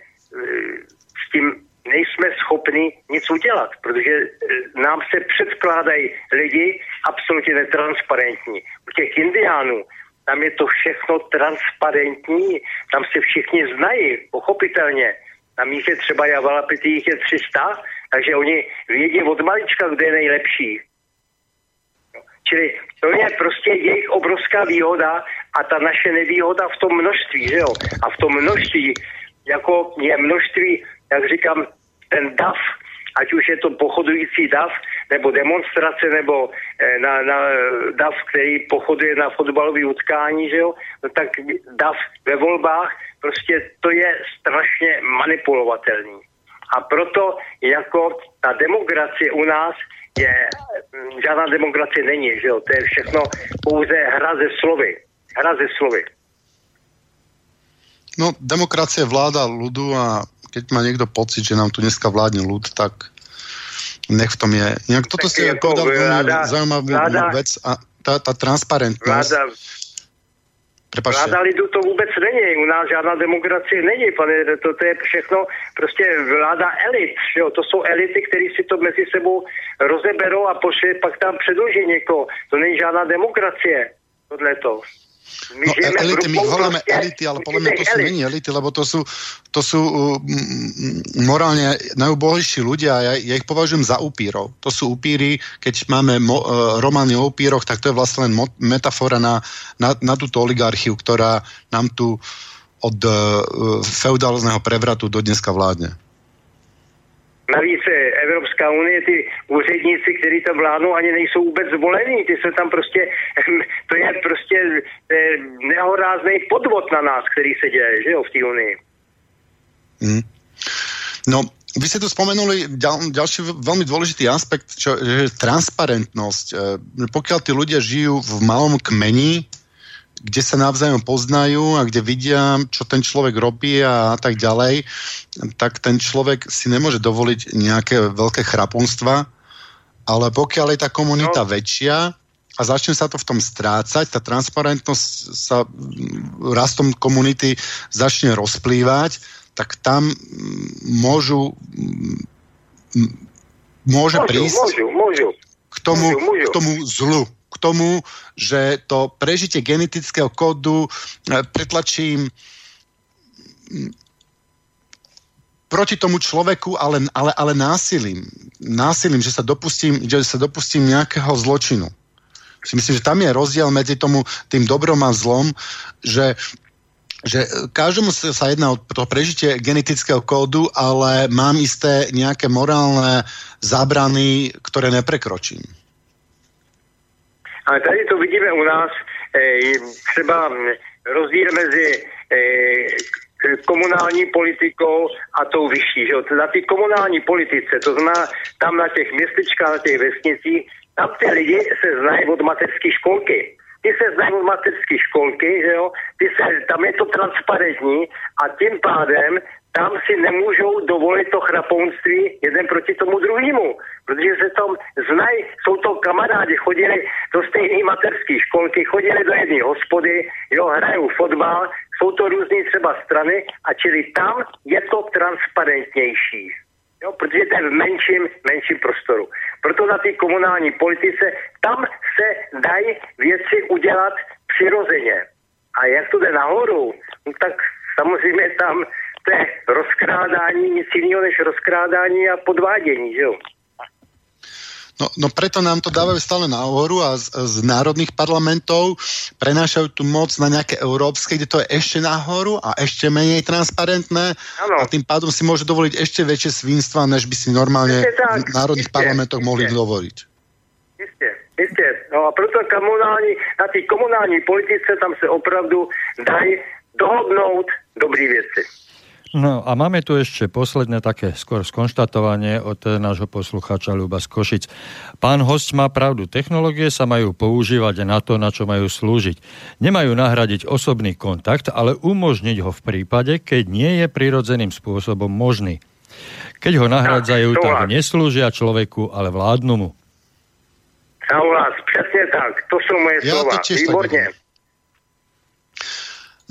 s tím nejsme schopni nic udělat, protože e, nám se předkládají lidi absolutně netransparentní. U těch indiánů tam je to všechno transparentní, tam se všichni znají, pochopitelně. Tam jich je třeba Javalapity, jich je 300, takže oni vědí od malička, kde je nejlepší. Čili to je prostě jejich obrovská výhoda a ta naše nevýhoda v tom množství, že jo? A v tom množství, jako je množství, jak říkám, ten DAF, ať už je to pochodující DAF, nebo demonstrace, nebo eh, na, na DAF, který pochoduje na fotbalové utkání, že jo? No tak DAF ve volbách, prostě to je strašně manipulovatelný. A proto jako ta demokracie u nás je, žádná demokracie není, že jo? To je všechno pouze hra ze slovy. Hra ze slovy.
No, demokracie vláda ľudu a keď má niekto pocit, že nám tu dneska vládne ľud, tak nech v tom je. Inak toto ste povedal veľmi zaujímavú vec a tá, tá transparentnosť. Vláda.
Vláda lidu to vůbec není, u nás žádná demokracie není, pane, to, to je všechno prostě vláda elit, jo? to jsou elity, které si to mezi sebou rozeberou a pošli, pak tam předloží někoho, to není žádná demokracie, tohleto.
My no, elity, my voláme proste, elity, ale podľa mňa to sú není elity, lebo to sú, to sú uh, morálne najubohejší ľudia a ja, ja ich považujem za upírov. To sú upíry, keď máme mo, uh, romány o upíroch, tak to je vlastne len mo, metafora na, na, na túto oligarchiu, ktorá nám tu od uh, feudálneho prevratu do dneska vládne.
Navíc Evropská unie, ty úředníci, kteří tam vládnou, ani nejsou vůbec zvolení. Ty se tam prostě, to je prostě nehorázný podvod na nás, který se děje, že jo, v té unii.
Mm. No, vy ste tu spomenuli ďal, ďalší veľmi dôležitý aspekt, čo je transparentnosť. E, pokiaľ tí ľudia žijú v malom kmeni, kde sa navzájom poznajú a kde vidia, čo ten človek robí a tak ďalej, tak ten človek si nemôže dovoliť nejaké veľké chrapunstva, ale pokiaľ je tá komunita no. väčšia a začne sa to v tom strácať, tá transparentnosť sa rastom komunity začne rozplývať, tak tam môžu môže môžu, prísť môžu, môžu. K, tomu, môžu, môžu. k tomu zlu k tomu, že to prežitie genetického kódu e, pretlačím proti tomu človeku, ale, ale, ale násilím. Násilím, že sa dopustím, že sa dopustím nejakého zločinu. Si myslím, že tam je rozdiel medzi tomu, tým dobrom a zlom, že že každému sa jedná o to prežitie genetického kódu, ale mám isté nejaké morálne zábrany, ktoré neprekročím.
Ale tady to vidíme u nás eh, třeba rozdíl mezi eh, komunální politikou a tou vyšší. Že? Na té komunální politice, to znamená tam na těch městečkách, na těch vesnicích, tam ty lidi se znají od mateřské školky. Ty se znají od mateřské školky, že jo? Ty se, tam je to transparentní a tím pádem tam si nemůžou dovolit to chrapounství jeden proti tomu druhému, protože se tam znají, jsou to kamarádi, chodili do stejné materské školky, chodili do jedné hospody, jo, hrajou fotbal, jsou to různé třeba strany a čili tam je to transparentnější. Jo, protože to je v menším, menším prostoru. Proto na té komunální politice tam se dají věci udělat přirozeně. A jak to jde nahoru, no tak samozřejmě tam je rozkrádání, nic jiného než rozkrádání a podvádění, že jo?
No, no preto nám to dávajú stále na ohoru a z, z národných parlamentov prenášajú tú moc na nejaké európske, kde to je ešte nahoru a ešte menej transparentné ano. a tým pádom si môže dovoliť ešte väčšie svinstva, než by si normálne tak, v národných isté, parlamentoch isté. mohli dovoliť.
Isté, isté. No a proto komunální, na té komunální politice tam se opravdu dají dohodnout dobrý věci.
No a máme tu ešte posledné také skôr skonštatovanie od nášho poslucháča Ľuba z Košic. Pán host má pravdu, technológie sa majú používať na to, na čo majú slúžiť. Nemajú nahradiť osobný kontakt, ale umožniť ho v prípade, keď nie je prirodzeným spôsobom možný. Keď ho nahradzajú, tak, tak neslúžia človeku, ale vládnu mu.
Souhlas, přesně tak. To sú moje ja slova. Výborne.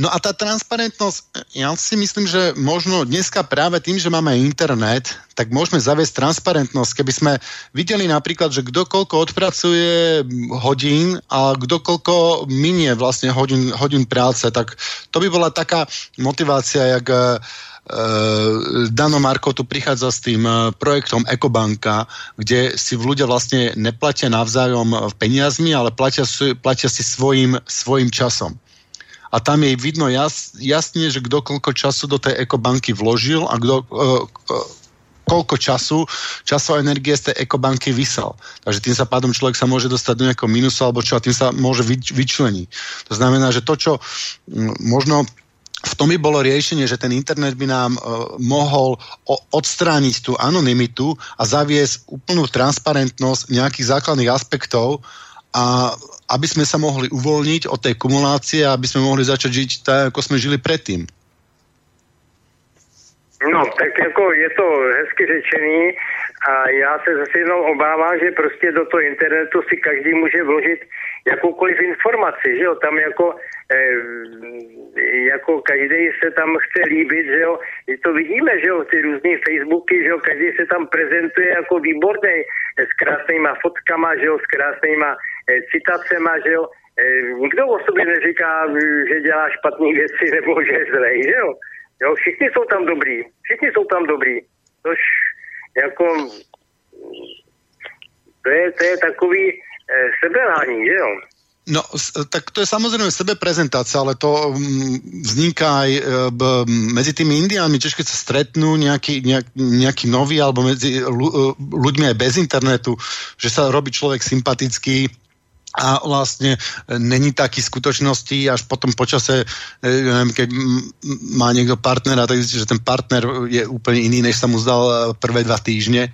No a tá transparentnosť, ja si myslím, že možno dneska práve tým, že máme internet, tak môžeme zaviesť transparentnosť. Keby sme videli napríklad, že kto odpracuje hodín a kto minie vlastne hodín, hodín práce, tak to by bola taká motivácia, jak uh, Dano Marko tu prichádza s tým e, projektom Ekobanka, kde si ľudia vlastne neplatia navzájom peniazmi, ale platia, platia si svojim, svojim časom a tam je vidno jas, jasne, že kto koľko času do tej ekobanky vložil a kto, uh, uh, koľko času, a energie z tej ekobanky vysel. Takže tým sa pádom človek sa môže dostať do nejakého minusu alebo čo a tým sa môže vyč, vyčleniť. To znamená, že to, čo m, možno v tom by bolo riešenie, že ten internet by nám uh, mohol o, odstrániť tú anonymitu a zaviesť úplnú transparentnosť nejakých základných aspektov a aby sme sa mohli uvoľniť od tej kumulácie a aby sme mohli začať žiť tak, ako sme žili predtým.
No, tak jako je to hezky řečený a já se zase jenom obávám, že prostě do toho internetu si každý může vložit jakoukoliv informaci, že jo, tam jako, eh, jako každý se tam chce líbit, že jo, to vidíme, že jo, ty různé Facebooky, že jo, každý se tam prezentuje jako výborný, s krásnýma fotkama, že jo, s krásnýma Eh, citacema, že jo. Eh, nikdo o sobě neříká, že dělá špatné věci nebo že je zlej, že jo. jo. Všichni jsou tam dobrý, všichni jsou tam dobrý. Tož jako to je, to je takový e, sebelání, že jo.
No, tak to je samozrejme sebeprezentácia, ale to mm, vzniká aj medzi tými indiánmi, tiež keď sa stretnú nejaký, nejak, nejaký nový alebo medzi ľuďmi aj bez internetu, že sa robí človek sympatický, a vlastne není taký skutočnosti, až potom počase, e, neviem, keď má niekto partnera, tak zistí, že ten partner je úplne iný, než sa mu zdal e, prvé dva týždne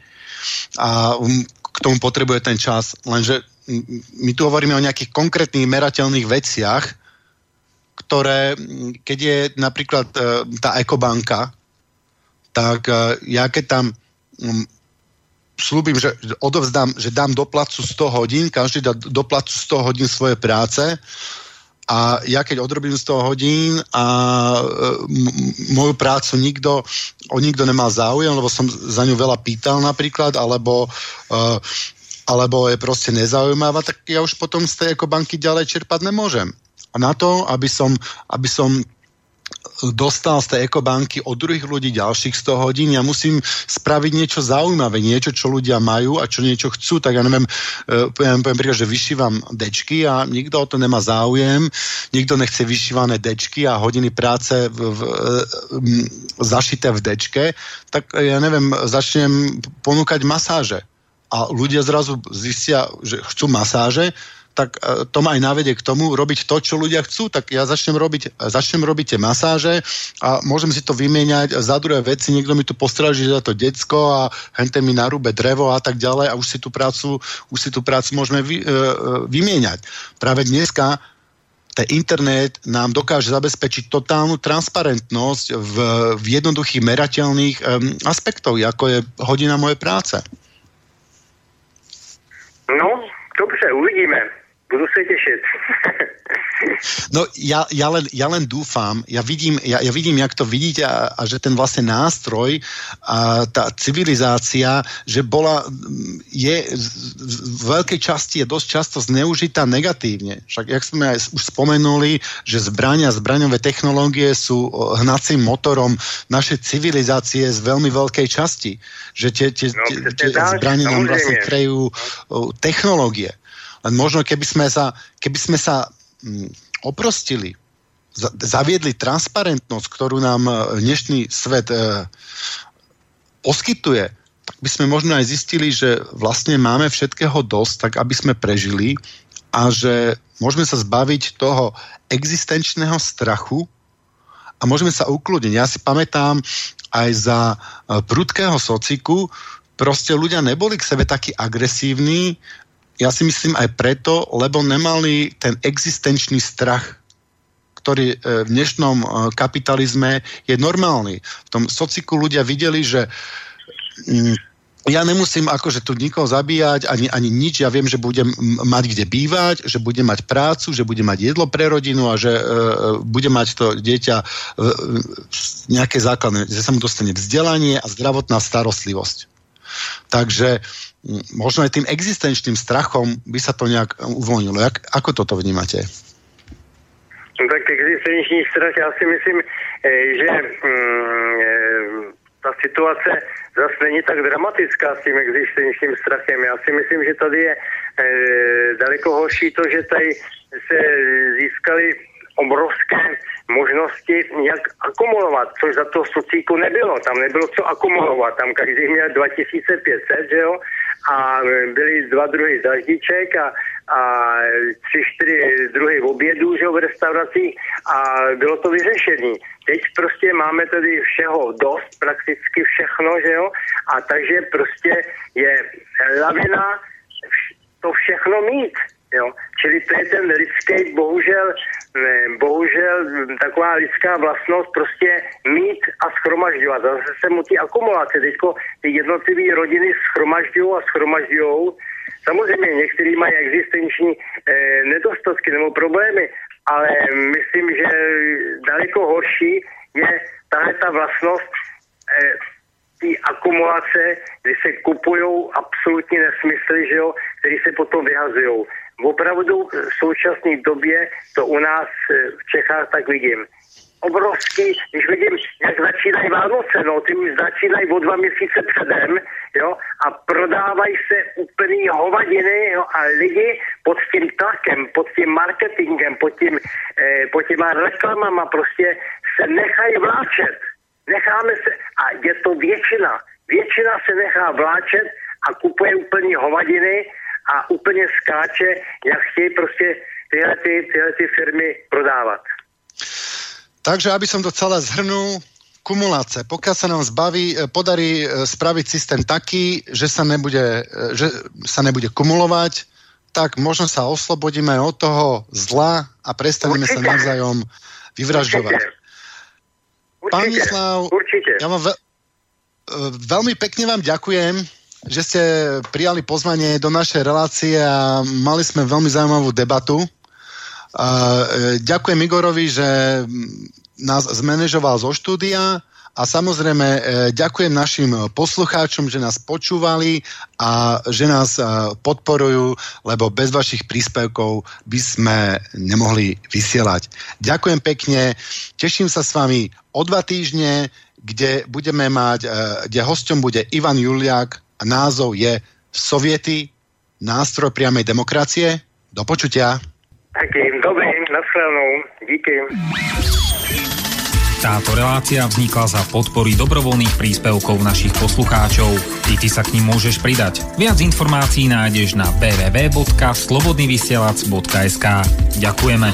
a um, k tomu potrebuje ten čas. Lenže my tu hovoríme o nejakých konkrétnych merateľných veciach, ktoré, keď je napríklad e, tá ekobanka, tak ja keď tam slúbim, že odovzdám, že dám doplacu 100 hodín, každý dá doplacu 100 hodín svoje práce a ja keď odrobím 100 hodín a e, m- moju prácu nikto, o nikto nemal záujem, lebo som za ňu veľa pýtal napríklad, alebo e, alebo je proste nezaujímavá, tak ja už potom z tej banky ďalej čerpať nemôžem. A na to, aby som, aby som dostal z tej ekobanky od druhých ľudí ďalších 100 hodín. Ja musím spraviť niečo zaujímavé, niečo, čo ľudia majú a čo niečo chcú. Tak ja neviem, uh, poviem, poviem príklad, že vyšívam dečky a nikto o to nemá záujem, nikto nechce vyšívané dečky a hodiny práce v, v, v, zašité v dečke, tak ja neviem, začnem ponúkať masáže. A ľudia zrazu zistia, že chcú masáže, tak e, to ma aj navedie k tomu robiť to, čo ľudia chcú, tak ja začnem robiť, začnem robiť tie masáže a môžem si to vymieňať za druhé veci, niekto mi tu postráži za to decko a hente mi narúbe drevo a tak ďalej a už si tú prácu, už si tú prácu môžeme vy, e, e, vymieňať. Práve dneska ten internet nám dokáže zabezpečiť totálnu transparentnosť v, v jednoduchých merateľných um, aspektoch, ako je hodina mojej práce.
No, dobře, uvidíme.
No ja, ja, len, ja len dúfam, ja vidím, ja, ja vidím, jak to vidíte a, a že ten vlastne nástroj a tá civilizácia, že bola, je v veľkej časti je dosť často zneužitá negatívne. Však jak sme aj už spomenuli, že zbrania, zbraňové technológie sú hnacím motorom našej civilizácie z veľmi veľkej časti. Že tie, tie, no, tie, tie zbrania nám vlastne krejú technológie. Len možno keby sme sa, keby sme sa mm, oprostili, zaviedli transparentnosť, ktorú nám e, dnešný svet e, poskytuje, tak by sme možno aj zistili, že vlastne máme všetkého dosť, tak aby sme prežili a že môžeme sa zbaviť toho existenčného strachu a môžeme sa ukludniť. Ja si pamätám aj za e, prudkého sociku, proste ľudia neboli k sebe takí agresívni, ja si myslím aj preto, lebo nemali ten existenčný strach, ktorý e, v dnešnom e, kapitalizme je normálny. V tom sociku ľudia videli, že mm, ja nemusím akože tu nikoho zabíjať, ani, ani nič, ja viem, že budem mať kde bývať, že budem mať prácu, že budem mať jedlo pre rodinu a že e, budem mať to dieťa e, nejaké základné, že sa mu dostane vzdelanie a zdravotná starostlivosť. Takže možno aj tým existenčným strachom by sa to nejak uvoľnilo. Jak, ako toto vnímate?
No tak existenční strach, já si myslím, e, že mm, ta situace zase není tak dramatická s tím existenčním strachem. Já si myslím, že tady je e, daleko horší to, že tady se získali obrovské možnosti, jak akumulovat, což za to sociíku nebylo. Tam nebylo co akumulovat. Tam každý měl 2500, že jo? A byly dva druhy zaždiček a, a tři, čtyři druhy obědů, že v restauracích a bylo to vyřešení. Teď prostě máme tady všeho dost, prakticky všechno, že jo, a takže prostě je lavina to všechno mít. Jo? Čili to je ten lidský, bohužel, bohužel taková lidská vlastnost prostě mít a schromažďovat. Zase se mu ty akumulace, teďko ty jednotlivé rodiny schromažďují a schromažďují. Samozřejmě některý mají existenční eh, nedostatky nebo problémy, ale myslím, že daleko horší je tahle ta vlastnost eh, té akumulace, kdy se kupují absolutní nesmysly, že jo, které se potom vyhazují opravdu v současné době to u nás eh, v Čechách tak vidím. Obrovský, když vidím, jak začínají Vánoce, no, ty už začínají o dva měsíce předem, jo, a prodávají se úplný hovadiny, jo, a lidi pod tím tlakem, pod tím marketingem, pod, tím, eh, pod těma reklamama prostě se nechají vláčet. Necháme se, a je to většina, většina se nechá vláčet a kupuje úplný hovadiny a úplně skáče, jak chtějí prostě tyhle, ty, tyhle ty firmy prodávat.
Takže, aby som to celé zhrnul, kumuláce. Pokiaľ sa nám zbaví, e, podarí e, spraviť systém taký, že sa nebude, e, že sa nebude kumulovať, tak možno sa oslobodíme od toho zla a prestaneme Určite. sa navzájom vyvražďovať.
Určite. Pán Mislav,
ja vám ve- veľmi pekne vám ďakujem že ste prijali pozvanie do našej relácie a mali sme veľmi zaujímavú debatu. Uh, ďakujem Igorovi, že nás zmanéžoval zo štúdia a samozrejme e, ďakujem našim poslucháčom, že nás počúvali a že nás e, podporujú, lebo bez vašich príspevkov by sme nemohli vysielať. Ďakujem pekne, teším sa s vami o dva týždne, kde budeme mať, kde hosťom bude Ivan Juliak, a názov je Soviety, nástroj priamej demokracie. Do počutia.
Taký, dobrý, nashledanou. Díky.
Táto relácia vznikla za podpory dobrovoľných príspevkov našich poslucháčov. I ty sa k ním môžeš pridať. Viac informácií nájdeš na www.slobodnyvysielac.sk Ďakujeme.